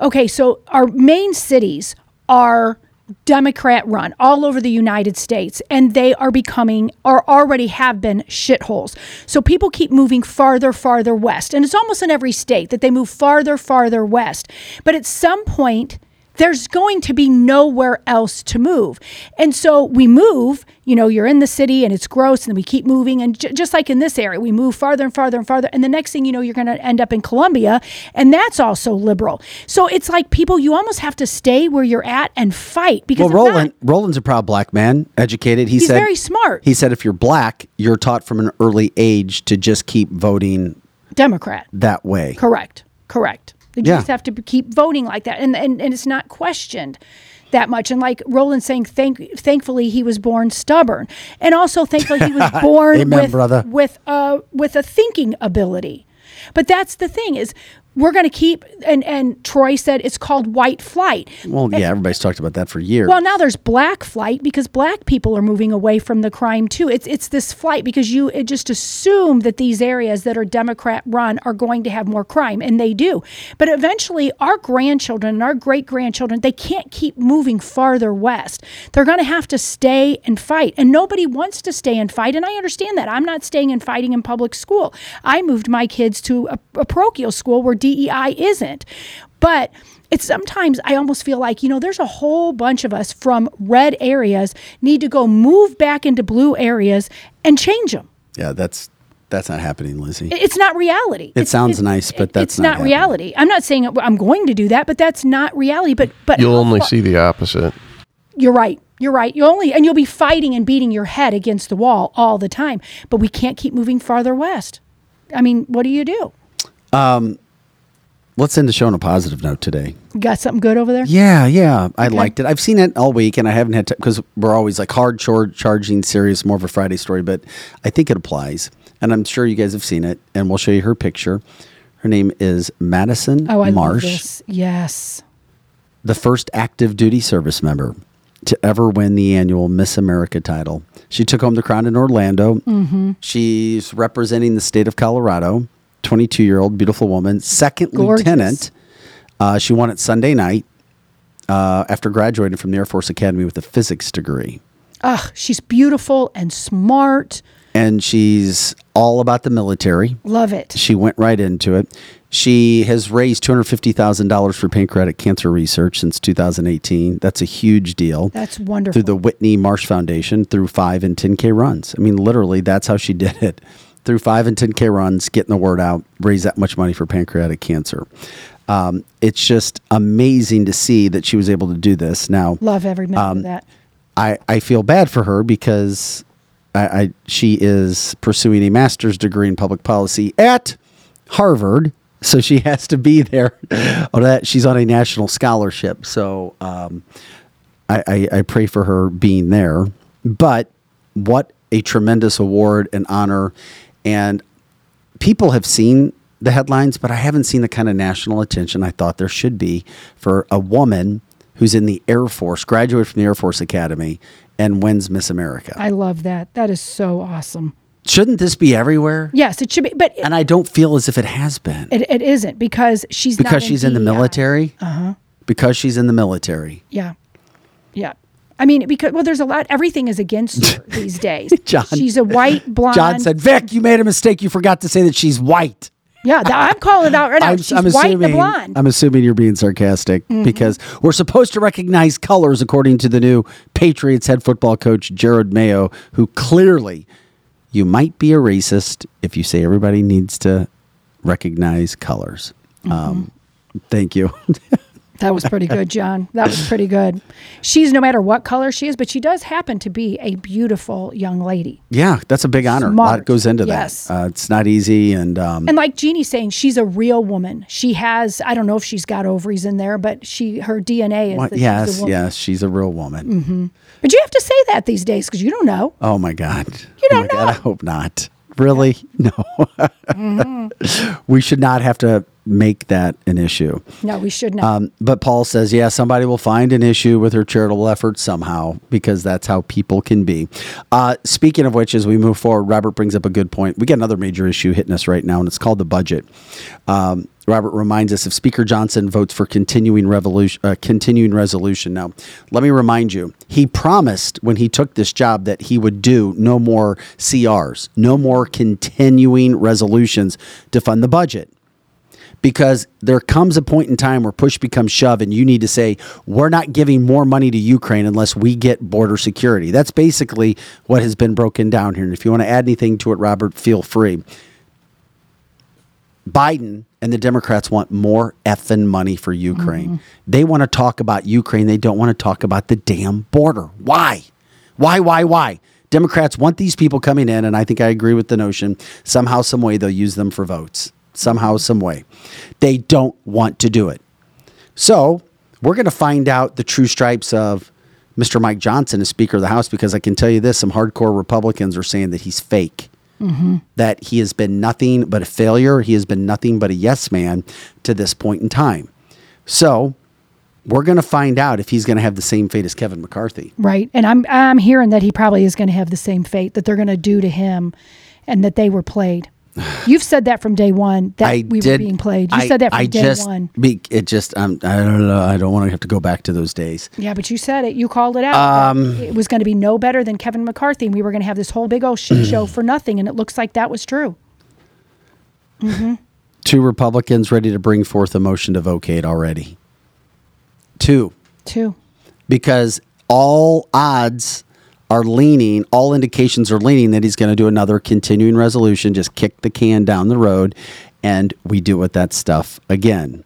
Okay, so our main cities are Democrat run all over the United States, and they are becoming, or already have been, shitholes. So people keep moving farther, farther west. And it's almost in every state that they move farther, farther west. But at some point, there's going to be nowhere else to move. And so we move, you know, you're in the city and it's gross, and then we keep moving. And j- just like in this area, we move farther and farther and farther. And the next thing you know, you're going to end up in Columbia, and that's also liberal. So it's like people, you almost have to stay where you're at and fight because well, if not, Roland, Roland's a proud black man, educated. He He's said very smart. He said if you're black, you're taught from an early age to just keep voting Democrat. that way. Correct. Correct. You Yeah. just have to keep voting like that, and and, and it's not questioned that much. And like Roland saying, thank thankfully he was born stubborn, and also thankfully he was [LAUGHS] born Amen, with brother. with a with a thinking ability. But that's the thing is we're going to keep and and Troy said it's called white flight. Well, yeah, everybody's talked about that for years. Well, now there's black flight because black people are moving away from the crime too. It's it's this flight because you it just assume that these areas that are Democrat run are going to have more crime, and they do. But eventually, our grandchildren and our great grandchildren they can't keep moving farther west. They're going to have to stay and fight, and nobody wants to stay and fight. And I understand that. I'm not staying and fighting in public school. I moved my kids to a, a parochial school where DEI isn't. But it's sometimes I almost feel like, you know, there's a whole bunch of us from red areas need to go move back into blue areas and change them. Yeah, that's that's not happening, Lizzie. It's not reality. It It's- sounds it- nice, but that's it's not, happening. reality. I'm not saying I'm going to do that, but that's not reality. But but You'll only far- see the opposite. You're right. You're right. You only and you'll be fighting and beating your head against the wall all the time. But we can't keep moving farther west. I mean, what do you do? Um, let's end the show on a positive note today. Got something good over there? Yeah, yeah, I liked it. I've seen it all week, and I haven't had to because we're always like hard char- charging, serious, more of a Friday story. But I think it applies, and I'm sure you guys have seen it. And we'll show you her picture. Her name is Madison Oh, I Marsh, love this. Yes. the first active duty service member to ever win the annual Miss America title. She took home the crown in Orlando. Mm-hmm. She's representing the state of Colorado. 22 year old, beautiful woman, second Gorgeous. lieutenant. Uh, she won it Sunday night uh, after graduating from the Air Force Academy with a physics degree. Ugh, she's beautiful and smart. And she's all about the military. Love it. She went right into it. She has raised $250,000 for pancreatic cancer research since 2018. That's a huge deal. That's wonderful. Through the Whitney Marsh Foundation, through 5 and 10K runs. I mean, literally, that's how she did it. Through 5 and 10K runs, getting the word out, raise that much money for pancreatic cancer. Um, it's just amazing to see that she was able to do this. Now, Love every minute Um, of that. I, I feel bad for her because I, I she is pursuing a master's degree in public policy at Harvard, so she [LAUGHS] has to be there. [LAUGHS] oh, that she's on a national scholarship, so um, I, I, I pray for her being there. But what a tremendous award and honor, and people have seen the headlines, but I haven't seen the kind of national attention I thought there should be for a woman who's in the Air Force, graduated from the Air Force Academy, and wins Miss America. I love that. That is so awesome. Shouldn't this be everywhere? Yes, it should be, but And I don't feel as if it has been it, it isn't because she's not because she's in the military. Uh huh. Because she's in the military. Yeah. Yeah. I mean, because well, there's a lot. Everything is against her [LAUGHS] these days. John- she's a white [LAUGHS] blonde. John said, "Vic, you made a mistake. You forgot to say that she's white." "Yeah, th- I'm calling it out right now. I'm, she's I'm white and assuming. blonde." I'm assuming you're being sarcastic Mhm. because we're supposed to recognize colors, according to the new Patriots head football coach Jerod Mayo, who clearly you might be a racist if you say everybody needs to recognize colors. Mm-hmm. Um, thank you. [LAUGHS] That was pretty good, John. That was pretty good. She's no matter what color she is, but she does happen to be a beautiful young lady. yeah, that's a big honor. A lot goes into Yes. that. Uh, it's not easy, and um, And like Jeannie's saying, she's a real woman. She has I don't know if she's got ovaries in there, but she her DNA is that she's yes, yes, she's a real woman. hmm But you have to say that these days because you don't know. Oh my God. You don't oh my God, I hope not. Really? [LAUGHS] No. we should not have to make that an issue. No, we should not. Um, but Paul says, yeah, somebody will find an issue with her charitable efforts somehow because that's how people can be. Uh, speaking of which, as we move forward, Robert brings up a good point. We got another major issue hitting us right now, and it's called the budget. Um, Robert reminds us if Speaker Johnson votes for continuing revolution, uh, continuing resolution. Now, let me remind you, he promised when he took this job that he would do no more CRs, no more continuing resolutions to fund the budget because there comes a point in time where push becomes shove and you need to say we're not giving more money to Ukraine unless we get border security. That's basically what has been broken down here. And if you want to add anything to it, Robert, feel free. Biden and the Democrats want more effing money for Ukraine. Mm-hmm. They want to talk about Ukraine. They don't want to talk about the damn border. Why? Why, why, why? Democrats want these people coming in, and I think I agree with the notion somehow, some way, they'll use them for votes. Somehow, some way. They don't want to do it. So we're going to find out the true stripes of Mr. Mike Johnson as Speaker of the House because I can tell you this some hardcore Republicans are saying that he's fake Mm-hmm. that he has been nothing but a failure. He has been nothing but a yes man to this point in time. So we're going to find out if he's going to have the same fate as Kevin McCarthy. Right. And I'm I'm hearing that he probably is going to have the same fate that they're going to do to him and that they were played. You've said that from day one that I we did, were being played. You I- said that from I day just, one. Be, it just, um, I don't know. I don't want to have to go back to those days. Yeah, but you said it. You called it out. Um, it was going to be no better than Kevin McCarthy, and we were going to have this whole big old shit show for nothing. And it looks like that was true. hmm Two Republicans ready to bring forth a motion to vacate already. Two. Two. Because all odds are leaning, all indications are leaning that he's going to do another continuing resolution, just kick the can down the road, and we do with that stuff again.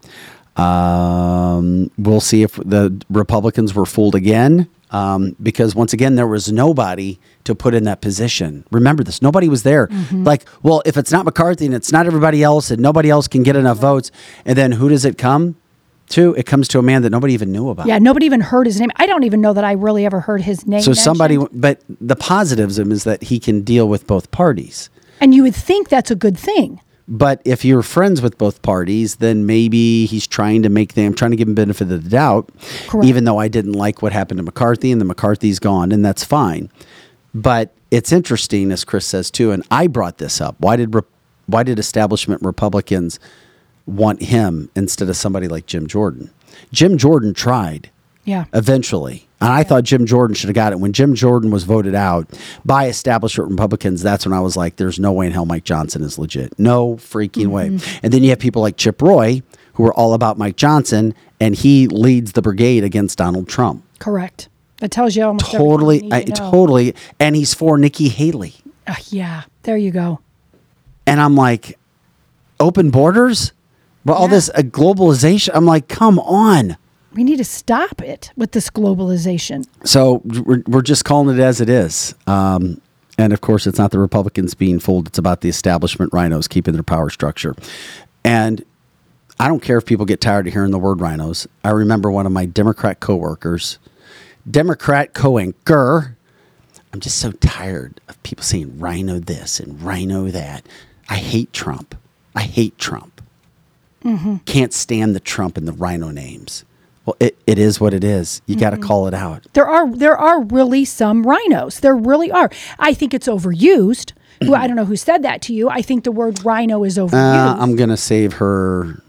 Um, we'll see if the Republicans were fooled again. Um, because once again, there was nobody to put in that position. Remember this: nobody was there. Like, well, if it's not McCarthy and it's not everybody else, and nobody else can get enough votes, and then who does it come to? It comes to a man that nobody even knew about. Yeah, nobody even heard his name. I don't even know that I really ever heard his name. So somebody, but the positives of him is that he can deal with both parties. and you would think that's a good thing. But if you're friends with both parties, then maybe he's trying to make them trying to give him benefit of the doubt. Correct. Even though I didn't like what happened to McCarthy, and the McCarthy's gone, and that's fine. But it's interesting, as Chris says too, and I brought this up. Why did why did establishment Republicans want him instead of somebody like Jim Jordan? Jim Jordan tried Yeah. eventually. And I thought Jim Jordan should have got it. When Jim Jordan was voted out by establishment Republicans, that's when I was like, there's no way in hell Mike Johnson is legit. No freaking way. Mhm. And then you have people like Chip Roy, who are all about Mike Johnson, and he leads the brigade against Donald Trump. Correct. That tells you almost Totally, I, totally. And he's for Nikki Haley. Uh, yeah, there you go. And I'm like, open borders? But all this uh, globalization, I'm like, come on. We need to stop it with this globalization. So we're, we're just calling it as it is. Um, and of course, it's not the Republicans being fooled. It's about the establishment rhinos keeping their power structure. And I don't care if people get tired of hearing the word rhinos. I remember one of my Democrat coworkers, Democrat co-anchor. I'm just so tired of people saying rhino this and rhino that. I hate Trump. I hate Trump. Mm-hmm. Can't stand the Trump and the rhino names. Well, it, it is what it is. You got to call it out. There are there are really some rhinos. There really are. I think it's overused. Who I don't know who said that to you. I think the word rhino is overused. Uh, I'm gonna save her.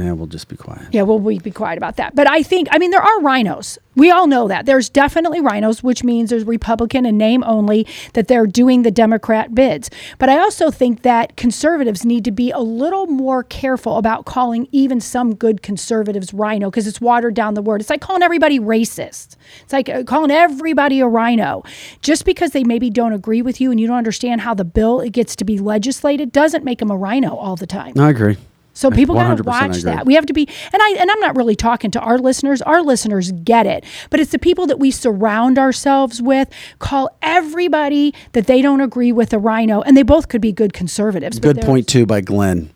Yeah, we'll just be quiet. Yeah, well, we be quiet about that. But I think, I mean, there are rhinos. We all know that. There's definitely rhinos, which means there's Republican and name only that they're doing the Democrat bids. But I also think that conservatives need to be a little more careful about calling even some good conservatives rhino because it's watered down the word. It's like calling everybody racist. It's like uh, calling everybody a rhino. Just because they maybe don't agree with you and you don't understand how the bill it gets to be legislated doesn't make them a rhino all the time. I agree. So people got to watch that. We have to be, and I and I'm not really talking to our listeners. Our listeners get it, but it's the people that we surround ourselves with. Call everybody that they don't agree with a rhino, and they both could be good conservatives. Good point too by Glenn.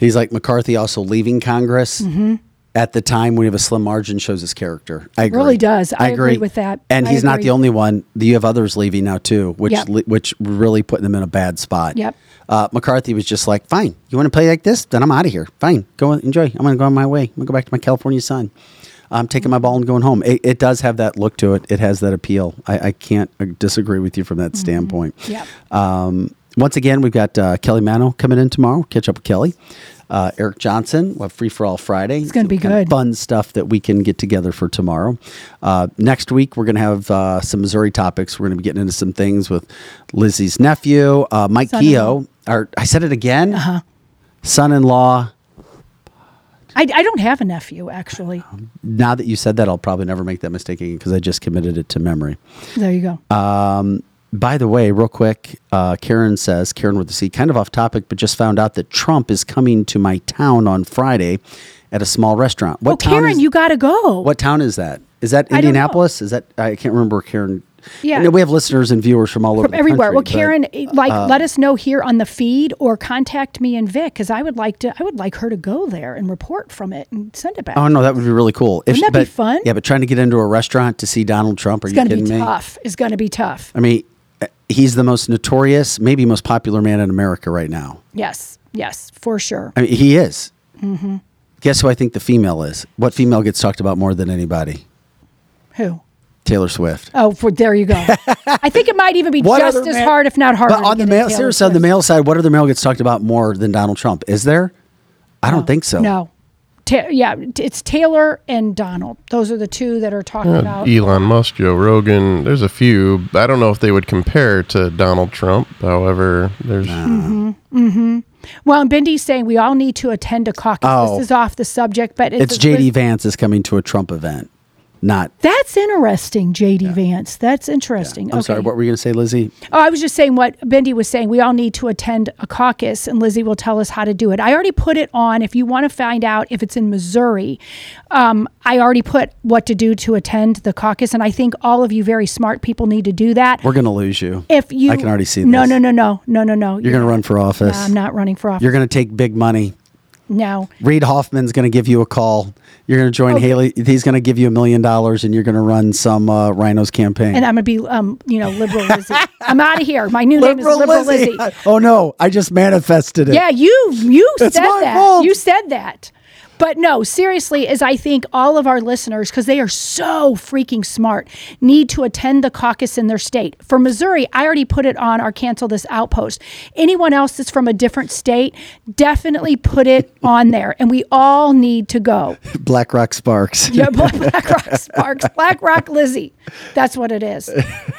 He's like McCarthy also leaving Congress Mhm. At the time when you have a slim margin shows his character. I agree. Really does. I agree with that. And I he's not the only one. You have others leaving now too, which Yep. li- which really putting them in a bad spot. Yep. Uh, McCarthy was just like, "Fine, you want to play like this? Then I'm out of here. Fine, go enjoy. I'm going to go on my way. I'm going to go back to my California sun. I'm taking my ball and going home." It, it does have that look to it. It has that appeal. I, I can't uh, disagree with you from that standpoint. Yep. Um, once again, we've got uh, Kelly Mano coming in tomorrow. Catch up with Kelly. Uh, Eric Johnson. We'll have Free for All Friday. It's gonna be good. Fun stuff that we can get together for tomorrow. Uh, next week, we're going to have uh, some Missouri topics. We're going to be getting into some things with Lizzie's nephew, uh, Mike. Keogh. Or I said it again. Uh-huh. Son-in-law. I, I don't have a nephew actually. Now that you said that, I'll probably never make that mistake again because I just committed it to memory. There you go. Um, by the way, real quick, uh, Karen says, Karen with the C, kind of off topic, but just found out that Trump is coming to my town on Friday at a small restaurant. What oh, town Karen, is, you got to go. What town is that? Is that I don't know. Indianapolis? Is that I can't remember Karen. Yeah. We have listeners and viewers from all over From the everywhere. Well, Karen, but, like, uh, let us know here on the feed or contact me and Vic because I would like to. I would like her to go there and report from it and send it back. Oh no, that would be really cool. Wouldn't that be fun? Yeah, but trying to get into a restaurant to see Donald Trump, are it's you going to kidding be me? tough. It's going to be tough. I mean, he's the most notorious, maybe most popular man in America right now. Yes, yes, for sure. I mean, he is. Mm-hmm. Guess who I think the female is? What female gets talked about more than anybody? Who? Taylor Swift. Oh, for there you go. [LAUGHS] I think it might even be What just as man- hard, if not harder. But on the male, seriously, on the male side, what other male gets talked about more than Donald Trump? Is there? I don't think so. No. Ta- yeah, it's Taylor and Donald. Those are the two that are talking Uh, about. Elon Musk, Joe Rogan. There's a few. I don't know if they would compare to Donald Trump. However, there's Mm-hmm. Mm-hmm. Well, and Bendy's saying we all need to attend a caucus. Oh. This is off the subject, but It's a- JD Vance is coming to a Trump event, not. That's interesting, JD Vance. That's interesting. I'm okay. sorry. What were you going to say, Lizzie? Oh, I was just saying what Bendy was saying. We all need to attend a caucus, and Lizzie will tell us how to do it. I already put it on. If you want to find out if it's in Missouri, um, I already put what to do to attend the caucus, and I think all of you very smart people need to do that. We're going to lose you. If you, I can already see No, this. no, no, no, no, no, no. You're going to run for office. I'm not running for office. You're going to take big money. No. Reid Hoffman's going to give you a call. You're going to join Okay. Haley. He's going to give you a million dollars, and you're going to run some uh, Rhinos campaign. And I'm gonna be, um, you know, liberal Lizzie. [LAUGHS] I'm out of here. My new name is liberal Lizzie. Oh no! I just manifested it. Yeah, you you said that. fault. You said that. But no, seriously, as I think all of our listeners, because they are so freaking smart, need to attend the caucus in their state. For Missouri, I already put it on our cancel this outpost. Anyone else that's from a different state, definitely put it [LAUGHS] on there. And we all need to go. Black Rock Sparks. [LAUGHS] Yeah, Black Rock Sparks, Black Rock Lizzie. That's what it is.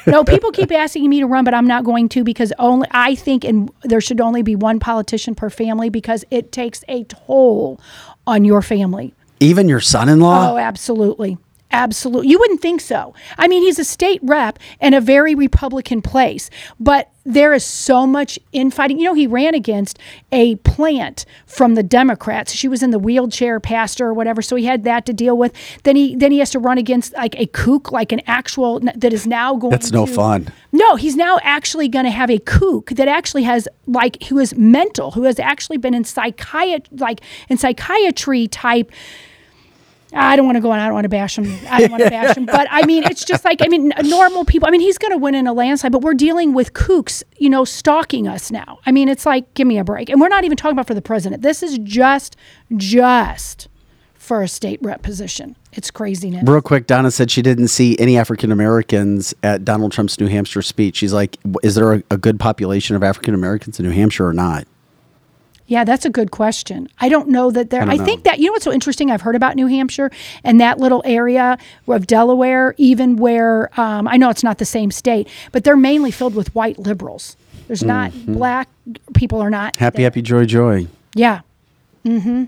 No, people keep asking me to run, but I'm not going to because only I think and there should only be one politician per family because it takes a toll on your family. Even your son-in-law. Oh, absolutely. Absolutely. You wouldn't think so. I mean, he's a state rep in a very Republican place, but there is so much infighting. You know, he ran against a plant from the Democrats. She was in the wheelchair pastor or whatever, so he had that to deal with. Then he then he has to run against like a kook, like an actual that is now going That's no to- fun. no, he's now actually going to have a kook that actually has like who is mental, who has actually been in psychiatry, like in psychiatry type. I don't want to go on. I don't want to bash him. I don't want to bash him. But I mean, it's just like I mean, normal people. I mean, he's going to win in a landslide, but we're dealing with kooks, you know, stalking us now. I mean, it's like give me a break. And we're not even talking about for the president. This is just, just for a state rep position. It's craziness. Real quick, Donna said she didn't see any African Americans at Donald Trump's New Hampshire speech. She's like, is there a, a good population of African Americans in New Hampshire or not? Yeah, that's a good question. I don't know that there. I I, think that you know what's so interesting. I've heard about New Hampshire and that little area of Delaware, even where um, I know it's not the same state, but they're mainly filled with white liberals. There's not Mhm. black people are not. Happy, happy, joy, joy. Yeah. Mm-hmm.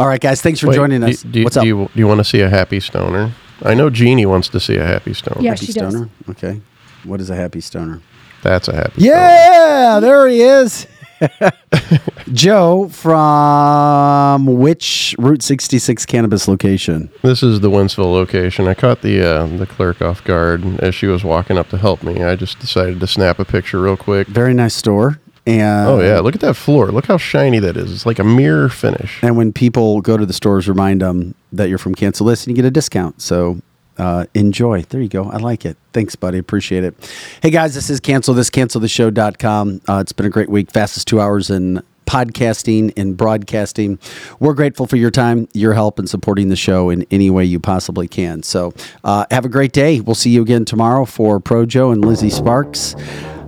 All right, guys. Thanks for Wait, joining us. Do, What's do up? You, do you want to see a happy stoner? I know Jeannie wants to see a happy stoner. Yeah, happy she does. stoner. Okay. What is a happy stoner? That's a happy Yeah, there he is. [LAUGHS] Joe from which Route 66 cannabis location? This is the Wentzville location. I caught the uh, the clerk off guard as she was walking up to help me. I just decided to snap a picture real quick. Very nice store. And Oh yeah, look at that floor. Look how shiny that is. It's like a mirror finish. And when people go to the stores, remind them that you're from Cancel This and you get a discount. So uh, enjoy. There you go. I like it. Thanks, buddy. Appreciate it. Hey, guys, this is Cancel This, cancelthisshow.com. Uh, it's been a great week. Fastest two hours in podcasting and broadcasting. We're grateful for your time, your help, and supporting the show in any way you possibly can. So uh, have a great day. We'll see you again tomorrow for Pro Joe and Lizzie Sparks.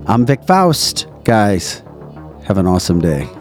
I'm Vic Faust. Guys, have an awesome day.